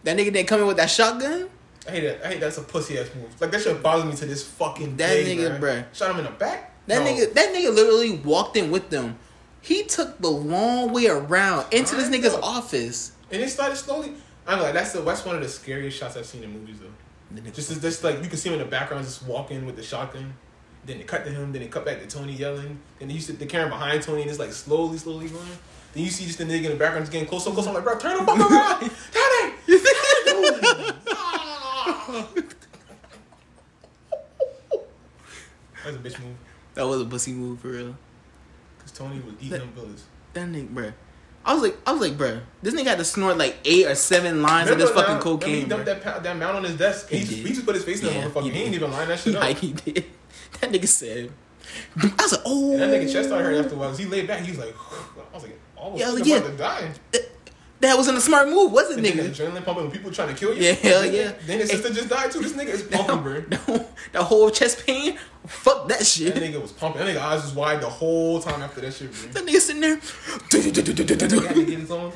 that nigga didn't come in with that shotgun, I hate that. I hate that's a pussy ass move. Like that shit bothers me to this fucking That day, nigga, bruh. bruh. Shot him in the back. that No. nigga, that nigga literally walked in with them. He took the long way around into this I nigga's know. office. and it started slowly. I'm like, that's the that's one of the scariest shots I've seen in movies though. Just just like you can see him in the background just walking with the shotgun. Then they cut to him. Then they cut back to Tony yelling. Then you see the camera behind Tony and it's like slowly, slowly going. Then you see just the nigga in the background just getting closer, closer. I'm like, bro, turn the fuck around, Tony. That's a bitch move. That was a pussy move for real. Cause Tony was eating That- them bullets. That nigga, bro. I was like, I was like, bruh, this nigga had to snort like eight or seven lines of this Remember fucking cocaine. He dumped that, that mount on his desk. He He, just, he just put his face in Yeah, that motherfucker. he He, ain't even line that shit up. Like he did. That nigga said. I was like, oh. And that nigga chest started hurting oh. after a while. He laid back. He was like, I was like, oh, Yeah, I yeah, about to die. That wasn't a smart move, was it, And nigga? adrenaline pumping when people trying to kill you. Yeah, hell Then- yeah. Then his sister just died too. This nigga is pumping, bro. that, that whole chest pain, fuck that shit. That nigga was pumping. That nigga eyes was wide the whole time after that shit, bro. That nigga sitting there. That nigga had to get his own.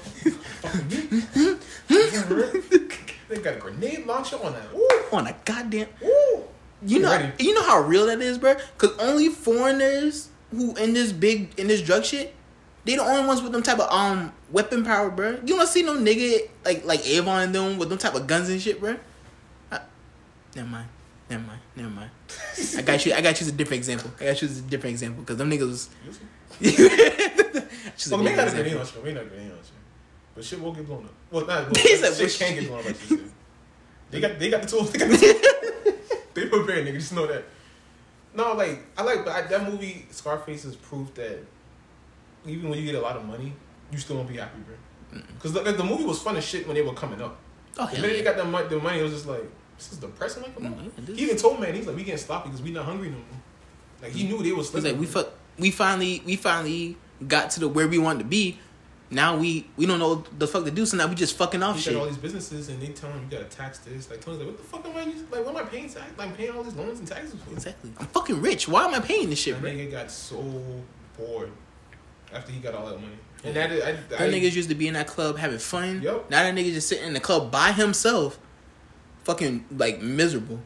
They got a grenade launcher on that. Ooh, on a goddamn. ooh. You know, Ready. you know how real that is, bro. Because only foreigners who in this big in this drug shit, they the only ones with them type of um weapon power, bro. You don't see no nigga like like Avon and them with them type of guns and shit, bro. I, never mind, never mind, never mind. I got you. I got you. A different example. I got you. A different example because them niggas was. A Well, we different got a grenade launcher. We not a grenade launcher. But shit won't get blown up. Well, not blown up. Shit can't get blown up. Like. They got, they got the tools. They got the tools. they prepared, nigga. Just know that. No, like I like, but I, that movie Scarface is proof that even when you get a lot of money, you still won't be happy, bro. Because the, the movie was fun as shit when they were coming up. Oh The minute yeah. they got the money, the money it was just like this is depressing. Like, come on. Mhm. He even told man, he's like, we getting sloppy because we not hungry no more. Like he knew they was. Like we fuck. We finally we finally got to the where we wanted to be. Now we we don't know the fuck to do. So now we just fucking off He shit. got all these businesses and they tell him you gotta tax this. Like Tony's like, what the fuck am I using? Like, what am I paying tax? Like, I'm paying all these loans and taxes for. Exactly. I'm fucking rich. Why am I paying this shit, That bro? nigga got so bored after he got all that money. And that I, That I, niggas used to be in that club having fun. Yep. Now that nigga just sitting in the club by himself, fucking like miserable.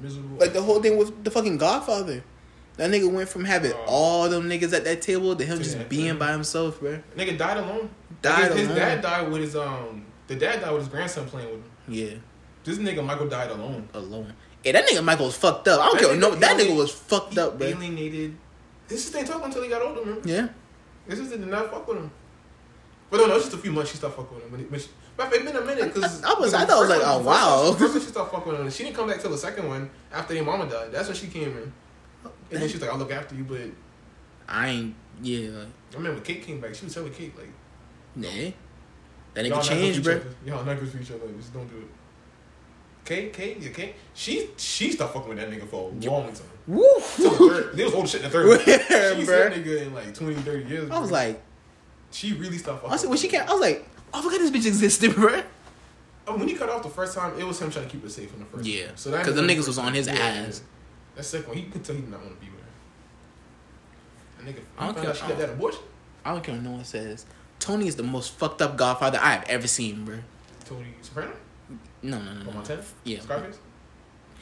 miserable. Like the whole thing with the fucking Godfather. That nigga went from having Oh. all them niggas at that table to him just that being by himself, bro. nigga died alone. Died Like, his, alone. his dad died with his um. The dad died with his grandson playing with him. Yeah, This nigga Michael died alone. alone. Hey, that nigga Michael was fucked up. I don't That care. nigga No, that nigga was fucked up, bro. alienated. This is they talking until he got older, man. Yeah. This is did not fuck with him. But no, no, it's just a few months she stopped fucking with him. When he, when she, but it's been a minute because I- I was- I thought it was like, oh, wow. First time she stopped fucking with him. She didn't come back till the second one after your mama died. That's when she came in. And then she's like, I'll look after you. But I ain't. Yeah. Like, I remember Kate came back. She was telling Kate like, nah. That nigga not good for changed, bro. Y'all not good for each other. Just don't do it. Kate, Kate, yeah, Kate. She she stopped fucking with that nigga for a long time. Woo. They was old shit in the third. one. She seen bruh. that nigga in like 20, 30 years. I was bro. like, she really stopped fucking. honestly, when she came, I was like, oh, I forgot this bitch existed, bro. Oh, when he cut off the first time, it was him trying to keep her safe from the first. Yeah, time. so that 'cause them the niggas was on his Yeah, ass. That second one, he could tell he did not want to be with her. That nigga, I don't care. She got that abortion. I don't care what no one says. Tony is the most fucked up Godfather I have ever seen, bro. Tony Soprano No, no, no, no. Montana. Yeah, Scarface.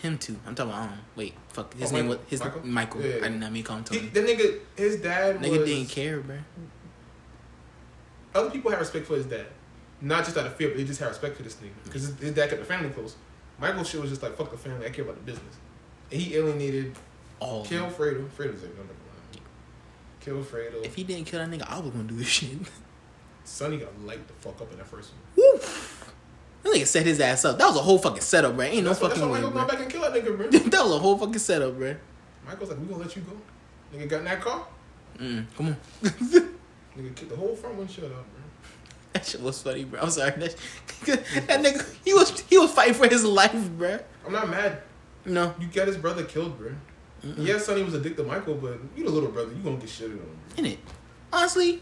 him too. I'm talking about um. Wait, fuck. His Oh, name Michael? was his Michael? Michael. Yeah. I did not mean to call him He, Tony. that nigga, his dad Nigga was. didn't care, bro. Other people have respect for his dad, not just out of fear, but they just have respect for this nigga because his, his dad kept the family close. Michael shit was just like fuck the family. I care about the business. He alienated. Oh, Kill Fredo. Fredo's like, no, never mind. Kill Fredo. if he didn't kill that nigga, I was gonna do this shit. Sonny got light the fuck up in that first one. Woo. That nigga set his ass up. That was a whole fucking setup, bro. Ain't no that's why, that's fucking way, Michael bro. going back and kill that nigga, bro. that was a whole fucking setup, bro. Michael's like, we gonna let you go. Nigga got in that car. Mm, come on. Nigga kicked the whole front windshield out, bro. That shit was funny, bro. I'm sorry. That, that nigga, he was he was fighting for his life, bro. I'm not mad. No, You got his brother killed, bro. Mm-mm. Yeah, Sonny was addicted to Michael, but you the little brother. You gonna get shitted on, in it. Honestly,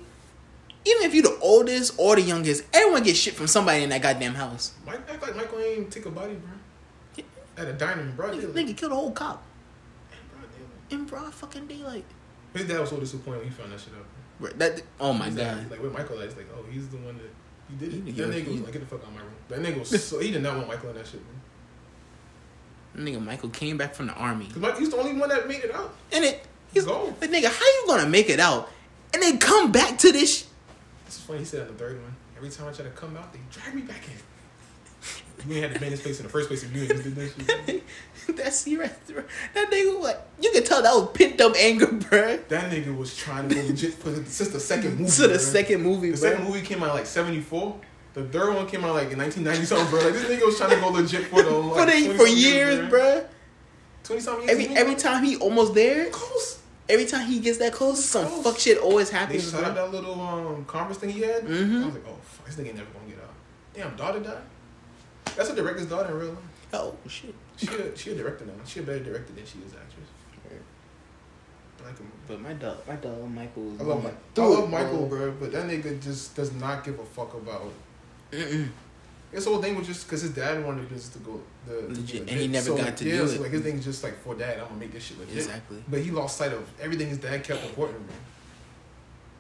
even if you the oldest or the youngest, everyone gets shit from somebody in that goddamn house. Mike act like Michael ain't take a body, bro. At a diner in broad daylight. nigga killed a whole cop. In broad daylight. in broad fucking daylight. His dad was so disappointed when he found that shit out. Bro, That oh my He's god. Like, like with Michael, it's like, oh, he's the one that he did it. He- that nigga was like, get the fuck out of my room. That nigga was so he did not want Michael in that shit, man. Nigga Michael came back from the army. He's the only one that made it out. And it he's Go. like nigga, how you gonna make it out? And then come back to this sh- This is funny. He said on the third one, every time I try to come out, they drag me back in. You ain't had to man this place in the first place you ain't just did that shit. That's you right. That nigga what you can tell that was pent up anger, bruh. That nigga was trying to go legit for since the second movie. To the bruh. second movie, The bro. second movie came out like seventy four. The third one came out like in nineteen ninety something, bro. Like this nigga was trying to go legit for the like, for the for something years, bro. Twenty something years. Every he every time he almost there, close. every time he gets that close, some Close. fuck shit always happens, shot out bro. that little um conference thing he had. Mhm. I was like, oh fuck, this nigga never gonna get out. Damn, daughter died. That's a director's daughter in real life. Oh shit. She a, she a director now. She a better director than she is actress. I like him. But my dog, my dog Michael. I love going Mike. I love it, Michael, bro, but that nigga just does not give a fuck about. Mm-mm. His whole thing was just because his dad wanted this to go the Legit, and he never got to yeah, do so it. like his thing is just like for dad, I'm gonna make this shit legit. Exactly. But he lost sight of everything his dad kept important, bro.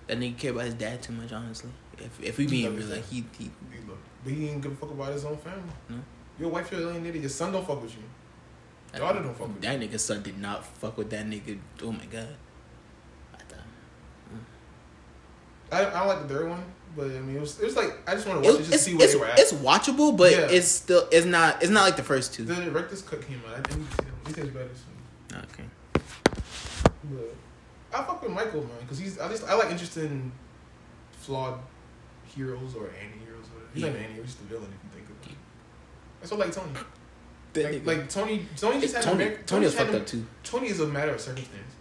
That nigga care about his dad too much, honestly. If if we He being real, like he he He loved- But he didn't give a fuck about his own family. No. Your wife, you're a alien. Your son don't fuck with you. Daughter don't fuck with that nigga son did not fuck with that nigga. Oh my god. I thought mm. I, I don't like the third one, but I mean, it was, it was like I just want to watch it just to see where it's, they were at. it's watchable, but Yeah. it's still it's not it's not like the first two. the director's cut came out. I think he better. So. Okay. But I fuck with Michael man because he's at least I like interesting, flawed heroes or anti-heroes. Or whatever. He's not an anti-hero, he's just the villain if you think of it. That's what I like Tony. Like, like Tony, Tony just had Tony, a, Tony Tony was just had fucked a- up too. Tony is a matter of circumstance.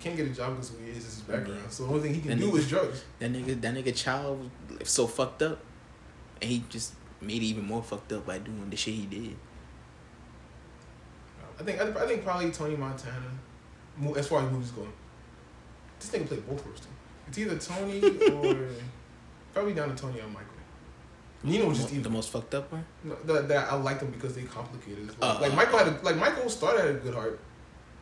Can't get a job because who he is is his background. So the only thing he can That do nigga- is drugs. That nigga, that nigga child was so fucked up, and he just made it even more fucked up by doing the shit he did. I think I, I think probably Tony Montana. mo- As far as movies go, this nigga played both roles too. It's either Tony or probably down to Tony or Michael. Nino was just the evil. most fucked up one. No, that, that I like them because they complicated. Like, Uh, like Michael had a, like Michael started at a good heart,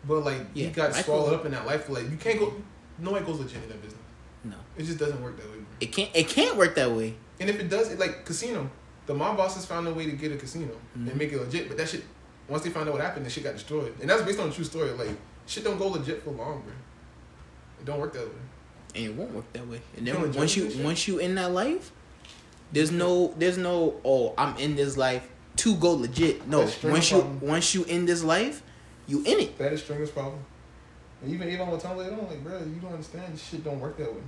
but like he got swallowed up in that life. Like you can't go. Nobody goes legit in that business. No, It just doesn't work that way. it can't. It can't work that way. And if it does, it like casino. The mob bosses found a way to get a casino Mhm. and make it legit. But that shit, once they found out what happened, the shit got destroyed. And that's based on a true story. Like shit don't go legit for long, bro. It don't work that way. and it won't work that way. And then once you once you in that life, there's no there's no oh I'm in this life to go legit. No, once you problem. once you in this life, you in it. That is Stringer's problem. And even Avon him later on, like, bro, you don't understand. This shit don't work that way.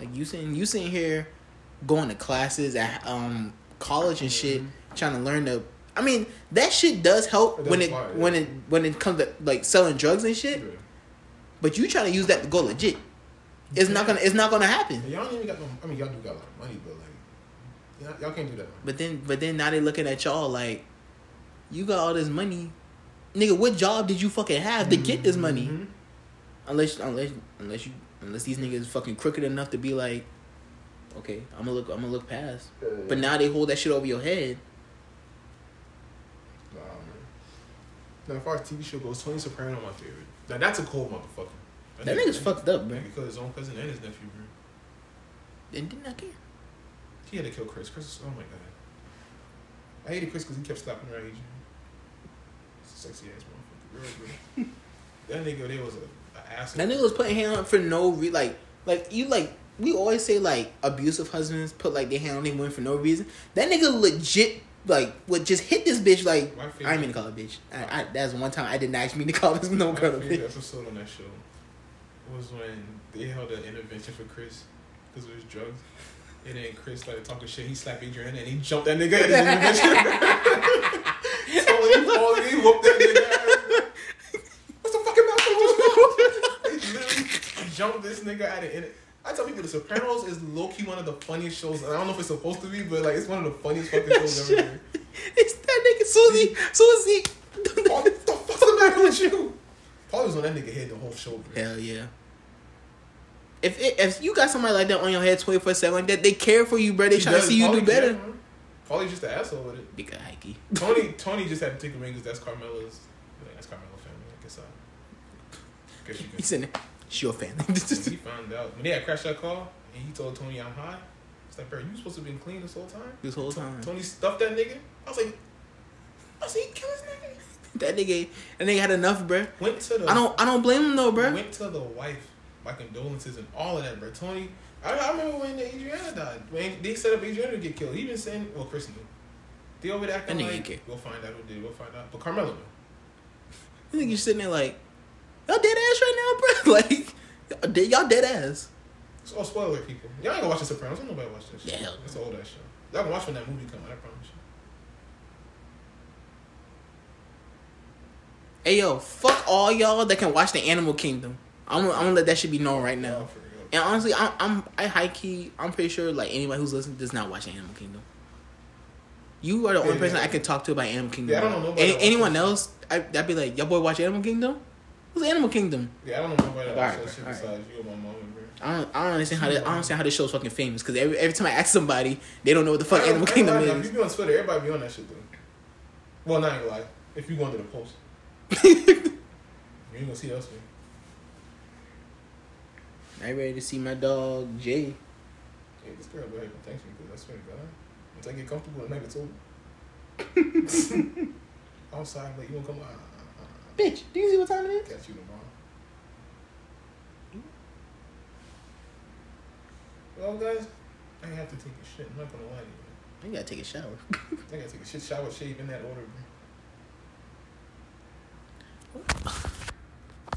Like you sitting you sitting here, going to classes at um college and shit, trying to learn the. I mean that shit does help It when it apply, yeah. when it when it comes to like selling drugs and shit. Yeah. But you trying to use that to go legit. It's not gonna it's not gonna happen. And y'all don't even got no. I mean, y'all do got a lot of money, but like, y'all, y'all can't do that. But then, but then now they looking at y'all like, you got all this money, nigga. What job did you fucking have to get this money? Mhm. Unless, unless, unless you, unless these niggas fucking crooked enough to be like, okay, I'm gonna look, I'm gonna look past. Yeah, But now they hold that shit over your head. Nah, man. Now, as far as TV show goes, Tony Soprano my favorite. Now that's a cold motherfucker. That nigga's fucked up, bro. Man, because his own cousin and his nephew, bro. And didn't I care? He had to kill Chris. Chris, oh my god. I hated Chris because he kept slapping her age. Sexy ass motherfucker. Girl, bro. that nigga, there was a, a asshole. That nigga was putting hand on for no re like, like you like. We always say like abusive husbands put like their hand on their women for no reason. That nigga legit like would just hit this bitch like I favorite- ain't mean to call her bitch. I, I, that's one time I didn't actually mean to call this no My girl a favorite bitch. episode on that show was when they held an intervention for Chris because of his drugs. And then Chris started talking shit. He slapped Adrian and he jumped that nigga his he whooped that nigga. What's the fucking mouth? He literally jumped this nigga at an inter- I tell people The Sopranos is low key one of the funniest shows. And I don't know if it's supposed to be, but like it's one of the funniest fucking shows ever. It's that nigga Susie. Susie. What the fuck's the matter with you? Paul was on that nigga head the whole show, bro. Hell yeah. If it, if you got somebody like that on your head twenty four seven like that, they care for you, bro. They He trying to see you do better. man. Paulie's just an asshole with it. Big hikey. Tony Tony just had to take a ring because that's Carmela's. Like, that's Carmelo family. I guess I. Guess you can. He's sitting there. She your family. he found out when they had crashed that car, and he told Tony, "I'm high." It's like, bro, you supposed to have been clean this whole time. this whole time. Tony stuffed that nigga. I was like, I was like, he killed this nigga. That nigga, that nigga had enough, bruh. Went to the. I don't, I don't blame him though, bruh. Went to the wife, my condolences and all of that, bro. Tony, I, I remember when Adriana died. When they set up Adriana to get killed. He been saying, well, Chris knew. They over there acting like, we'll find out who did. We'll find out. But Carmelo knew. You think you're sitting there like, y'all dead ass right now, bro? Like, y'all dead, y'all dead ass. It's all spoiler people. Y'all ain't gonna watch The Sopranos. Don't nobody watch that shit. Yeah. It's an old ass show. Y'all gonna watch when that movie come out. I promise you. Hey yo, fuck all y'all that can watch the Animal Kingdom. I'm, gonna- I'm gonna let that shit be known right now. And honestly, I'm, I'm I high key. I'm pretty sure like anybody who's listening does not watch Animal Kingdom. You are the only Yeah, person yeah. I can talk to about Animal Kingdom. Yeah, I don't know Any, anyone else? I, I'd be like, your boy watch Animal Kingdom. Who's Animal Kingdom? Yeah, I don't know nobody that watch Alright, that shit alright. besides you and my mom and bro. I don't, I don't understand how this, I don't understand how this show's fucking famous because every, every time I ask somebody, they don't know what the fuck Animal Kingdom lying, If is. you be on Twitter, everybody be on that shit though. Well, not gonna lie. If you go into the post, you ain't gonna see us. Man. I ready to see my dog Jay. Hey, this girl better thanks me because I swear to God, once I get comfortable at night, it's over. Outside, but you won't come. Uh, uh, uh, Bitch, do you see what time it is? catch you tomorrow. Well, guys, I have to take a shit. I'm not gonna lie to you. I gotta take a shower. I gotta take a shit, shower, shave in that order. Bro.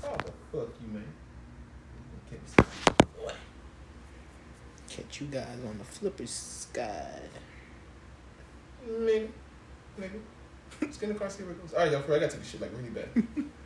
Oh, the fuck you, man. Catch you guys on the flipper sky. Maybe. Maybe. Let's get in the car, see where it goes. Alright, y'all, I gotta take a shit like really bad.